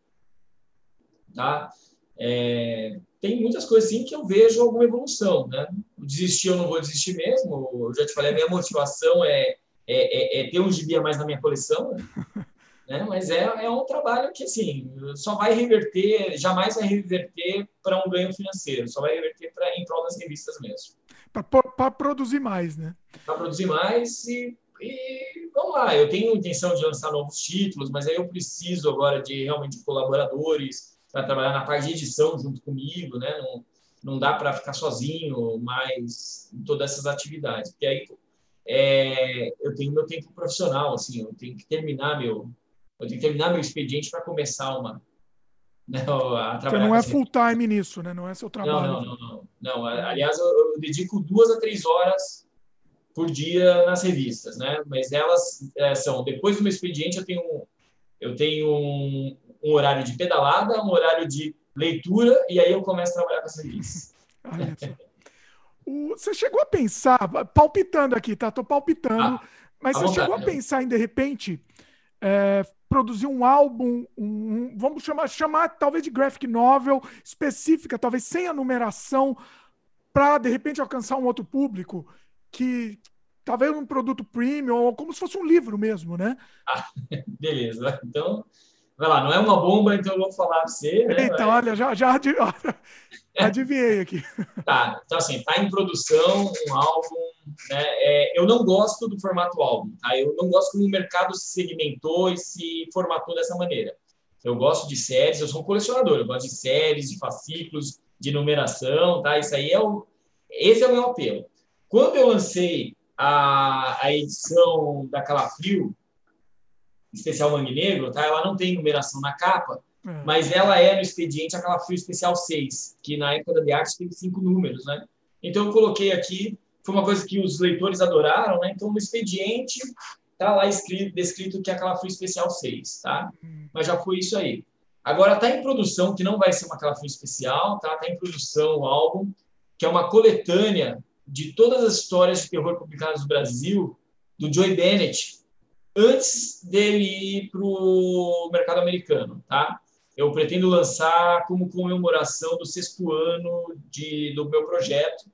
tá? É, tem muitas coisas assim que eu vejo alguma evolução, né? Desistir eu não vou desistir mesmo. Eu já te falei, a minha motivação é, é, é, é ter um gibi a mais na minha coleção, né? né? Mas é, é um trabalho que assim só vai reverter, jamais vai reverter para um ganho financeiro, só vai reverter para em prol das revistas mesmo. Para produzir mais, né? Para produzir mais e, e vamos lá. Eu tenho intenção de lançar novos títulos, mas aí eu preciso agora de realmente colaboradores para trabalhar na parte de edição junto comigo, né? Não, não dá para ficar sozinho mais em todas essas atividades. Porque aí é, eu tenho meu tempo profissional, assim, eu tenho que terminar meu, eu tenho que terminar meu expediente para começar uma, né. Você não é full time nisso, né? Não é seu trabalho. Não, não, não. não. não. Aliás, eu, eu, dedico duas a três horas por dia nas revistas, né? Mas elas é, são depois do meu expediente eu tenho eu tenho um, um horário de pedalada, um horário de leitura, e aí eu começo a trabalhar com essa revistas. Você chegou a pensar, palpitando aqui, tá? Tô palpitando, ah, mas você vontade, chegou a pensar em, de repente, é, produzir um álbum, um, vamos chamar, chamar talvez de graphic novel específica, talvez sem a numeração, para de repente alcançar um outro público que talvez um produto premium, ou como se fosse um livro mesmo, né? Ah, beleza. Então, vai lá, não é uma bomba, então eu vou falar para você. Né? Então, olha, já, já adivinhei aqui. Tá, então assim, tá em produção um álbum, né? É, eu não gosto do formato álbum, tá? Eu não gosto como o mercado se segmentou e se formatou dessa maneira. Eu gosto de séries, eu sou um colecionador, eu gosto de séries, de fascículos, de numeração, tá? Isso aí é o, esse é o meu apelo. Quando eu lancei a, a edição da Calafrio, especial Mangue Negro, tá? Ela não tem numeração na capa, é. mas ela é no expediente aquela Frio Especial 6, que na época da The Art tem cinco números, né? Então eu coloquei aqui, foi uma coisa que os leitores adoraram, né? Então no expediente tá lá escrito, descrito que é aquela Frio Especial 6, tá? Hum. Mas já foi isso aí. Agora tá em produção, que não vai ser uma Calafrio especial, tá? Tá em produção o álbum, que é uma coletânea de todas as histórias de terror publicadas no Brasil, do Joy Bennett, antes dele ir para o mercado americano, tá? Eu pretendo lançar como comemoração do sexto ano de, do meu projeto.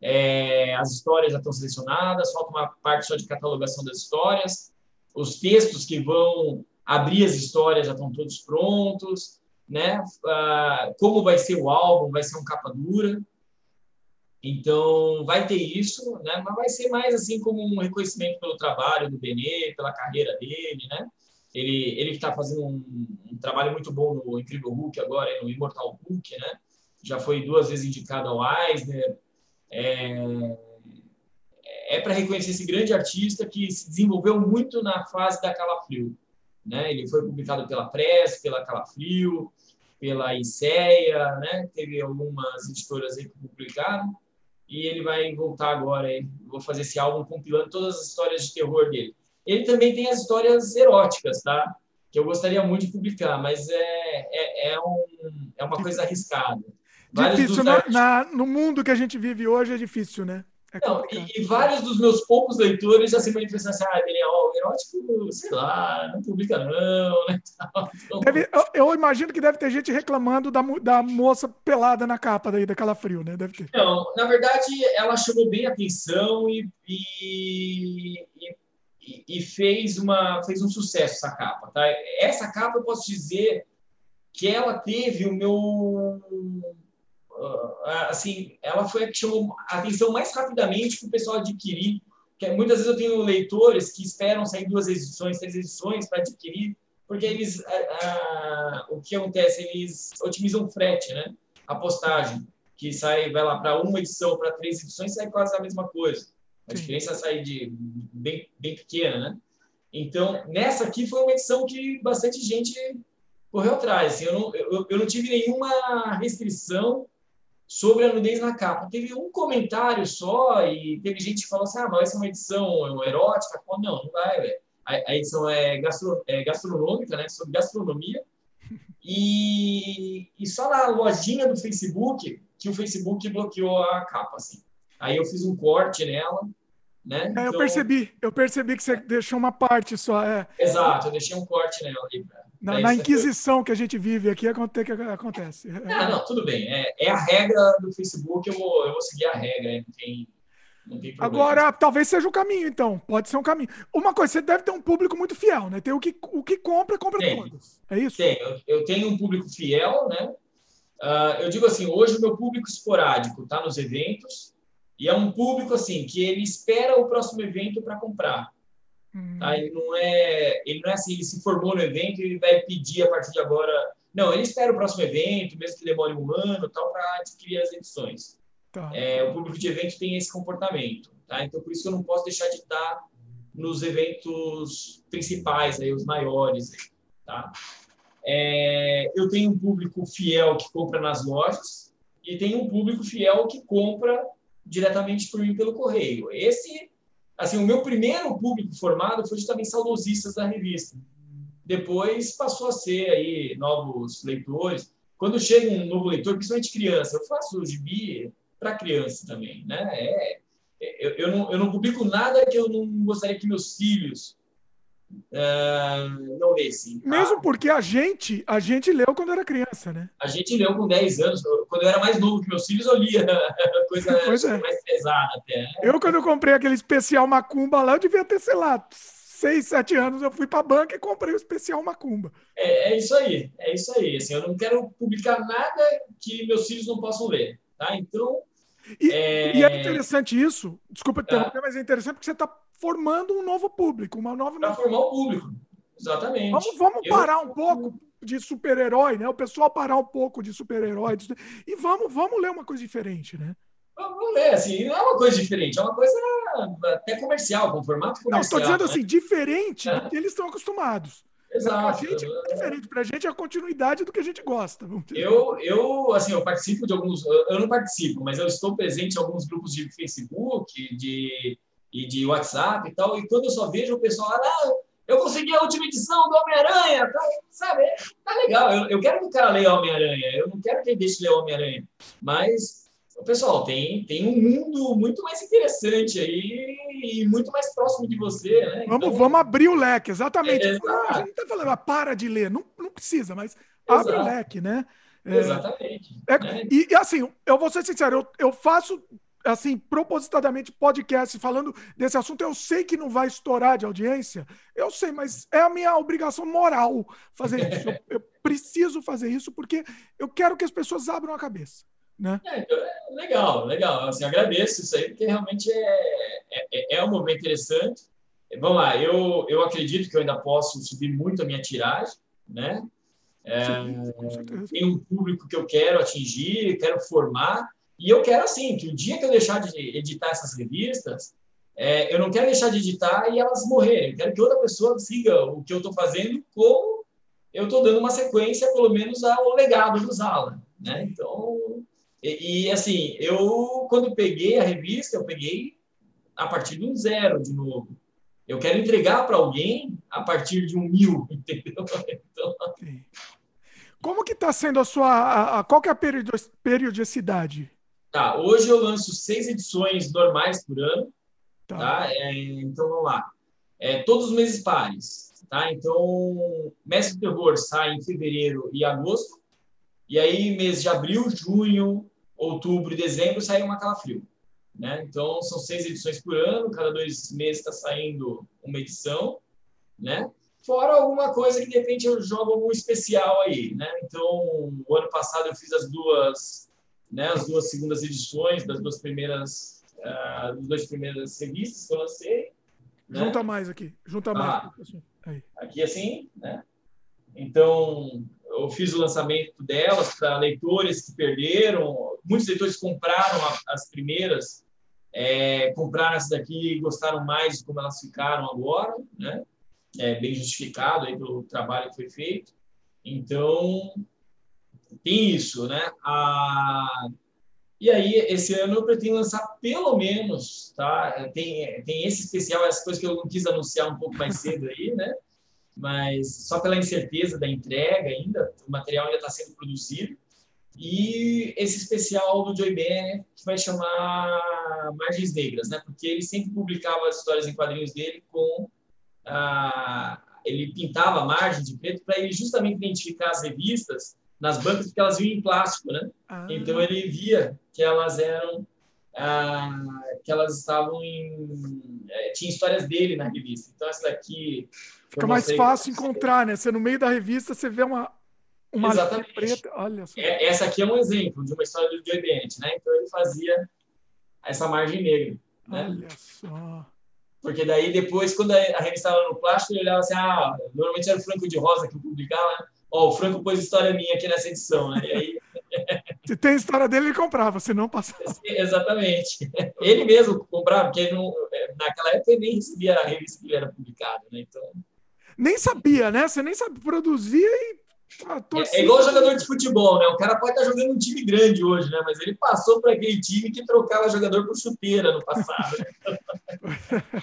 É, as histórias já estão selecionadas, falta uma parte só de catalogação das histórias. Os textos que vão abrir as histórias já estão todos prontos, né? Ah, como vai ser o álbum? Vai ser um capa dura, então, vai ter isso, né? mas vai ser mais assim como um reconhecimento pelo trabalho do Benê, pela carreira dele, né? Ele ele está fazendo um, um, trabalho muito bom no Incrível Hulk agora, no Immortal Hulk, né? Já foi duas vezes indicado ao Eisner. É, é para reconhecer esse grande artista que se desenvolveu muito na fase da Calafrio, né? Ele foi publicado pela Press, pela Calafrio, pela ICEA, né? Teve algumas editoras aí que publicaram e ele vai voltar agora. Hein? Vou fazer esse álbum compilando todas as histórias de terror dele. Ele também tem as histórias eróticas, tá? Que eu gostaria muito de publicar, mas é, é, é, um, é uma coisa arriscada. difícil, na, na, no mundo que a gente vive hoje é difícil, né? É não, e, e, vários dos meus poucos leitores já se manifestam assim, ah, Daniel, o erótico, sei lá, não publica não, né? Então, deve, eu, eu, imagino que deve ter gente reclamando da, da moça pelada na capa daí, daquela frio, né? Deve ter. Não, na verdade, ela chamou bem a atenção e, e, e, e fez, uma, fez um sucesso essa capa, tá? Essa capa eu posso dizer que ela teve o meu assim, ela foi a que chamou a atenção mais rapidamente para o pessoal adquirir. Que muitas vezes eu tenho leitores que esperam sair duas edições, três edições para adquirir, porque eles, o que acontece, eles otimizam o frete, né? A postagem, que sai, vai lá para uma edição, para três edições, sai quase a mesma coisa. A diferença sai de bem, bem pequena, né? Então, nessa aqui foi uma edição que bastante gente correu atrás. Assim, eu, não, eu, eu não tive nenhuma restrição sobre a nudez na capa. Teve um comentário só e teve gente que falou assim, ah, mas essa é uma edição erótica. Não, não vai, velho. A, a, edição é, gastro, é gastronômica, né, sobre gastronomia. E, e só na lojinha do Facebook que o Facebook bloqueou a capa, assim. Aí eu fiz um corte nela, né? É, então... eu percebi, eu percebi que você deixou uma parte só. É. Exato, eu deixei um corte nela ali. Pra, na, pra na Inquisição que a gente vive aqui, acontece. Ah, não, tudo bem. É, é a regra do Facebook, eu vou, eu vou seguir a regra, não tem, não tem Agora, talvez seja o caminho, então. Pode ser um caminho. Uma coisa, você deve ter um público muito fiel, né? Tem o que, o que compra, compra tem, todos. É isso? Tem. Eu, eu tenho um público fiel, né? Uh, eu digo assim, hoje o meu público esporádico está nos eventos e é um público assim que ele espera o próximo evento para comprar. Hum. Tá? Ele não é, ele não é assim, ele se formou no evento e vai pedir a partir de agora. Não, ele espera o próximo evento, mesmo que demore um ano, tal, para adquirir as edições. Tá. É, o público de evento tem esse comportamento, tá? Então por isso que eu não posso deixar de estar nos eventos principais, aí, os maiores, tá? É, eu tenho um público fiel que compra nas lojas e tenho um público fiel que compra diretamente por mim pelo correio. Esse, assim, o meu primeiro público formado foi justamente saudosistas da revista. Depois passou a ser aí novos leitores. Quando chega um novo leitor, principalmente criança, eu faço o gibi para criança também, né? É, eu, eu, não, eu não publico nada que eu não gostaria que meus filhos Uh, não lê, sim. Tá? Mesmo porque a gente, a gente leu quando era criança, né? A gente leu com 10 anos. Quando eu era mais novo que meus filhos, eu lia coisa é. mais pesada até. Né? Eu, quando eu comprei aquele especial Macumba lá, eu devia ter, sei lá, 6, 7 anos. Eu fui para a banca e comprei o especial Macumba. É, é isso aí, é isso aí. Assim, eu não quero publicar nada que meus filhos não possam ler, tá? Então. E é, e é interessante isso, desculpa interromper, é. mas é interessante porque você está formando um novo público, uma nova. Para formar o público, exatamente. Vamos, vamos eu... parar um pouco de super-herói, né? O pessoal parar um pouco de super-herói e vamos, vamos ler uma coisa diferente, né? Vamos ler, assim, não é uma coisa diferente, é uma coisa até comercial, com formato comercial. Não, estou dizendo né? assim, diferente é. do que eles estão acostumados. Exato. Pra gente é diferente, para a gente é a continuidade do que a gente gosta. Eu, eu, assim, eu participo de alguns, eu não participo, mas eu estou presente em alguns grupos de Facebook, de e de WhatsApp e tal, e quando eu só vejo o pessoal lá, ah, eu consegui a última edição do Homem-Aranha, tá, sabe? Tá legal, eu, eu quero que o cara leia Homem-Aranha, eu não quero que ele deixe ler Homem-Aranha, mas, pessoal, tem, tem um mundo muito mais interessante aí e muito mais próximo de você, né? Vamos, então, vamos abrir o leque, exatamente. É, a gente não tá falando, ah, para de ler, não, não precisa, mas abre Exato. o leque, né? É, Exatamente. É, né? e, e, assim, eu vou ser sincero, eu, eu faço assim, propositadamente podcast falando desse assunto, eu sei que não vai estourar de audiência, eu sei, mas é a minha obrigação moral fazer isso. Eu, eu preciso fazer isso porque eu quero que as pessoas abram a cabeça. Né? É, então, é legal, legal. Assim, agradeço isso aí, porque realmente é, é, é um momento interessante. Vamos lá, eu, eu acredito que eu ainda posso subir muito a minha tiragem, né? É, tem um público que eu quero atingir, quero formar, e eu quero, assim, que o dia que eu deixar de editar essas revistas, é, eu não quero deixar de editar e elas morrerem. Eu quero que outra pessoa siga o que eu estou fazendo como eu estou dando uma sequência, pelo menos, ao legado do Zala. Né? Então, e, e, assim, eu, quando peguei a revista, eu peguei a partir de um zero de novo. Eu quero entregar para alguém a partir de um mil, entendeu? Então... Como que está sendo a sua... A, a, qual que é a periodicidade? Tá, hoje eu lanço seis edições normais por ano. Tá. tá? É, então vamos lá. É, todos os meses pares. Tá? Então, Mestre do Terror sai em fevereiro e agosto. E aí, mês de abril, junho, outubro e dezembro sai uma calafrio. Né? Então, são seis edições por ano, cada dois meses está saindo uma edição. Né? Fora alguma coisa que de repente eu jogo algum especial aí. Né? Então, o ano passado eu fiz as duas né, as duas segundas edições das duas primeiras, uh, das duas primeiras revistas que eu lancei. Né? Junta mais aqui, junta mais. Ah, aqui assim, né? Então, eu fiz o lançamento delas para leitores que perderam. Muitos leitores compraram as primeiras, é, compraram essa daqui e gostaram mais de como elas ficaram agora, né? É bem justificado aí pelo trabalho que foi feito. Então, tem isso, né? A... E aí, esse ano eu pretendo lançar pelo menos, tá? Tem, tem esse especial, essa coisa que eu não quis anunciar um pouco mais cedo aí, né? Mas só pela incerteza da entrega ainda, o material ainda está sendo produzido. E esse especial do Joy Banner, que vai chamar Margens Negras, né? Porque ele sempre publicava as histórias em quadrinhos dele com. Ah, ele pintava a margem de preto para ele justamente identificar as revistas nas bancas, porque elas vinham em plástico, né? Ah. Então ele via que elas eram. Ah, que elas estavam em. É, tinha histórias dele na revista. Então, essa daqui. Fica mais fácil encontrar, né? Você no meio da revista, você vê uma, uma Exatamente. preta, olha só. É, essa aqui é um exemplo de uma história do Bennett, né? Então ele fazia essa margem negra, né? Olha só. Porque daí depois, quando a revista estava no plástico, ele olhava assim, ah, normalmente era o Franco de Rosa que publicava, né? Ó, oh, o Franco pôs história minha aqui nessa edição, né? E aí... Se tem história dele, ele comprava, se não passava. Exatamente. Ele mesmo comprava, porque não, naquela época ele nem recebia a revista que ele era publicado, né? Então... Nem sabia, né? Você nem sabe produzir e ah, é, é, igual jogador de futebol, né? O cara pode estar jogando um time grande hoje, né? Mas ele passou para aquele time que trocava jogador por chuteira no passado. Né?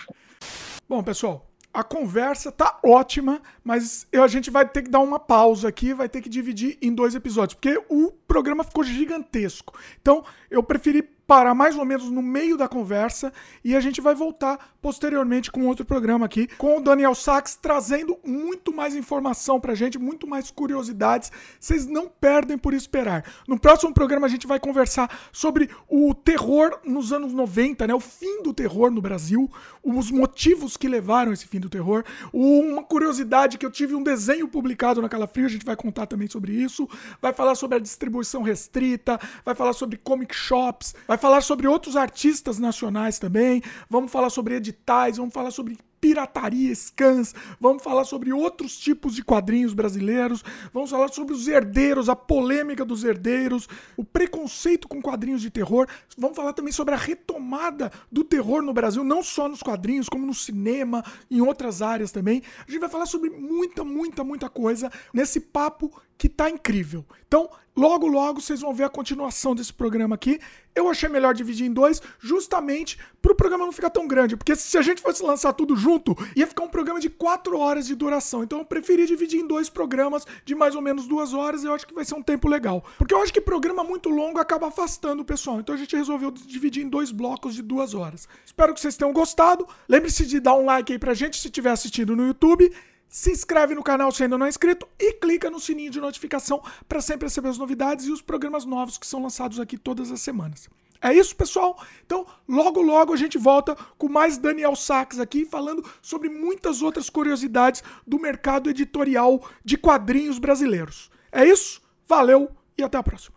Bom, pessoal, a conversa tá ótima, mas eu, a gente vai ter que dar uma pausa aqui, vai ter que dividir em dois episódios, porque o programa ficou gigantesco. Então, eu preferi parar mais ou menos no meio da conversa e a gente vai voltar posteriormente com outro programa aqui com o Daniel Sachs trazendo muito mais informação pra gente, muito mais curiosidades. Vocês não perdem por esperar. No próximo programa a gente vai conversar sobre o terror nos anos 90, né? O fim do terror no Brasil, os motivos que levaram esse fim do terror. Uma curiosidade que eu tive um desenho publicado na Calafrio, a gente vai contar também sobre isso. Vai falar sobre a distribuição restrita, vai falar sobre comic shops, vai falar sobre outros artistas nacionais também, vamos falar sobre editais, vamos falar sobre pirataria, scans, vamos falar sobre outros tipos de quadrinhos brasileiros, vamos falar sobre os herdeiros, a polêmica dos herdeiros, o preconceito com quadrinhos de terror, vamos falar também sobre a retomada do terror no Brasil, não só nos quadrinhos, como no cinema, em outras áreas também. A gente vai falar sobre muita, muita, muita coisa nesse papo que tá incrível. Então, logo, logo vocês vão ver a continuação desse programa aqui. Eu achei melhor dividir em dois, justamente para o programa não ficar tão grande, porque se a gente fosse lançar tudo junto, ia ficar um programa de quatro horas de duração. Então, eu preferi dividir em dois programas de mais ou menos duas horas. Eu acho que vai ser um tempo legal, porque eu acho que programa muito longo acaba afastando o pessoal. Então, a gente resolveu dividir em dois blocos de duas horas. Espero que vocês tenham gostado. Lembre-se de dar um like aí pra gente se estiver assistindo no YouTube se inscreve no canal se ainda não é inscrito e clica no sininho de notificação para sempre receber as novidades e os programas novos que são lançados aqui todas as semanas. É isso, pessoal? Então, logo logo a gente volta com mais Daniel Sachs aqui falando sobre muitas outras curiosidades do mercado editorial de quadrinhos brasileiros. É isso? Valeu e até a próxima.